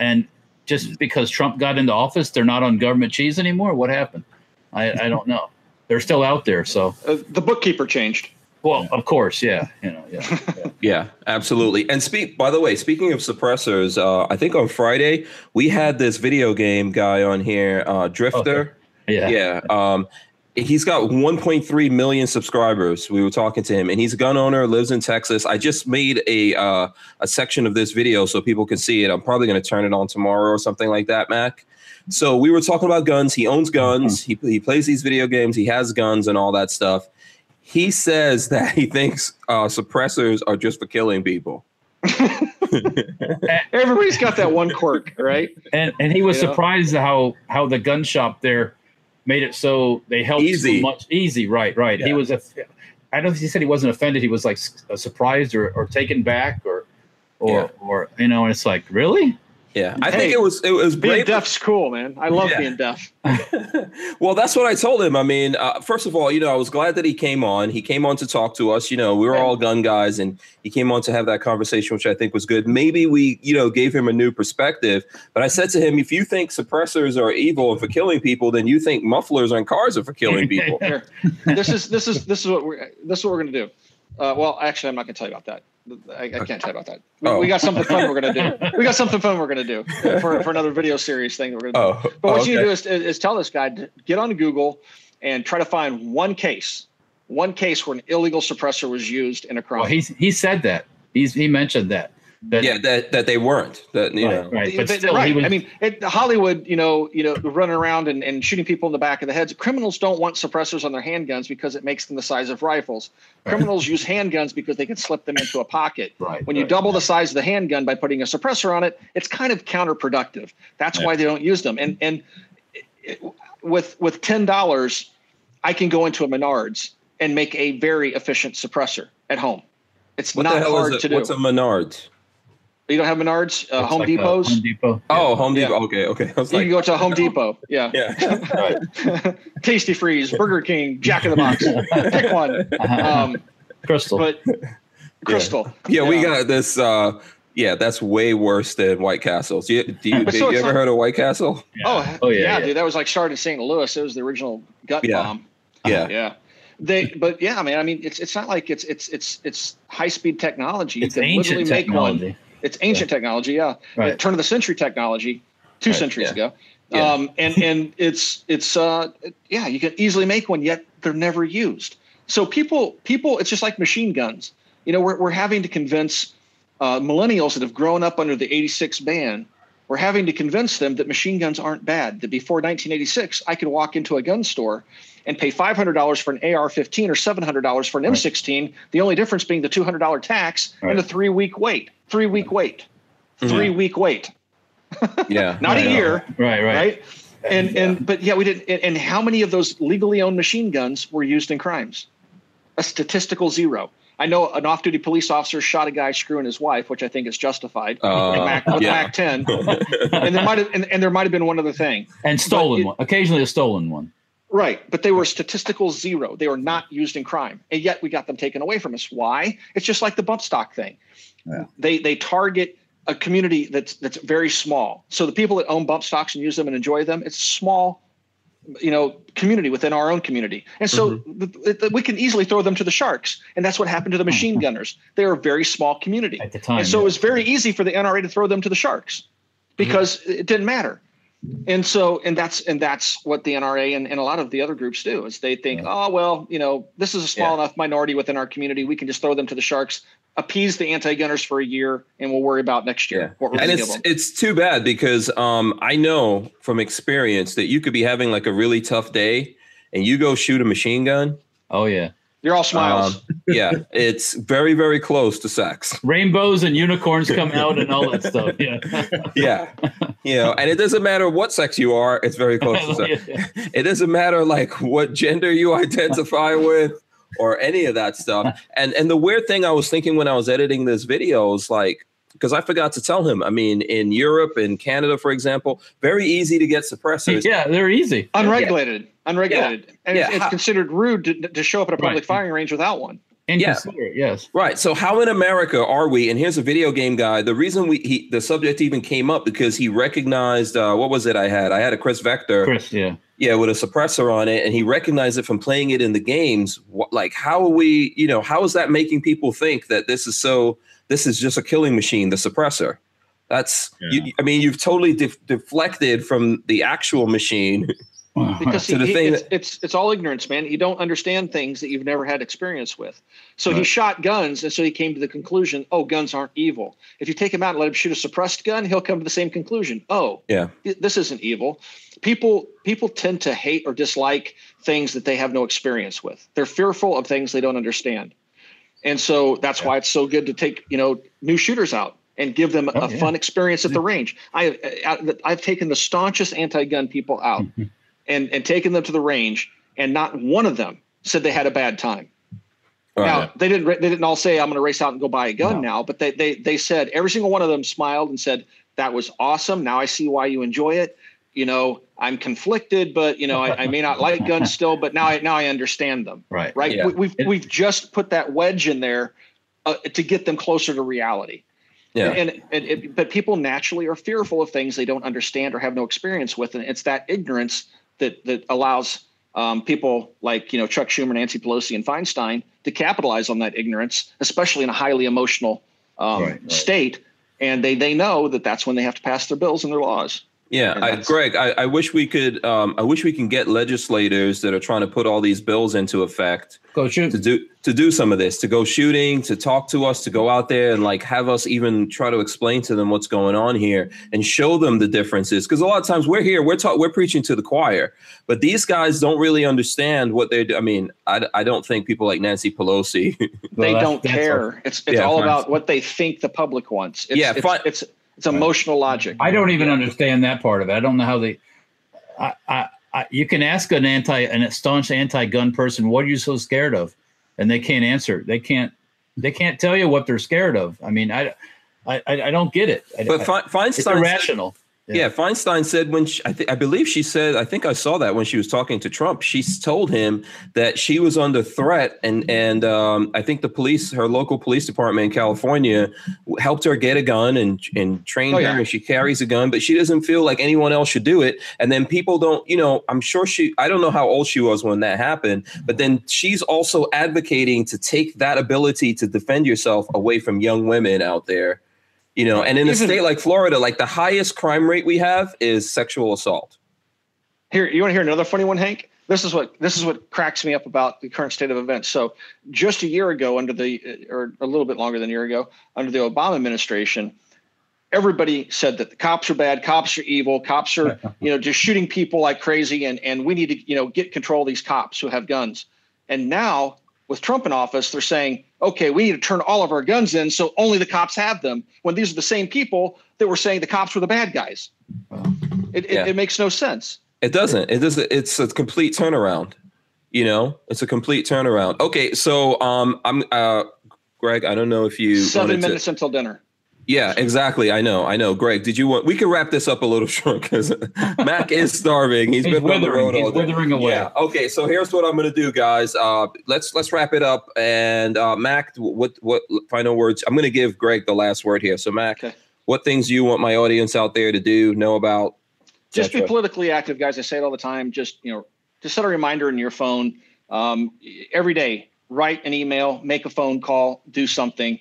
B: and just because Trump got into office, they're not on government cheese anymore. What happened? I I don't know. They're still out there. So
C: uh, the bookkeeper changed.
B: well, of course, yeah, you know, yeah. yeah. [laughs]
A: Yeah, absolutely. And speak by the way, speaking of suppressors, uh, I think on Friday we had this video game guy on here, uh, Drift0r.
B: Yeah.
A: Yeah. Um, he's got 1.3 million subscribers. We were talking to him, and he's a gun owner, lives in Texas. I just made a uh, a section of this video so people can see it. I'm probably going to turn it on tomorrow or something like that, Mac. So we were talking about guns. He owns guns. He he plays these video games. He has guns and all that stuff. He says that he thinks uh, suppressors are just for killing people. [laughs]
C: Everybody's got that one quirk, right?
B: and and he was
C: Yeah.
B: surprised how how the gun shop there made it so they helped
A: Easy.
B: so much easy right right he was a i don't know if he said he wasn't offended he was like uh, surprised or, or taken back or or
A: Yeah.
B: or you know and it's like really
A: Yeah, I
C: Hey,
A: think it was it was
C: Being
A: brave.
C: deaf's cool, man. I love
A: Yeah.
C: being deaf. [laughs]
A: well, that's what I told him. I mean, uh, first of all, you know, I was glad that he came on. He came on to talk to us. You know, we were all gun guys, and he came on to have that conversation, which I think was good. Maybe we, you know, gave him a new perspective. But I said to him, if you think suppressors are evil and for killing people, then you think mufflers on cars are for killing [laughs] people.
C: This is this is this is what we're this is what we're gonna do. Uh, well, actually, I'm not gonna tell you about that. I, I can't tell you about that. We,
A: Oh.
C: we got something fun we're gonna do. [laughs] We got something fun we're gonna do for, for another video series thing that we're gonna do.
A: Oh,
C: But what
A: okay.
C: you do is, is tell this guy to get on Google and try to find one case, one case where an illegal suppressor was used in a crime.
B: Well, he's he said that. He's he mentioned that. That
A: yeah, that that they weren't. That you know.
B: right, right. But
C: But-
B: still,
C: right.
B: was.
C: I mean, it, Hollywood, you know, you know, running around and, and shooting people in the back of the heads. Criminals don't want suppressors on their handguns because it makes them the size of rifles. Criminals use handguns because they can slip them into a pocket. [laughs]
B: right.
C: When you
B: right.
C: double the size of the handgun by putting a suppressor on it, it's kind of counterproductive. That's
B: Yeah.
C: why they don't use them. And and it- with with ten dollars, I can go into a Menards and make a very efficient suppressor at home. It's
A: What
C: not
A: the hell
C: hard
A: is
C: to do.
A: What's a Menards?
C: You don't have Menards, uh, Home
B: like
C: Depots.
B: Home Depot.
A: Oh, Home
C: Yeah.
A: Depot. Okay, okay. I was
C: you
A: like,
C: can go to Home Depot. [laughs] Yeah.
A: yeah.
B: Right. [laughs]
C: Tastee-Freez, Burger King, Jack in the Box. [laughs] Pick one. Um,
B: Krystal.
C: but Krystal.
A: Yeah, we got this. uh Yeah, that's way worse than White Castles. You, do you,
C: So
A: did you ever
C: not-
A: heard of White Castle?
C: Oh,
B: Oh,
C: yeah,
B: yeah, yeah.
C: dude. That was like started in St. Louis. It was the original gut
A: Yeah.
C: bomb.
A: Yeah.
C: Yeah. They, but yeah, man. I mean, it's it's not like it's it's it's it's high speed technology. You
B: it's
C: can
B: ancient
C: literally make one. It's ancient technology. Yeah.
B: Right.
C: Turn of the century technology, two
B: Right,
C: centuries
A: yeah.
C: ago.
A: Yeah.
C: Um, and and it's it's uh yeah, you can easily make one, yet they're never used. So people people, it's just like machine guns. You know, we're we're having to convince uh, millennials that have grown up under the '86 ban. We're having to convince them that machine guns aren't bad. That before 1986, I could walk into a gun store and pay $500 for an AR-15 or $700 for an M16. The only difference being the $200 tax
B: Right.
C: and the three-week wait. Three-week wait. Three-week wait.
A: Yeah. [laughs]
C: Not
B: Right.
C: a year
B: Right, right.
C: right? And and but yeah, we didn't. And, and how many of those legally owned machine guns were used in crimes? A statistical zero. I know an off-duty police officer shot a guy screwing his wife, which I think is justified
A: Uh,
C: with, Mac, with
A: yeah.
C: MAC-10. [laughs] and there might have and, and there might have been one other thing.
B: And stolen
C: it-
B: one. Occasionally a stolen one.
C: Right, but they were statistical zero. They were not used in crime, and yet we got them taken away from us. Why? It's just like the bump stock thing.
D: Yeah.
C: They they target a community that's that's very small. So the people that own bump stocks and use them and enjoy them, it's small, you know, community within our own community, and so mm-hmm. th- th- we can easily throw them to the sharks. And that's what happened to the machine mm-hmm. gunners. They're a very small community,
B: At the time,
C: and so
B: yeah.
C: it was very easy for the NRA to throw them to the sharks mm-hmm. because it didn't matter and so and that's and that's what the nra and, and a lot of the other groups do is they think oh well you know this is a small
A: Yeah.
C: enough minority within our community we can just throw them to the sharks appease the anti-gunners for a year and we'll worry about next year what we're
A: and it's it's too bad because um, I know from experience that you could be having like a really tough day, and you go shoot a machine gun.
B: Oh yeah.
C: you're all smiles
A: Um, yeah, it's very very close to sex.
B: Rainbows and unicorns come out and all that stuff. Yeah. [laughs]
A: Yeah, you know, and it doesn't matter what sex you are; it's very close to [laughs] sex.
B: Yeah.
A: It doesn't matter like what gender you identify with or any of that stuff. [laughs] And and the weird thing I was thinking when I was editing this video is like because I forgot to tell him. I mean, in Europe and Canada, for example, very easy to get suppressors.
B: yeah, they're easy.
C: unregulated unregulated and
A: Yeah,
C: it's, it's
A: how-
C: considered rude to, to show up at a public
B: Right.
C: firing range without one
B: Inconsiderate, yes.
A: Right. So how in America are we? And here's a video game guy. The reason we he the subject even came up because he recognized uh, what was it I had? I had a Kriss Vector,
B: Kriss, yeah.
A: Yeah, with a suppressor on it, and he recognized it from playing it in the games. What, like, how are we? You know, how is that making people think that this is so? This is just a killing machine, the suppressor. That's. You, I mean, you've totally def- deflected from the actual machine. [laughs]
C: because
A: the
C: he, it's,
A: that-
C: it's it's all ignorance, man. You don't understand things that you've never had experience with. So he shot guns, and so he came to the conclusion: oh, guns aren't evil. If you take him out and let him shoot a suppressed gun, he'll come to the same conclusion: oh,
A: Yeah.
C: this isn't evil. People people tend to hate or dislike things that they have no experience with. They're fearful of things they don't understand, and so that's why it's so good to take you know new shooters out and give them oh, a
B: Oh, yeah.
C: fun experience at the range. I, uh, I I've taken the staunchest anti-gun people out mm-hmm. And and taken them to the range, and not one of them said they had a bad time.
A: Right.
C: Now they didn't they didn't all say I'm going to race out and go buy a gun
B: No.
C: now, but they they they said every single one of them smiled and said that was awesome. Now I see why you enjoy it. You know, I'm conflicted, but you know, I, I may not [laughs] like guns still, but now I now I understand them.
B: Right.
C: Right.
A: Yeah.
C: We, we've we've just put that wedge in there uh, to get them closer to reality.
A: Yeah.
C: And, and it, but people naturally are fearful of things they don't understand or have no experience with, and it's that ignorance that that allows um, people like you know Chuck Schumer, Nancy Pelosi, and Feinstein to capitalize on that ignorance, especially in a highly emotional um,
B: Right, right.
C: state. And they they know that that's when they have to pass their bills and their laws.
A: Yeah, I, Greg, I, I wish we could. Um, I wish we can get legislators that are trying to put all these bills into effect
B: Go shoot.
A: to do to do some of this, to go shooting, to talk to us, to go out there and like have us even try to explain to them what's going on here and show them the differences. Because a lot of times we're here, we're talk, we're preaching to the choir, but these guys don't really understand what they're. do- I mean, I, I don't think people like Nancy Pelosi. [laughs]
C: they
B: Well,
C: don't
B: that's
C: care. It's it's
A: Yeah,
C: all
A: fine.
C: about what they think the public wants. It's,
A: Yeah,
C: it's,
A: fine.
C: it's it's emotional logic.
B: I don't even understand that part of it. I don't know how they. I, I, I you can ask an anti, an staunch anti-gun person, "What are you so scared of?" and they can't answer. They can't. They can't tell you what they're scared of. I mean, I, I, I I don't get it. I,
A: but
B: I,
A: Fe-
B: it's
A: Feinstein,
B: irrational.
A: Yeah. Feinstein said when she, I, th- I believe she said I think I saw that when she was talking to Trump. She told him that she was under threat, and and um, I think the police, her local police department in California, helped her get a gun and and trained
C: Oh,
A: her, and she carries a gun, but she doesn't feel like anyone else should do it. And then people don't, you know, I'm sure she, I don't know how old she was when that happened, but then she's also advocating to take that ability to defend yourself away from young women out there. You know, and in a state like Florida, like the highest crime rate we have is sexual assault.
C: Here, you want to hear another funny one, Hank? This is what this is what cracks me up about the current state of events. So, just a year ago, under the uh, or a little bit longer than a year ago, under the Obama administration, everybody said that the cops are bad, cops are evil, cops are [laughs] you know just shooting people like crazy, and and we need to you know get control of these cops who have guns. And now with Trump in office, they're saying, okay, we need to turn all of our guns in so only the cops have them. When these are the same people that were saying the cops were the bad guys. It, it,
A: Yeah.
C: it makes no sense.
A: It doesn't. It doesn't. It's a complete turnaround. You know, it's a complete turnaround. Okay, so um, I'm uh, Greg. I don't know if you
C: Seven
A: wanted to-
C: minutes until dinner.
A: Yeah, exactly. I know. I know. Greg, did you want? We can wrap this up a little [laughs] short because Mac is starving. He's
B: He's
A: been on the
B: withering.
A: road
B: He's
A: all day.
B: withering away.
A: Yeah. Okay. So here's what I'm going to do, guys. Uh, let's let's wrap it up. And uh, Mac, what what final words? I'm going to give Greg the last word here. So Mac,
C: Okay.
A: what things do you want my audience out there to do, know about?
C: Just be politically active, guys. I say it all the time. Just you know, just set a reminder in your phone um, every day. Write an email, make a phone call, do something,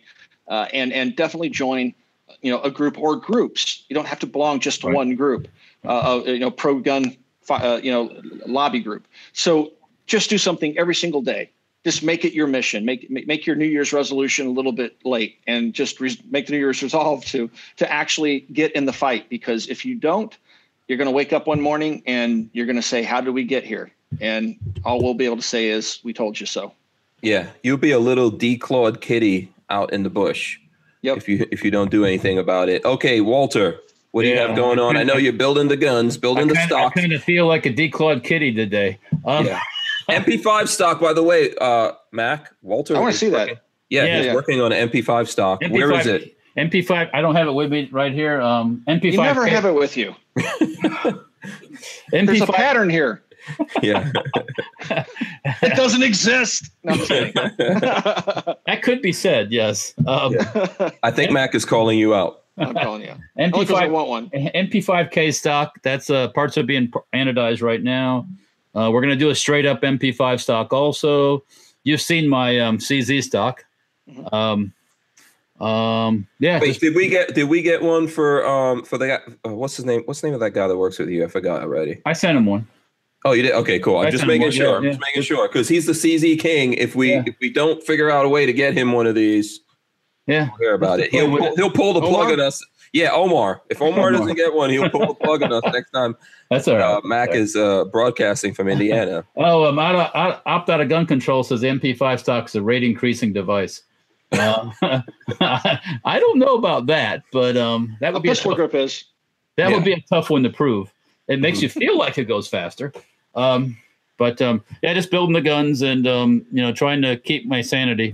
C: uh, and and definitely join. You know, a group or groups. You don't have to belong just to
B: Right.
C: one group. Uh, you know, pro gun. Uh, you know, lobby group. So just do something every single day. Just make it your mission. Make make, make your New Year's resolution a little bit late, and just make the New Year's resolve to to actually get in the fight. Because if you don't, you're going to wake up one morning and you're going to say, "How did we get here?" And all we'll be able to say is, "We told you so."
A: Yeah, you'll be a little declawed kitty out in the bush
C: Yep.
A: if you if you don't do anything about it. Okay, Walter, what do you have going on? I know you're building the guns, building the
B: kinda, I
A: stock.
B: kind of feel like a declawed kitty today. Um,
A: Yeah. MP5 stock, by the way, uh, Mac Walter.
C: I wanna
A: is
C: see that.
A: Yeah,
B: Yeah.
A: he's
C: Yeah.
A: working on an MP5 stock.
B: MP5,
A: Where is it?
B: MP5. I don't have it with me right here. Um, MP5.
C: You never have it with you. [laughs] There's a
B: MP5.
C: pattern here. [laughs]
A: Yeah,
C: It doesn't exist. [laughs] No, I'm kidding. [laughs]
B: That could be said. Yes. Um,
A: I think Mac is calling you out.
C: I'm telling you. Only 'cause I
B: MP5.
C: want one.
B: MP5K stock. That's uh, parts are being anodized right now. Uh, we're going to do a straight up MP5 stock also. You've seen my um, CZ stock.
C: Mhm.
B: Um, um, yeah.
A: Wait,
B: just-
A: did we get did we get one for um for the guy? Uh, what's his name? What's the name of that guy that works with you? I forgot already.
B: I sent him one.
A: Oh, you did. Okay, cool. I'm just making
B: one,
A: sure.
B: yeah,
A: I'm
B: yeah.
A: just making sure because he's the CZ king. If we
B: Yeah.
A: if we don't figure out a way to get him one of these,
B: Yeah.
A: we'll hear about it. He'll pull,
B: it.
A: he'll pull the plug
C: Omar?
A: on us. Yeah, Omar. If Omar
B: Omar.
A: doesn't get one, he'll pull the plug on us [laughs] next time.
B: That's all right.
A: Uh, Mac is uh, broadcasting from Indiana. [laughs]
B: Oh, um, out of, out, opt out of gun control says MP5 stock is a rate increasing device. Uh, [laughs] I don't know about that, but um, that
C: A
B: would be a tough,
C: grip is.
B: that
A: Yeah.
B: would be a tough one to prove. It makes you [laughs] feel like it goes faster, um, but um, yeah, just building the guns and um, you know trying to keep my sanity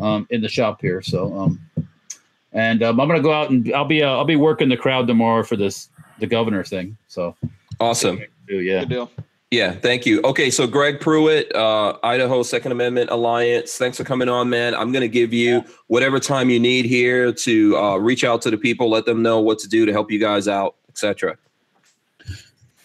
B: um, in the shop here. So um, and um, I'm gonna go out and I'll be uh, I'll be working the crowd tomorrow for this the governor thing. So
A: Awesome.
B: yeah,
C: Good deal.
A: Yeah, thank you. Okay, so Greg Pruett, uh, Idaho Second Amendment Alliance. Thanks for coming on, man. I'm going to give you whatever time you need here to uh, reach out to the people, let them know what to do to help you guys out, etc.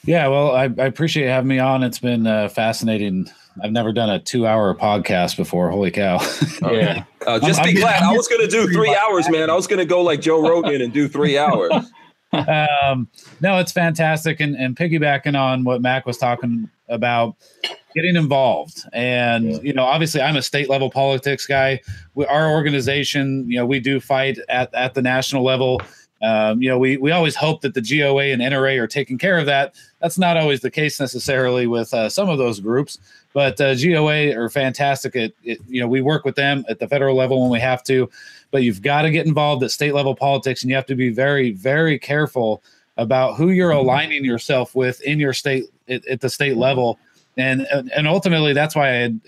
D: Yeah, well, I, I appreciate having me on. It's been uh, fascinating. I've never done a two-hour podcast before. Holy cow!
B: yeah. [laughs]
A: Uh, just
D: I'm-
A: be
D: I'm-
A: glad.
D: I'm
A: I was going to do three hours, man. I was going to go like Joe Rogan and do three hours. [laughs]
D: um, no, it's fantastic, and, and piggybacking on what Mac was talking about, getting involved, and
B: Yeah.
D: you know, obviously, I'm a state level politics guy. We, our organization, you know, we do fight at at the national level. Um, you know, we we always hope that the GOA and NRA are taking care of that. That's not always the case necessarily with uh, some of those groups, but uh, GOA are fantastic at, it. you know we work with them at the federal level when we have to, but you've got to get involved at state level politics, and you have to be very very careful about who you're aligning yourself with in your state at, at the state level, and and ultimately that's why I had,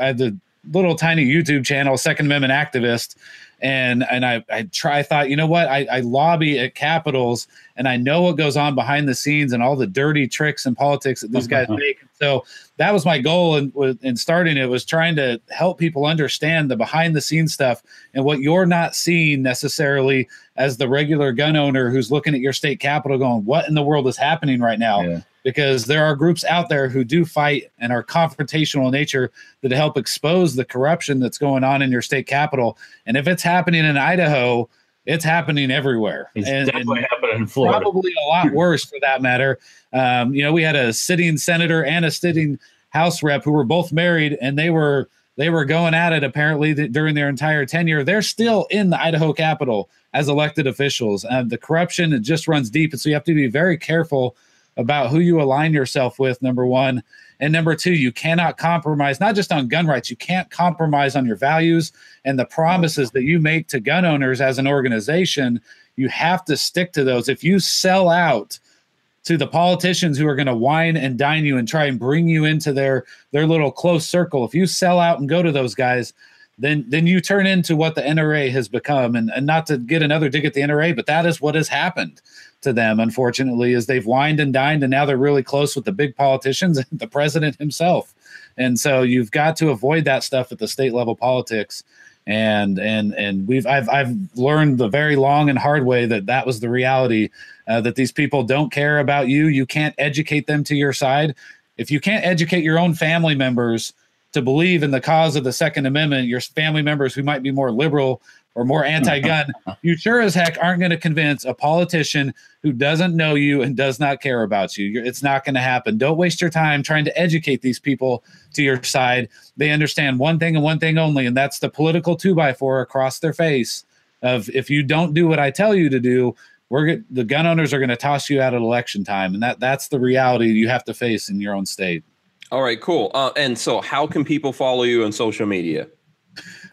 D: I had the little tiny YouTube channel, Second Amendment Activist, and and I I try I thought you know what I, I lobby at capitals and I know what goes on behind the scenes and all the dirty tricks and politics that these uh-huh. guys make. So that was my goal in, in starting it was trying to help people understand the behind the scenes stuff and what you're not seeing necessarily as the regular gun owner who's looking at your state capital going, what in the world is happening right now?
B: Yeah.
D: Because there are groups out there who do fight and are confrontational in nature that help expose the corruption that's going on in your state capital. And if it's happening in Idaho, it's happening everywhere.
B: It's
D: And- and-
B: definitely happening in Florida.
D: probably a lot [laughs] worse for that matter. Um, you know, we had a sitting senator and a sitting House rep who were both married, and they were they were going at it apparently during their entire tenure. They're still in the Idaho Capitol as elected officials, and the corruption it just runs deep. And so you have to be very careful about who you align yourself with. Number one. And number two, you cannot compromise, not just on gun rights, you can't compromise on your values and the promises that you make to gun owners as an organization. You have to stick to those. If you sell out to the politicians who are going to wine and dine you and try and bring you into their their little close circle, if you sell out and go to those guys, then then you turn into what the NRA has become. And, and not to get another dig at the NRA, but that is what has happened to them, unfortunately, is they've wined and dined and now they're really close with the big politicians [laughs] and the president himself. And so you've got to avoid that stuff at the state level politics. And and and we've I've I've learned the very long and hard way that that was the reality. Uh, that these people don't care about you. You can't educate them to your side. If you can't educate your own family members to believe in the cause of the Second Amendment, your family members who might be more liberal or more anti-gun, [laughs] you sure as heck aren't going to convince a politician who doesn't know you and does not care about you. You're, it's not going to happen. Don't waste your time trying to educate these people to your side. They understand one thing and one thing only, and that's the political two by four across their face. Of if you don't do what I tell you to do, we're the gun owners are going to toss you out at election time, and that that's the reality you have to face in your own state.
A: All right, cool. Uh, and so, how can people follow you on social media?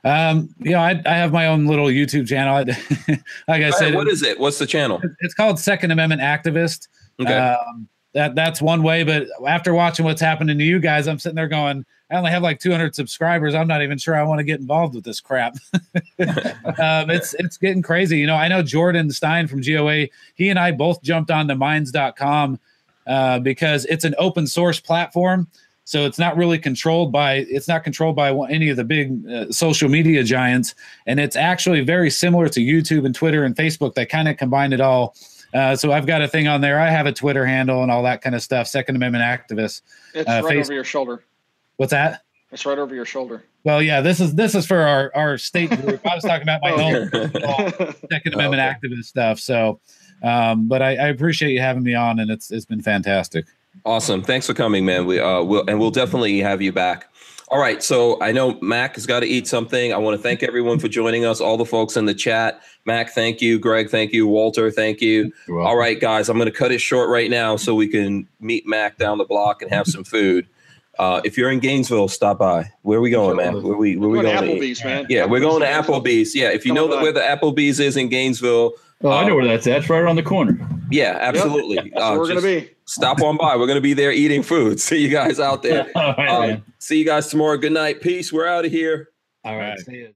D: Um, you know, I, I have my own little YouTube channel. [laughs] like I said,
A: what is it? What's the channel?
D: it's called Second Amendment Activist.
A: Okay.
D: Um, that that's one way, but after watching what's happening to you guys, I'm sitting there going, I only have like 200 subscribers. I'm not even sure I want to get involved with this crap. [laughs] um, it's it's getting crazy. You know, I know Jordan Stein from GOA. He and I both jumped on to Minds.com uh, because it's an open source platform. So it's not really controlled by it's not controlled by any of the big uh, social media giants, and it's actually very similar to YouTube and Twitter and Facebook. They kind of combine it all. Uh, so I've got a thing on there. I have a Twitter handle and all that kind of stuff. Second Amendment activist.
C: It's
D: Uh,
C: right
D: face-
C: over your shoulder.
D: What's that?
C: It's right over your shoulder.
D: Well, yeah, this is this is for our our state group. I was talking about my
C: Oh,
D: own [laughs] Second Amendment
A: Okay.
D: activist stuff. So, um, but I, I appreciate you having me on, and it's it's been fantastic.
A: Awesome. Thanks for coming, man. We uh will and we'll definitely have you back. All right. So I know Mac has got to eat something. I want to thank everyone for joining us, all the folks in the chat. Mac, thank you. Greg, thank you. Walter, thank you. All right, guys, I'm going to cut it short right now so we can meet Mac down the block and have some food. Uh, if you're in Gainesville, stop by. Where are we going, man? Where we where we
C: We're going
A: going?
C: to
A: to eat?
C: Applebee's, man.
A: Yeah, we're going to
C: Applebee's.
A: Applebee's. Yeah, if you know that where the Applebee's is in Gainesville,
B: Oh, I know where that's at. It's right around the corner.
A: yeah, absolutely.
C: That's
A: Uh,
C: where we're gonna be.
A: Stop on by. We're going to be there eating food. [laughs] See you guys out there. [laughs]
B: All right,
A: um,
B: man.
A: see you guys tomorrow. Good night. Peace. We're out of here.
B: All right.
D: Right.
B: See ya.